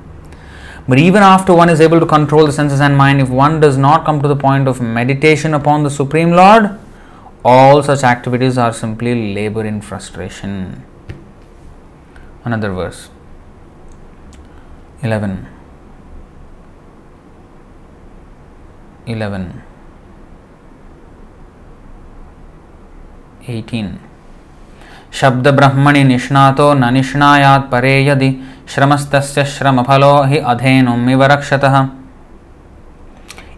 But even after one is able to control the senses and mind, if one does not come to the point of meditation upon the Supreme Lord, all such activities are simply labor in frustration. Another verse 11. 11. 18. शब्द ब्रह्मणि निष्णातो न निष्णायात् परे यदि श्रमस्तस्य श्रमफलो हि अधेनुमिव रक्षतः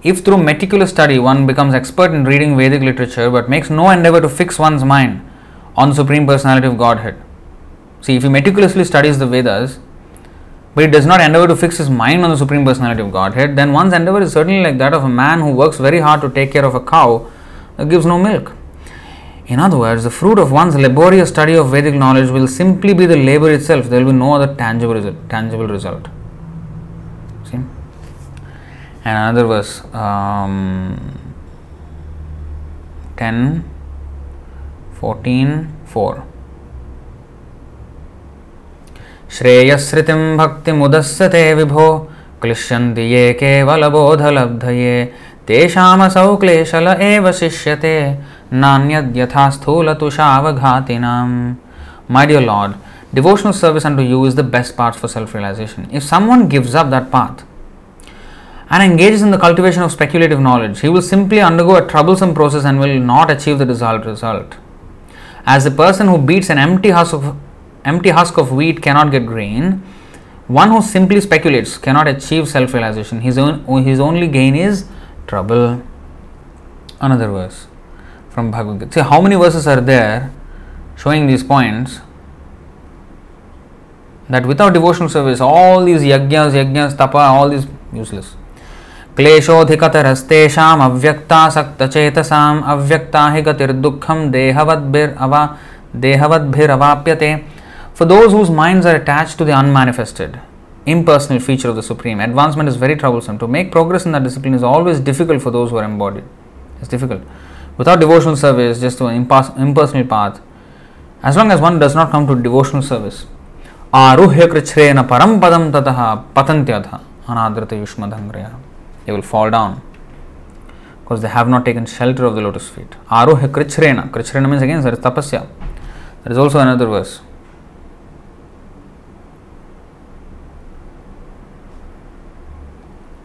If through meticulous study one becomes expert in reading Vedic literature but makes no endeavor to fix one's mind on the Supreme Personality of Godhead, see, if he meticulously studies the Vedas but he does not endeavor to fix his mind on the Supreme Personality of Godhead, then one's endeavor is certainly like that of a man who works very hard to take care of a cow that gives no milk. In other words, the fruit of one's laborious study of Vedic knowledge will simply be the labor itself. There will be no other tangible result. Tangible result. See? And another verse, um, 10, 14, 4. श्रेयस्मृतिं भक्तिमुदस्य ते विभो क्लिश्यन्ति ये केवलबोधलब्धये तेषामसौ क्लेशल एव शिष्यते nanyad sthula My dear Lord, devotional service unto you is the best path for self realization. If someone gives up that path and engages in the cultivation of speculative knowledge, he will simply undergo a troublesome process and will not achieve the desired result. As the person who beats an empty husk of, empty husk of wheat cannot get grain, one who simply speculates cannot achieve self realization. His, his only gain is trouble. Another verse. from Bhagavad Gita. See how many verses are there showing these points that without devotional service, all these yajnas, yajnas, tapa, all these useless. क्लेशोऽधिकतरस्तेषाम् अव्यक्तासक्तचेतसाम् अव्यक्ता हि गतिर्दुःखं देहवद्भिरवा देहवद्भिरवाप्यते For those whose minds are attached to the unmanifested, impersonal feature of the Supreme, advancement is very troublesome. To make progress in that discipline is always difficult for those who are embodied. It's difficult. without devotional service, just an impersonal path. As long as one does not come to devotional service, aruhya krichreena param padam tataha patantyadha anadrata yushmadhangraya. They will fall down because they have not taken shelter of the lotus feet. Aruhya krichreena. Krichreena means again, there is tapasya. There is also another verse.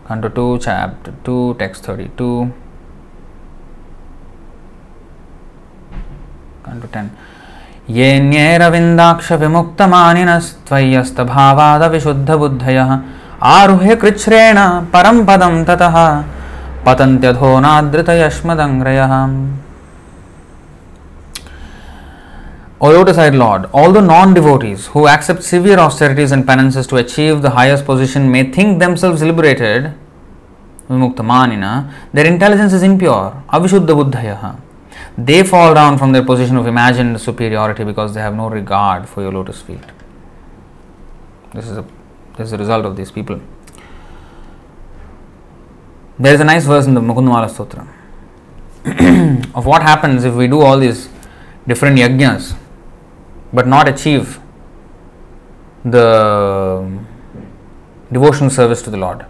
Canto 2, chapter 2, text 32. Canto 10. येन्यैरविन्दाक्षविमुक्तमानिनस्त्वय्यस्तभावादविशुद्धबुद्धयः आरुह्य कृच्छ्रेण परं पदं ततः पतन्त्यधो नादृतयश्मदङ्ग्रयः O lotus-eyed Lord, although non-devotees who accept severe austerities and penances to achieve the highest position may think themselves liberated, vimuktamanina, their intelligence is impure, avishuddha buddhayaha. They fall down from their position of imagined superiority because they have no regard for your lotus feet. This is a this is the result of these people. There is a nice verse in the Mukundamala Stotra of what happens if we do all these different yajnas but not achieve the devotional service to the Lord.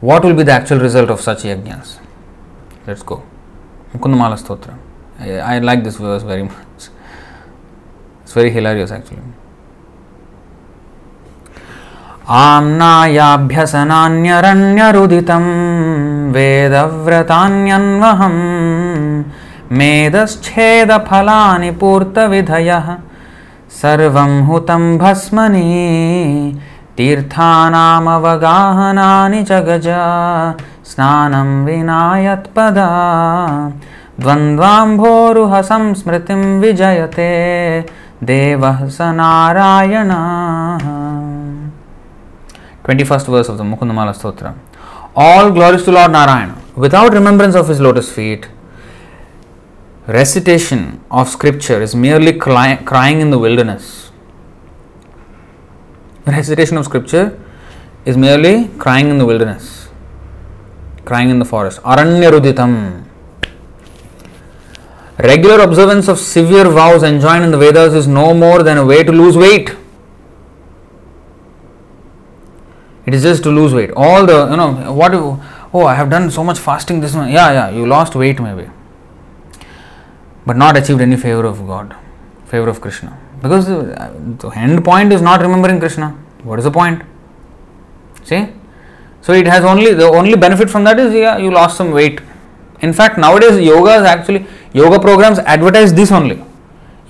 What will be the actual result of such yajnas? Let's go. Mukundamala Stotra. I, I like this verse very much. It's very hilarious actually. आम्नायाभ्यसनान्यरण्यरुदितं वेदव्रतान्यन्वहं मेदश्छेदफलानि पूर्तविधयः सर्वं हुतं भस्मनि तीर्थानामवगाहनानि च गजा स्नानं विना यत्पदा द्वन्द्वाम्भोरुह संस्मृतिं विजयते देवः स नारायणः 21st verse of the Mukundamala Stotra. All glories to Lord Narayana. Without remembrance of his lotus feet, recitation of scripture is merely cry, crying in the wilderness. Recitation of scripture is merely crying in the wilderness, crying in the forest. Aranyaruditam. Regular observance of severe vows enjoined in the Vedas is no more than a way to lose weight. It is just to lose weight. All the, you know, what, oh, I have done so much fasting this one. Yeah, yeah, you lost weight maybe. But not achieved any favor of God, favor of Krishna. Because the end point is not remembering Krishna. What is the point? See? So it has only, the only benefit from that is, yeah, you lost some weight. In fact, nowadays yoga is actually, yoga programs advertise this only.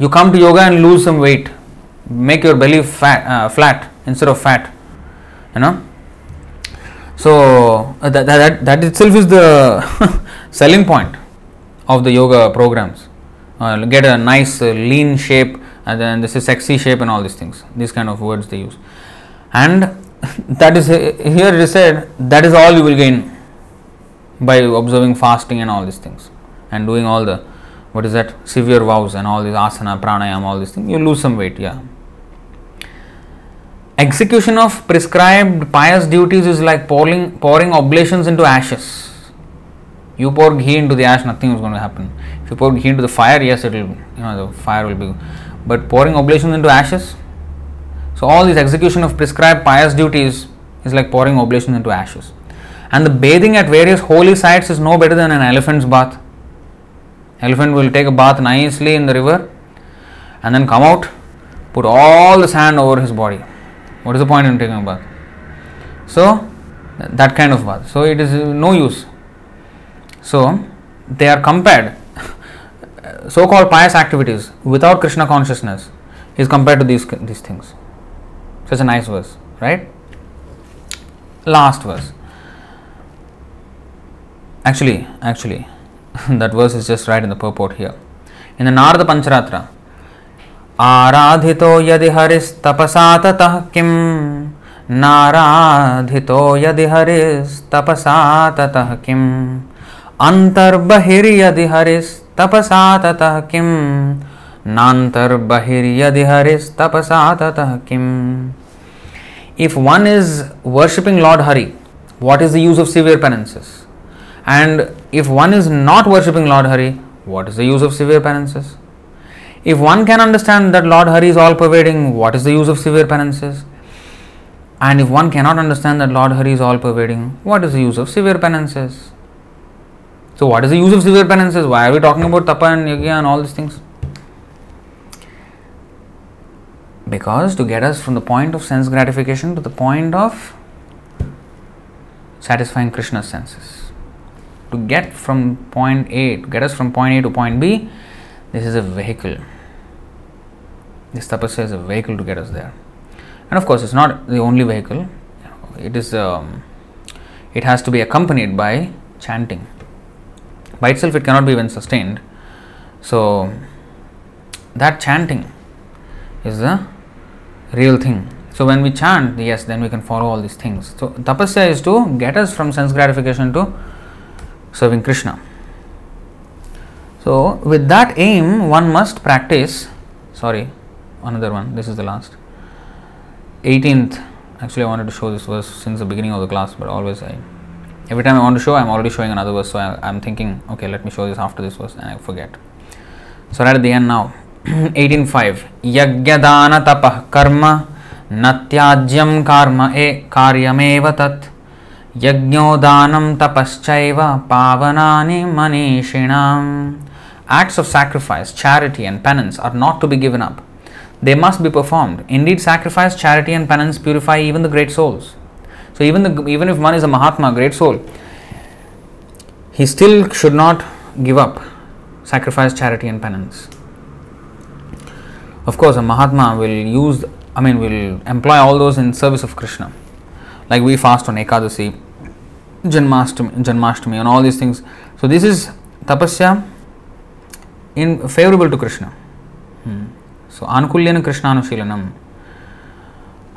You come to yoga and lose some weight. Make your belly fat, uh, flat instead of fat. You know? So uh, that, that, that itself is the selling point of the yoga programs. Uh, get a nice uh, lean shape and then this is sexy shape and all these things. These kind of words they use. And that is here it is said that is all you will gain by observing fasting and all these things and doing all the what is that severe vows and all these asana pranayama all these things you lose some weight yeah execution of prescribed pious duties is like pouring pouring oblations into ashes. You pour ghee into the ash, nothing is going to happen. If you pour ghee into the fire, yes, it will, you know, the fire will be. But pouring oblations into ashes, so all this execution of prescribed pious duties is like pouring oblation into ashes. And the bathing at various holy sites is no better than an elephant's bath. Elephant will take a bath nicely in the river and then come out, put all the sand over his body what is the point in taking a bath? So, that kind of bath. So, it is uh, no use. So, they are compared. so called pious activities without Krishna consciousness is compared to these, these things Such a nice verse, right? Last verse. Actually, actually, that verse is just right in the purport here. In the Narada Pancharatra, आराधितो यदि हरिस्तपसा ततः किं नाराधितो यदि हरिस्तपसा ततः किम् अन्तर्बहिर्यदि हरिस्तपसा ततः किं नान्तर्बहिर्यदि हरिस्तपसा ततः किम् if one is worshipping Lord Hari, what is the use of severe penances? And if one is not worshipping Lord Hari, what is the use of severe penances? If one can understand that Lord Hari is all pervading, what is the use of severe penances? And if one cannot understand that Lord Hari is all pervading, what is the use of severe penances? So, what is the use of severe penances? Why are we talking about tapa and yajna and all these things? Because to get us from the point of sense gratification to the point of satisfying Krishna's senses. To get from point A, to get us from point A to point B, this is a vehicle. This tapasya is a vehicle to get us there. And of course, it's not the only vehicle. it is um, it has to be accompanied by chanting. By itself, it cannot be even sustained. So that chanting is the real thing. So when we chant, yes, then we can follow all these things. So tapasya is to get us from sense gratification to serving Krishna. So with that aim, one must practice. Sorry, another one. This is the last. 18th. Actually, I wanted to show this verse since the beginning of the class, but always I. Every time I want to show, I'm already showing another verse. So I, I'm thinking, okay, let me show this after this verse, and I forget. So right at the end now. 18.5 यज्ञदान तपः कर्म न त्याज्यं कर्म ए कार्यमेव तत् यज्ञोदानं तपश्चैव पावनानि मनीषिणाम् Acts of sacrifice, charity and penance are not to be given up. They must be performed. Indeed, sacrifice, charity and penance purify even the great souls. So even the, even if one is a Mahatma, great soul, he still should not give up sacrifice, charity and penance. Of course, a Mahatma will use, I mean, will employ all those in service of Krishna. Like we fast on Ekadasi, Janmashtami, Janmashtami and all these things. So this is tapasya in favorable to Krishna. Hmm. So Anukulyana Krishna Anushilanam.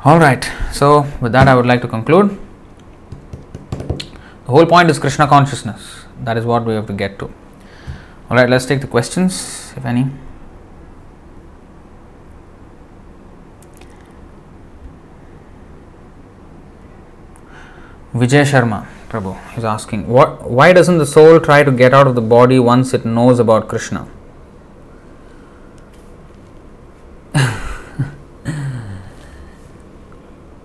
Alright, so with that I would like to conclude. The whole point is Krishna consciousness. That is what we have to get to. Alright, let's take the questions, if any. Vijay Sharma, Prabhu, is asking, what, why doesn't the soul try to get out of the body once it knows about Krishna?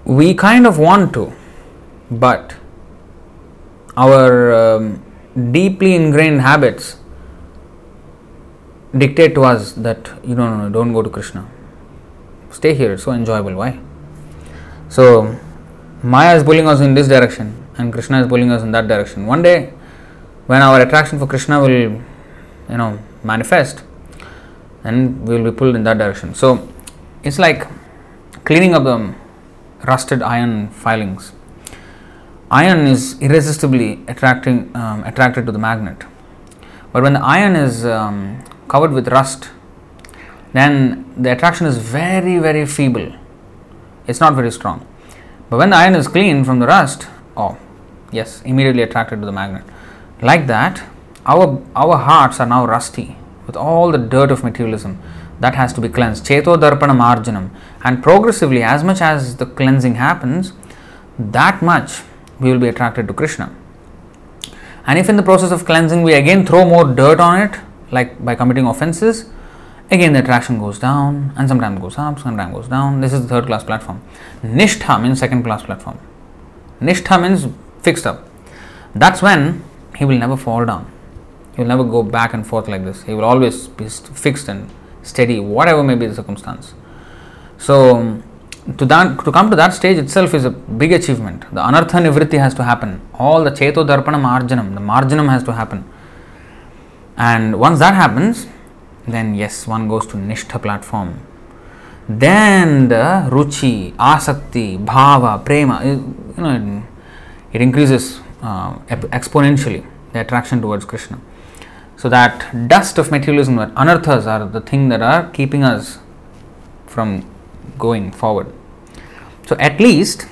we kind of want to, but our um, deeply ingrained habits dictate to us that you know, no, no, don't go to Krishna. Stay here, it's so enjoyable. Why? So, Maya is pulling us in this direction, and Krishna is pulling us in that direction. One day, when our attraction for Krishna will, you know, manifest, and we will be pulled in that direction. So, it's like cleaning up the rusted iron filings. Iron is irresistibly attracting um, attracted to the magnet, but when the iron is um, covered with rust, then the attraction is very very feeble. It's not very strong. But when the iron is clean from the rust, oh yes, immediately attracted to the magnet. Like that, our our hearts are now rusty with all the dirt of materialism that has to be cleansed. Cheto darpana marjanam. And progressively, as much as the cleansing happens, that much we will be attracted to Krishna. And if in the process of cleansing we again throw more dirt on it, like by committing offenses, again the attraction goes down and sometimes goes up, sometimes goes down. This is the third class platform. Nishtha means second class platform. Nishtha means fixed up. That's when he will never fall down. He will never go back and forth like this. He will always be fixed and steady, whatever may be the circumstance. So, to that to come to that stage itself is a big achievement. The anartha nivritti has to happen. All the cheto darpana marjanam, the marjanam has to happen. And once that happens, then yes, one goes to nishtha platform. Then the ruchi, asakti, bhava, prema, you know, it, increases uh, exponentially the attraction towards Krishna. So that dust of materialism, that anarthas are the thing that are keeping us from going forward. So at least,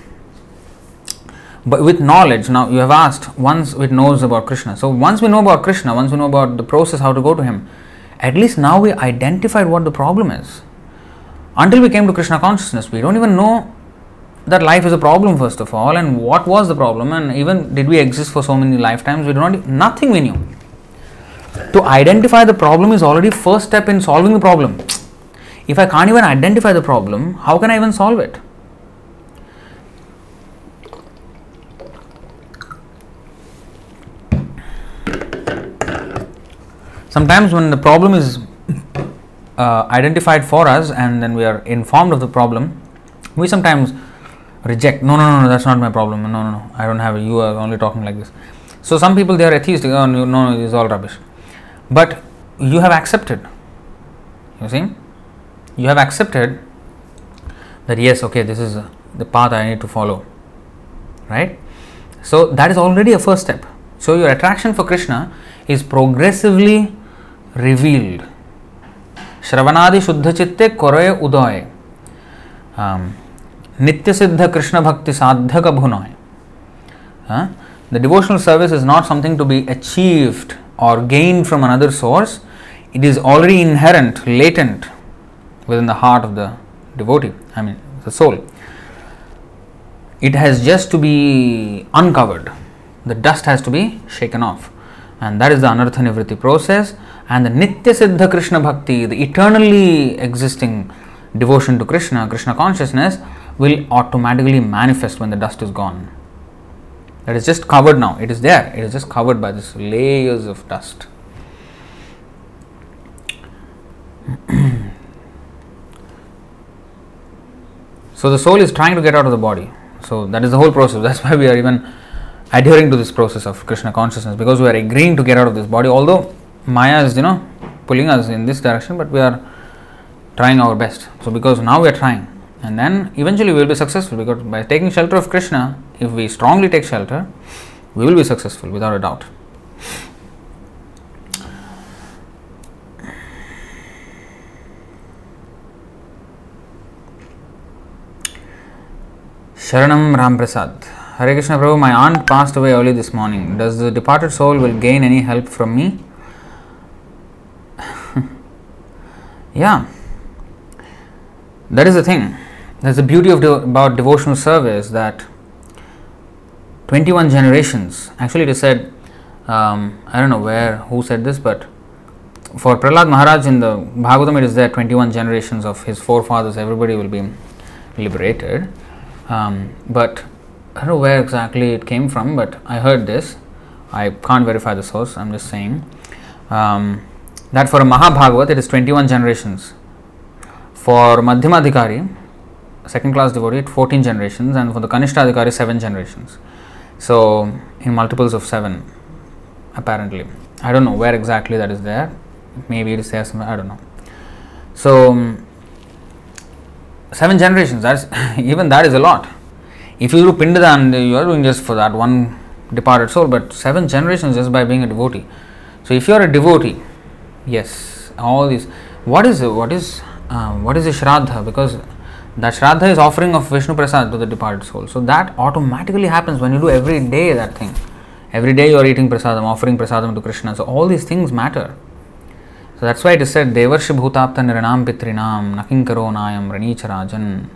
but with knowledge, now you have asked, once it knows about Krishna. So once we know about Krishna, once we know about the process, how to go to Him, at least now we identified what the problem is. Until we came to Krishna consciousness, we don't even know that life is a problem first of all, and what was the problem, and even did we exist for so many lifetimes? We do not nothing we knew. To identify the problem is already first step in solving the problem. If I can't even identify the problem, how can I even solve it? Sometimes when the problem is uh, identified for us and then we are informed of the problem, we sometimes reject. No, no, no, that's not my problem. No, no, no, I don't have it. You are only talking like this. So some people they are atheistic. Oh, no, no, it's all rubbish. But you have accepted. You see, you have accepted that yes, okay, this is the path I need to follow. right? So that is already a first step. So your attraction for Krishna is progressively revealed. Shravanadi Shuddha Chitte Koroye Udoye. Um, Nitya Siddha Krishna Bhakti Sadhaka Bhunoy. Huh? The devotional service is not something to be achieved or gained from another source, it is already inherent, latent within the heart of the devotee, I mean, the soul. It has just to be uncovered, the dust has to be shaken off, and that is the Anartha Nivritti process. And the Nitya Siddha Krishna Bhakti, the eternally existing devotion to Krishna, Krishna consciousness, will automatically manifest when the dust is gone. That is just covered now. It is there. It is just covered by this layers of dust. so the soul is trying to get out of the body. So that is the whole process. That's why we are even adhering to this process of Krishna consciousness because we are agreeing to get out of this body. Although Maya is, you know, pulling us in this direction, but we are trying our best. So because now we are trying, and then eventually we will be successful because by taking shelter of Krishna, if we strongly take shelter, we will be successful without a doubt. Sharanam Ram Prasad. Hare Krishna Prabhu, my aunt passed away early this morning. Does the departed soul will gain any help from me? yeah. That is the thing. That's the beauty of de- about devotional service that 21 generations, actually it is said, um, I don't know where, who said this, but for Prahlad Maharaj in the Bhagavatam it is there 21 generations of his forefathers, everybody will be liberated. Um, but I don't know where exactly it came from, but I heard this. I can't verify the source, I'm just saying. Um, that for a Mahabhagavat it is 21 generations. For Madhyamadhikari, second class devotee, 14 generations, and for the Kanishta Adhikari, 7 generations. So, in multiples of 7, apparently. I don't know where exactly that is there. Maybe it is there somewhere, I don't know. So, 7 generations, that's even that is a lot. If you do Pindadan, you are doing just for that one departed soul, but 7 generations just by being a devotee. So, if you are a devotee, yes, all these, what is what is um, what is a Shraddha? Because that Shraddha is offering of Vishnu Prasad to the departed soul. So that automatically happens when you do every day that thing. Every day you are eating prasadam, offering prasadam to Krishna. So all these things matter. So that's why it is said, Devarshi Bhutapta Niranam Pitrinam Nakinkaro Nayam Ranicharajan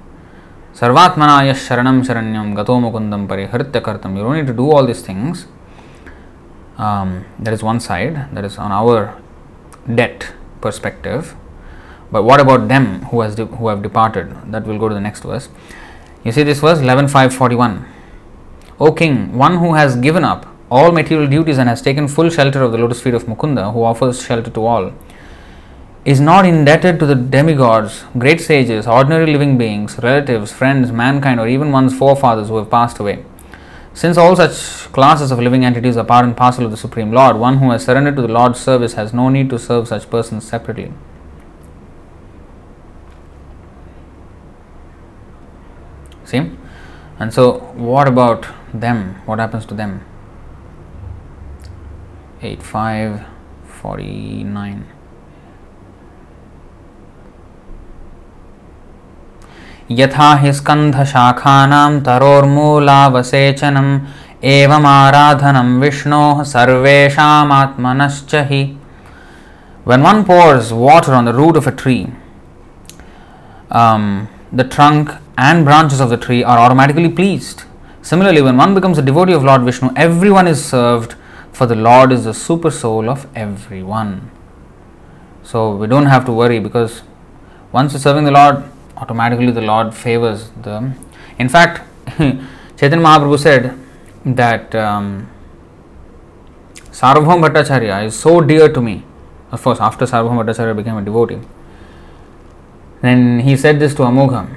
Sarvatmanaya Sharanam Sharanyam Gato Mukundam Pariharitya Kartam. You don't need to do all these things. Um, that is one side, that is on our debt perspective. But what about them who has de- who have departed? That will go to the next verse. You see this verse 11.541. O king, one who has given up all material duties and has taken full shelter of the lotus feet of Mukunda, who offers shelter to all, is not indebted to the demigods, great sages, ordinary living beings, relatives, friends, mankind, or even one's forefathers who have passed away. Since all such classes of living entities are part and parcel of the Supreme Lord, one who has surrendered to the Lord's service has no need to serve such persons separately. See? And so, what about them? What happens to them? 8 5 49. यथा हि स्कन्धशाखानां तरोर्मूलावसेचनम् एवमाराधनं विष्णोः सर्वेषामात्मनश्च हि When one pours water on the root of a tree, um, the trunk and branches of the tree are automatically pleased. Similarly, when one becomes a devotee of Lord Vishnu, everyone is served, for the Lord is the super soul of everyone. So we don't have to worry because once you're serving the Lord, automatically the Lord favors them. In fact, Chaitanya Mahaprabhu said that um, Sarvabhaum Bhattacharya is so dear to me. Of course, after Sarvabhaum Bhattacharya became a devotee, then he said this to Amogha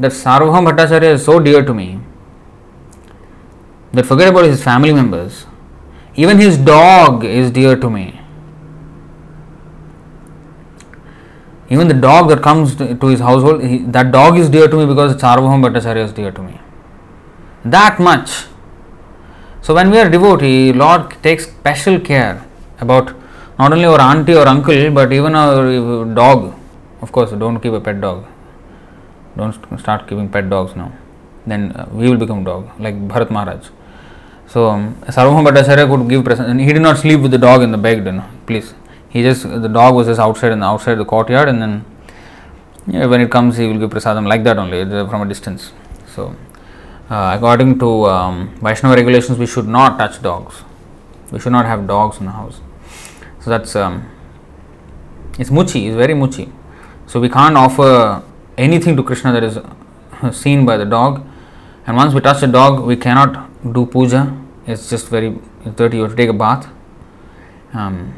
that Sarvabhaum Bhattacharya is so dear to me that forget about his family members, even his dog is dear to me. Even the dog that comes to, to his household, he, that dog is dear to me because Sarvabhaum Bhattacharya is dear to me. That much. So when we are devotee, Lord takes special care about not only our auntie or uncle, but even our dog. Of course, don't keep a pet dog. Don't start keeping pet dogs now. Then uh, we will become dog, like Bharat Maharaj. So um, Sarvabhauma Bhattacharya could give present, and he did not sleep with the dog in the bed. You know, please. He just the dog was just outside in the outside the courtyard, and then yeah, when it comes, he will give prasadam like that only uh, from a distance. So, uh, according to um, Vaishnava regulations, we should not touch dogs. We should not have dogs in the house. So that's um, it's muchi. It's very muchi. So we can't offer anything to Krishna that is uh, seen by the dog. And once we touch the dog, we cannot do puja. It's just very dirty. You have to take a bath. Um,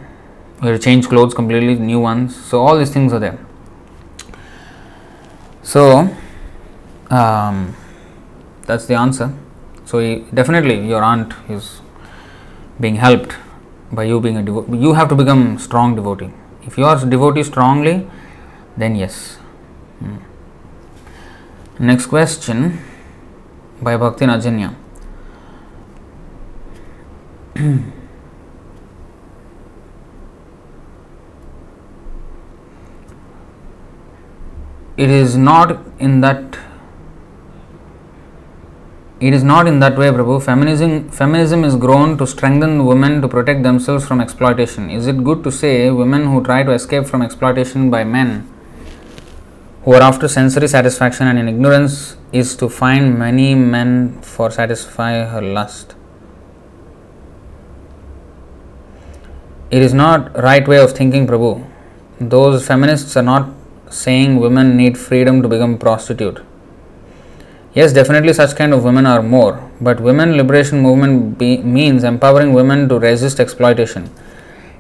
we have to change clothes completely, new ones. So all these things are there. So um, that's the answer. So he, definitely your aunt is being helped by you being a devotee. You have to become strong devotee. If you are devotee strongly, then yes. Hmm. Next question by Bhakti Najanya. it is not in that it is not in that way, Prabhu. Feminism, feminism is grown to strengthen women to protect themselves from exploitation. Is it good to say women who try to escape from exploitation by men who are after sensory satisfaction and in ignorance is to find many men for satisfy her lust? It is not right way of thinking, Prabhu. Those feminists are not saying women need freedom to become prostitute. Yes, definitely such kind of women are more, but women liberation movement be, means empowering women to resist exploitation.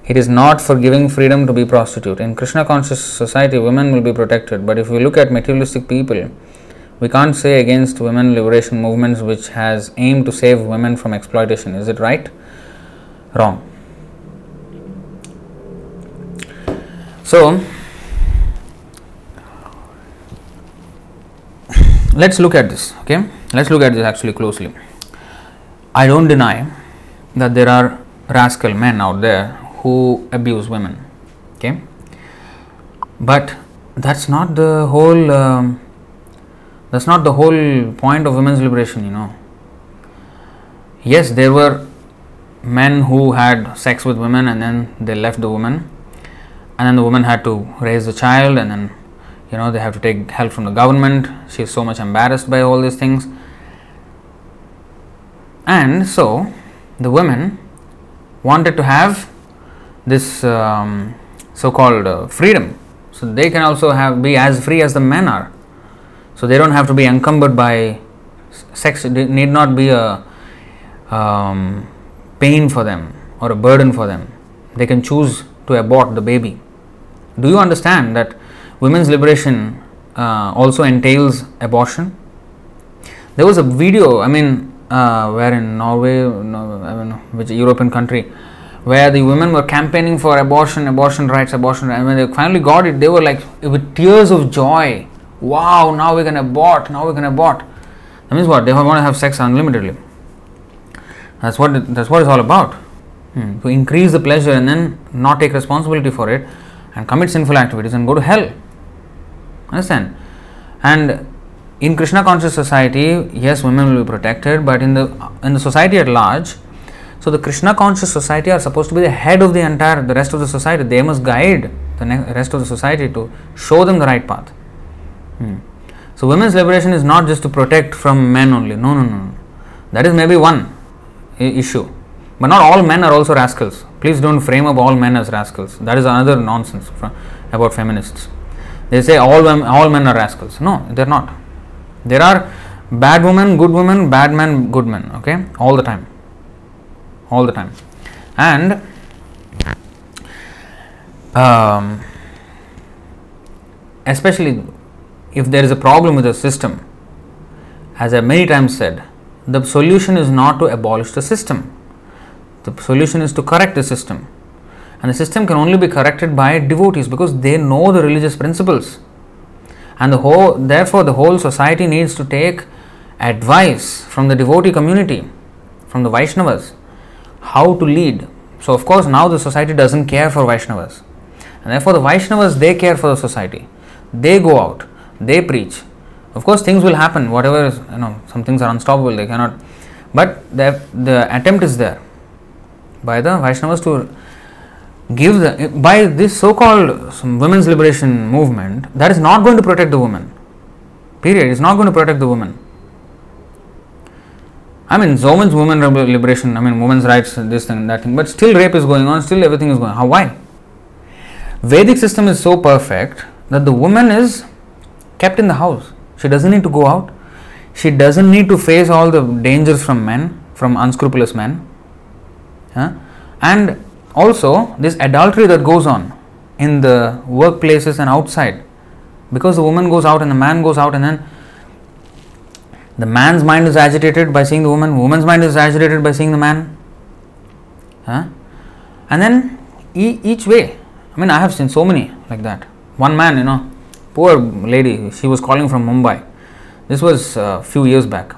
It is not for giving freedom to be prostitute. In Krishna conscious society, women will be protected, but if we look at materialistic people, we can't say against women liberation movements which has aimed to save women from exploitation. Is it right? Wrong. So, let's look at this okay? Let's look at this actually closely. I don't deny that there are rascal men out there who abuse women okay? But that's not the whole um, that's not the whole point of women's liberation you know. Yes there were men who had sex with women and then they left the woman and then the woman had to raise the child and then you know they have to take help from the government. She is so much embarrassed by all these things. And so the women wanted to have this um, so-called uh, freedom. So they can also have be as free as the men are. So they don't have to be encumbered by sex. It need not be a um, pain for them or a burden for them. They can choose to abort the baby. Do you understand that women's liberation uh, also entails abortion. There was a video, I mean, uh, where in Norway, no, I mean, which European country, where the women were campaigning for abortion, abortion rights, abortion. And when they finally got it, they were like with tears of joy. Wow! Now we can abort. Now we can abort. That means what? They want to have sex unlimitedly. That's what. That's what it's all about. Hmm. To increase the pleasure and then not take responsibility for it, and commit sinful activities and go to hell. Understand? And in Krishna conscious society, yes, women will be protected, but in the in the society at large, so the Krishna conscious society are supposed to be the head of the entire the rest of the society. They must guide the ne- rest of the society to show them the right path. Hmm. So women's liberation is not just to protect from men only. No, no, no. That is maybe one issue. But not all men are also rascals. Please don't frame up all men as rascals. That is another nonsense about feminists. They say all men, all men are rascals. No, they're not. There are bad women, good women, bad men, good men. Okay, all the time, all the time, and um, especially if there is a problem with the system, as I many times said, the solution is not to abolish the system. The solution is to correct the system and the system can only be corrected by devotees because they know the religious principles. And the whole, therefore, the whole society needs to take advice from the devotee community, from the Vaishnavas, how to lead. So, of course, now the society doesn't care for Vaishnavas. And therefore, the Vaishnavas they care for the society. They go out, they preach. Of course, things will happen, whatever is, you know, some things are unstoppable, they cannot. But the, the attempt is there by the Vaishnavas to give the by this so-called women's liberation movement that is not going to protect the woman period. It's not going to protect the woman i mean much women liberation i mean women's rights this thing that thing but still rape is going on still everything is going on how why? Vedic system is so perfect that the woman is kept in the house. She doesn't need to go out. She doesn't need to face all the dangers from men from unscrupulous men huh? and also this adultery that goes on in the workplaces and outside because the woman goes out and the man goes out and then the man's mind is agitated by seeing the woman woman's mind is agitated by seeing the man huh? and then e- each way i mean i have seen so many like that. One man you know poor lady she was calling from mumbai. This was a uh, few years back.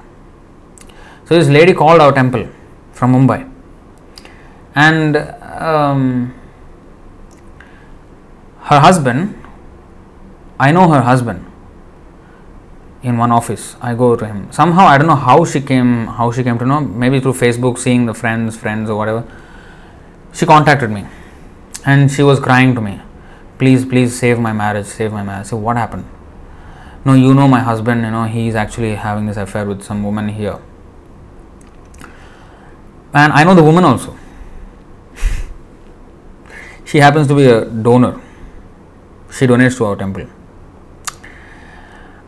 So this lady called our temple from mumbai. And um, her husband, I know her husband in one office. I go to him. Somehow I don't know how she came, how she came to know. Maybe through Facebook, seeing the friends, friends or whatever. She contacted me, and she was crying to me, "Please, please save my marriage, save my marriage." So what happened? No, you know my husband. You know he is actually having this affair with some woman here, and I know the woman also she happens to be a donor. She donates to our temple.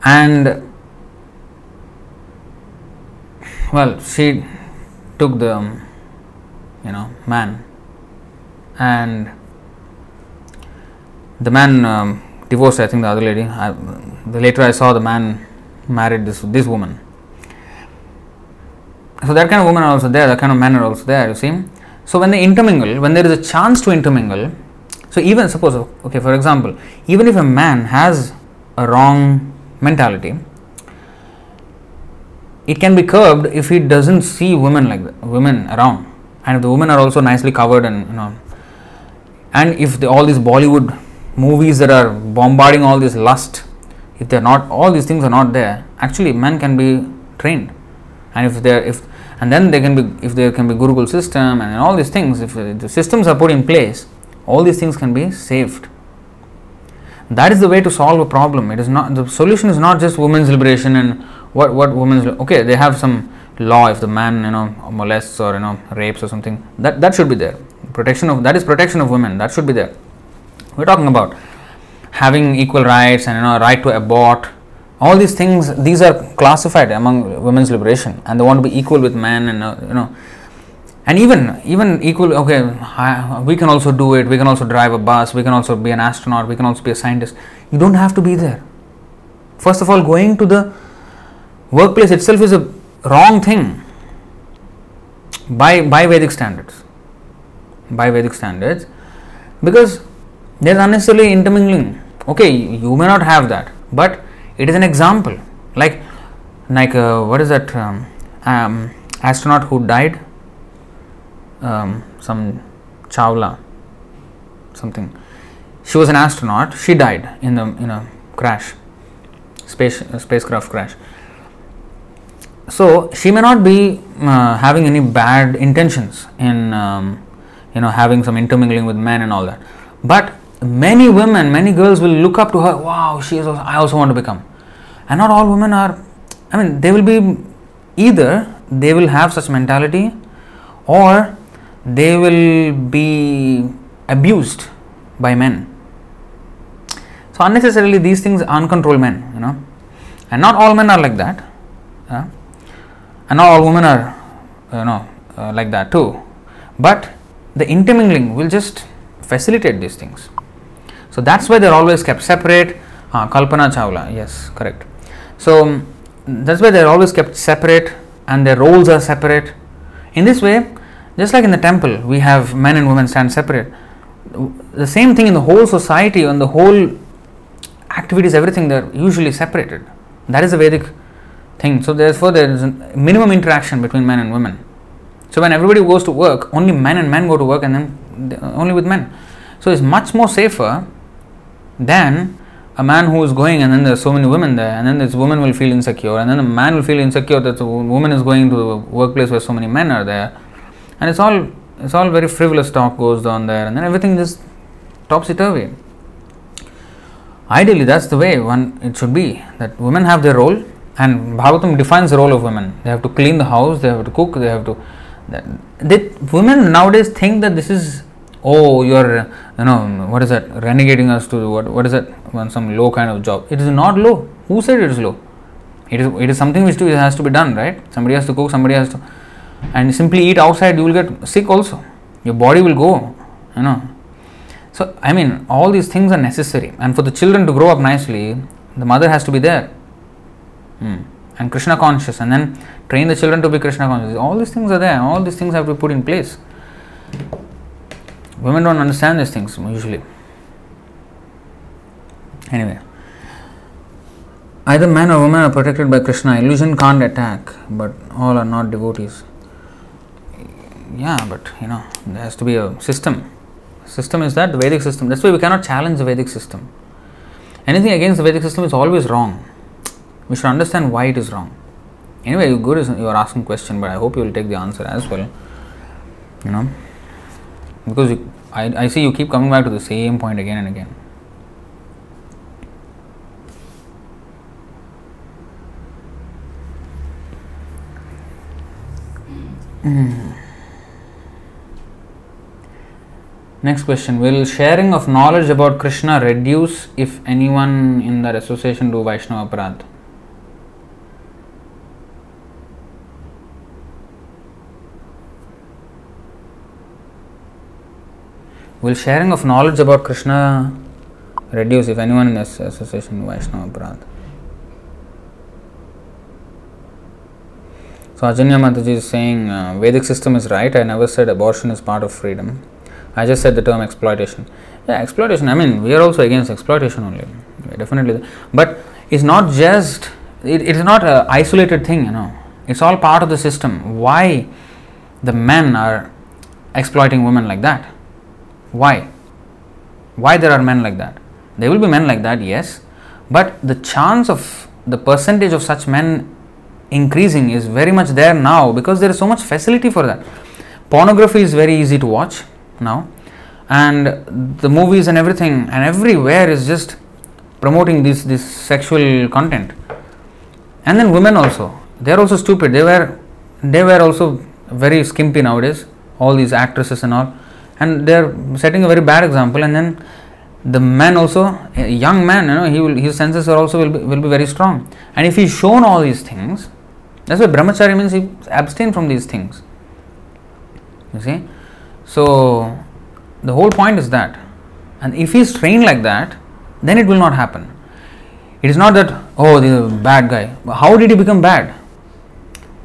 And well, she took the um, you know man, and the man um, divorced. I think the other lady. I, the later I saw the man married this this woman. So that kind of woman are also there. That kind of men are also there. You see. So when they intermingle, when there is a chance to intermingle, so even suppose, okay, for example, even if a man has a wrong mentality, it can be curbed if he doesn't see women like that, women around, and if the women are also nicely covered and you know, and if the, all these Bollywood movies that are bombarding all this lust, if they're not, all these things are not there, actually men can be trained, and if they're if and then they can be if there can be gurukul system and all these things if the systems are put in place all these things can be saved. That is the way to solve a problem. It is not the solution is not just women's liberation and what what women's okay they have some law if the man you know molests or you know rapes or something. That that should be there. Protection of that is protection of women. That should be there. We're talking about having equal rights and you know right to abort all these things these are classified among women's liberation and they want to be equal with men and uh, you know. And even even equal okay I, we can also do it we can also drive a bus we can also be an astronaut we can also be a scientist. You don't have to be there. First of all going to the workplace itself is a wrong thing. By by vedic standards. By vedic standards. Because there's unnecessarily intermingling. Okay you may not have that but it is an example like like uh, what is that um, um, astronaut who died um, some Chawla, something. She was an astronaut. She died in the in a crash, space uh, spacecraft crash. So she may not be uh, having any bad intentions in um, you know having some intermingling with men and all that, but many women, many girls will look up to her. Wow, she is. Also, I also want to become. And not all women are. I mean, they will be either they will have such mentality, or they will be abused by men. So unnecessarily these things uncontrolled men, you know, and not all men are like that, uh, and not all women are, you know, uh, like that too. But the intermingling will just facilitate these things. So that's why they're always kept separate. Uh, Kalpana Chawla, yes, correct. So that's why they're always kept separate, and their roles are separate. In this way, just like in the temple, we have men and women stand separate. The same thing in the whole society, and the whole activities, everything, they're usually separated. That is the Vedic thing. So therefore, there is minimum interaction between men and women. So when everybody goes to work, only men and men go to work, and then only with men. So it's much more safer than a man who is going and then there's so many women there, and then this woman will feel insecure, and then the man will feel insecure that the woman is going to the workplace where so many men are there, and it's all it's all very frivolous talk goes on there, and then everything just topsy turvy. Ideally, that's the way one it should be. That women have their role, and Bhagavatam defines the role of women. They have to clean the house, they have to cook, they have to. They, women nowadays think that this is oh you're you know what is that renegating us to what what is that some low kind of job. It is not low. Who said it is low? It is it is something which has to be done right. Somebody has to cook, somebody has to, and simply eat outside you will get sick also. Your body will go, you know. So, I mean, all these things are necessary, and for the children to grow up nicely, the mother has to be there Hmm. and Krishna conscious, and then train the children to be Krishna conscious. All these things are there, all these things have to be put in place. Women don't understand these things usually. Anyway, either man or woman are protected by Krishna. Illusion can't attack, but all are not devotees. Yeah, but you know, there has to be a system system is that the Vedic system. That's why we cannot challenge the Vedic system. Anything against the Vedic system is always wrong. We should understand why it is wrong. Anyway, you good you are asking question, but I hope you will take the answer as well. You know, because you, I, I see you keep coming back to the same point again and again. Hmm. Next question Will sharing of knowledge about Krishna reduce if anyone in that association do Vaishnava Aparadh? Will sharing of knowledge about Krishna reduce if anyone in this association Vaishnava Aparadh? So Ajanya Mataji is saying uh, Vedic system is right. I never said abortion is part of freedom. I just said the term exploitation. Yeah, exploitation. I mean, we are also against exploitation only. We're definitely, but it's not just. It, it is not a isolated thing. You know, it's all part of the system. Why the men are exploiting women like that? Why? Why there are men like that? There will be men like that, yes, but the chance of the percentage of such men increasing is very much there now because there is so much facility for that. Pornography is very easy to watch now, and the movies and everything and everywhere is just promoting this this sexual content. And then women also, they are also stupid. They were they were also very skimpy nowadays. All these actresses and all, and they are setting a very bad example. And then the man also, a young man, you know, he will his senses are also will be, will be very strong. And if he's shown all these things, that's why brahmachari means he abstain from these things. You see, so the whole point is that, and if he is trained like that, then it will not happen. It is not that oh the bad guy. How did he become bad?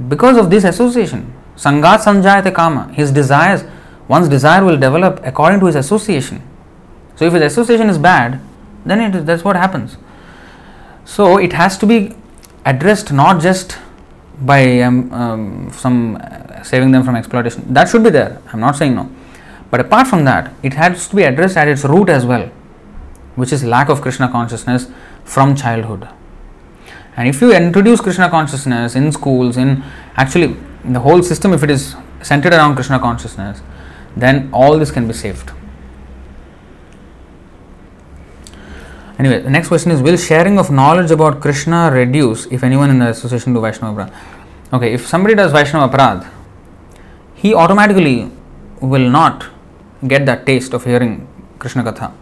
Because of this association. Sangat sanjayate kama. His desires, one's desire will develop according to his association. So if his association is bad, then it is, that's what happens. So it has to be addressed not just by um, um, some uh, saving them from exploitation. That should be there. I'm not saying no. But apart from that, it has to be addressed at its root as well, which is lack of Krishna consciousness from childhood. And if you introduce Krishna consciousness in schools, in actually the whole system, if it is centered around Krishna consciousness, then all this can be saved. Anyway, the next question is Will sharing of knowledge about Krishna reduce if anyone in the association do Vaishnava Aparadh? Okay, if somebody does Vaishnava Aparadh, he automatically will not get that taste of hearing Krishna Katha.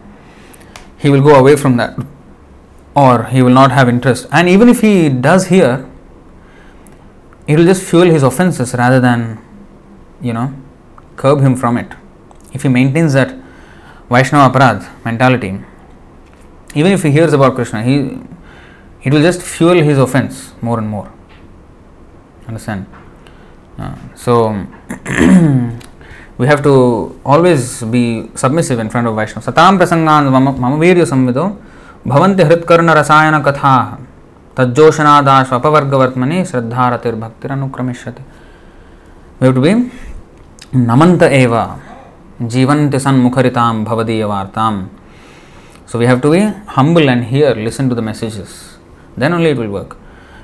He will go away from that or he will not have interest. And even if he does hear, it will just fuel his offenses rather than, you know, curb him from it. If he maintains that Vaishnava Aparadh mentality, even if he hears about Krishna, he it will just fuel his offense more and more. Understand? Uh, so we have to always be submissive in front of Vaishnava. Satam prasangan mama virya samvido bhavanti hritkарna rasayana katha तज्जोषनादाश्वपवर्गवर्त्मनि श्रद्धारतिर्भक्तिरनुक्रमिष्यति we have to be namanta eva jivanti sanmukharitam bhavadiyavartam so we have to be humble and hear listen to the messages. Then only it will work.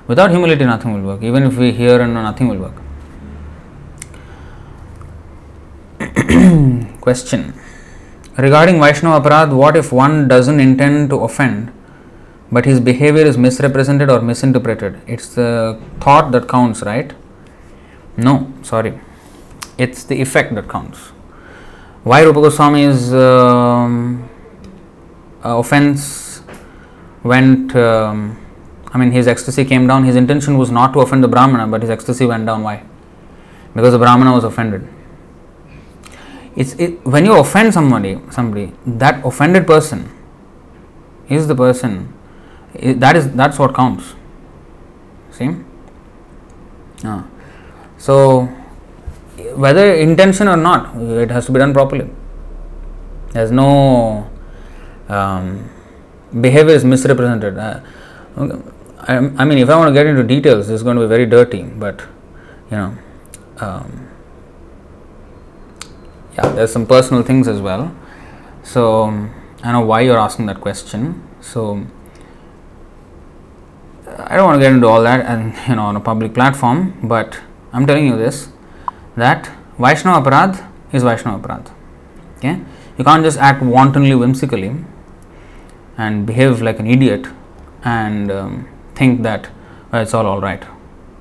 Without humility nothing will work. Even if we hear and know nothing will work. Question. Regarding vaishnava aparad what if one doesn't intend to offend but his behavior is misrepresented or misinterpreted? It's the thought that counts right? No sorry it's the effect that counts. Why rupa goswami's um, uh, offense went um, i mean his ecstasy came down. His intention was not to offend the brahmana but his ecstasy went down. Why? Because the brahmana was offended. It's it, when you offend somebody somebody that offended person is the person that is that's what counts. See? Ah. so whether intention or not it has to be done properly. There's no um, behavior is misrepresented. Uh, I, I mean if i want to get into details it's going to be very dirty but you know um, yeah there's some personal things as well. So um, i know why you're asking that question. So i don't want to get into all that and you know on a public platform but i'm telling you this that vaishnava aparad is vaishnava aparad. Okay? You can't just act wantonly whimsically and behave like an idiot and um, think that uh, it's all all right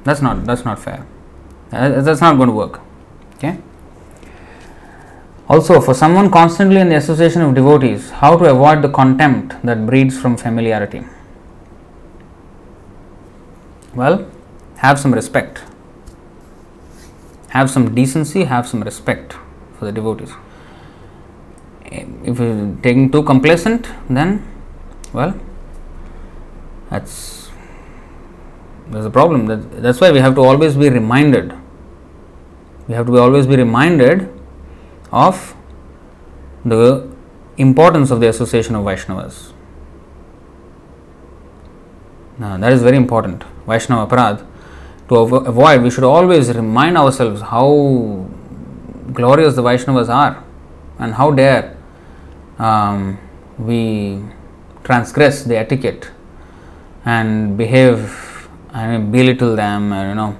that's not that's not fair. That's not going to work. Okay? Also, for someone constantly in the association of devotees, how to avoid the contempt that breeds from familiarity? Well, have some respect. Have some decency, have some respect for the devotees. If you're taking too complacent, then, well, that's there's a problem. That, that's why we have to always be reminded. We have to be always be reminded of the importance of the association of Vaishnavas. Now, that is very important. Vaishnava Aparad. To avoid, we should always remind ourselves how glorious the Vaishnavas are and how dare um, we transgress the etiquette and behave and belittle them or you know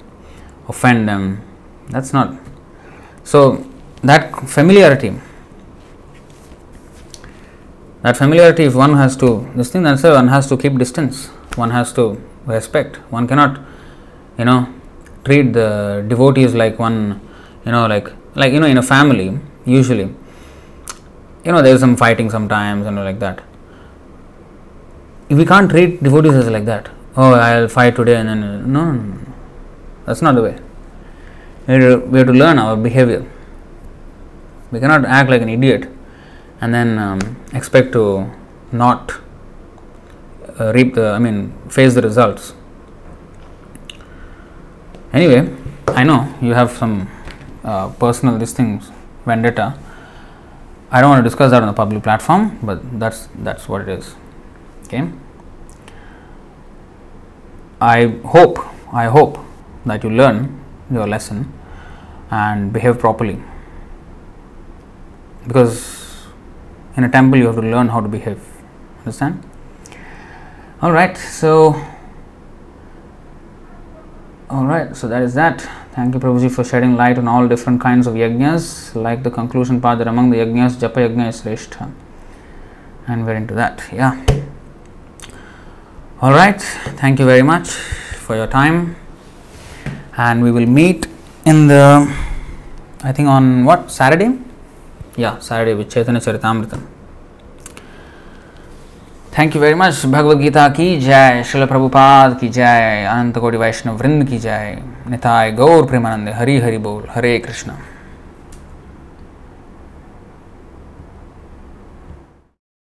offend them. That's not so that familiarity that familiarity if one has to this thing why one has to keep distance one has to respect one cannot you know treat the devotees like one you know like like you know in a family usually. You know there's some fighting sometimes and like that. We can't treat devotees as like that oh i'll fight today and then no no, no, that's not the way. We have to learn our behavior. We cannot act like an idiot and then um, expect to not uh, reap the i mean face the results anyway i know you have some uh, personal these things vendetta. I don't want to discuss that on the public platform but that's that's what it is. Okay? I hope i hope that you learn your lesson and behave properly. Because in a temple you have to learn how to behave. Understand? All right so all right so that is that. Thank you prabhuji for shedding light on all different kinds of yajnas. Like the conclusion part that among the yajnas japa yajna is shrestha and we're into that yeah. All right thank you very much for your time. And we will meet in the i think on what saturday? Yeah saturday with chaitanya charitamritam thank you very much Bhagavad Gita की जय शिल प्रभुपाद की जय अनंत कोटि वैष्णव वृंद की जय निताय गौर प्रेमानंद हरि हरि बोल हरे कृष्ण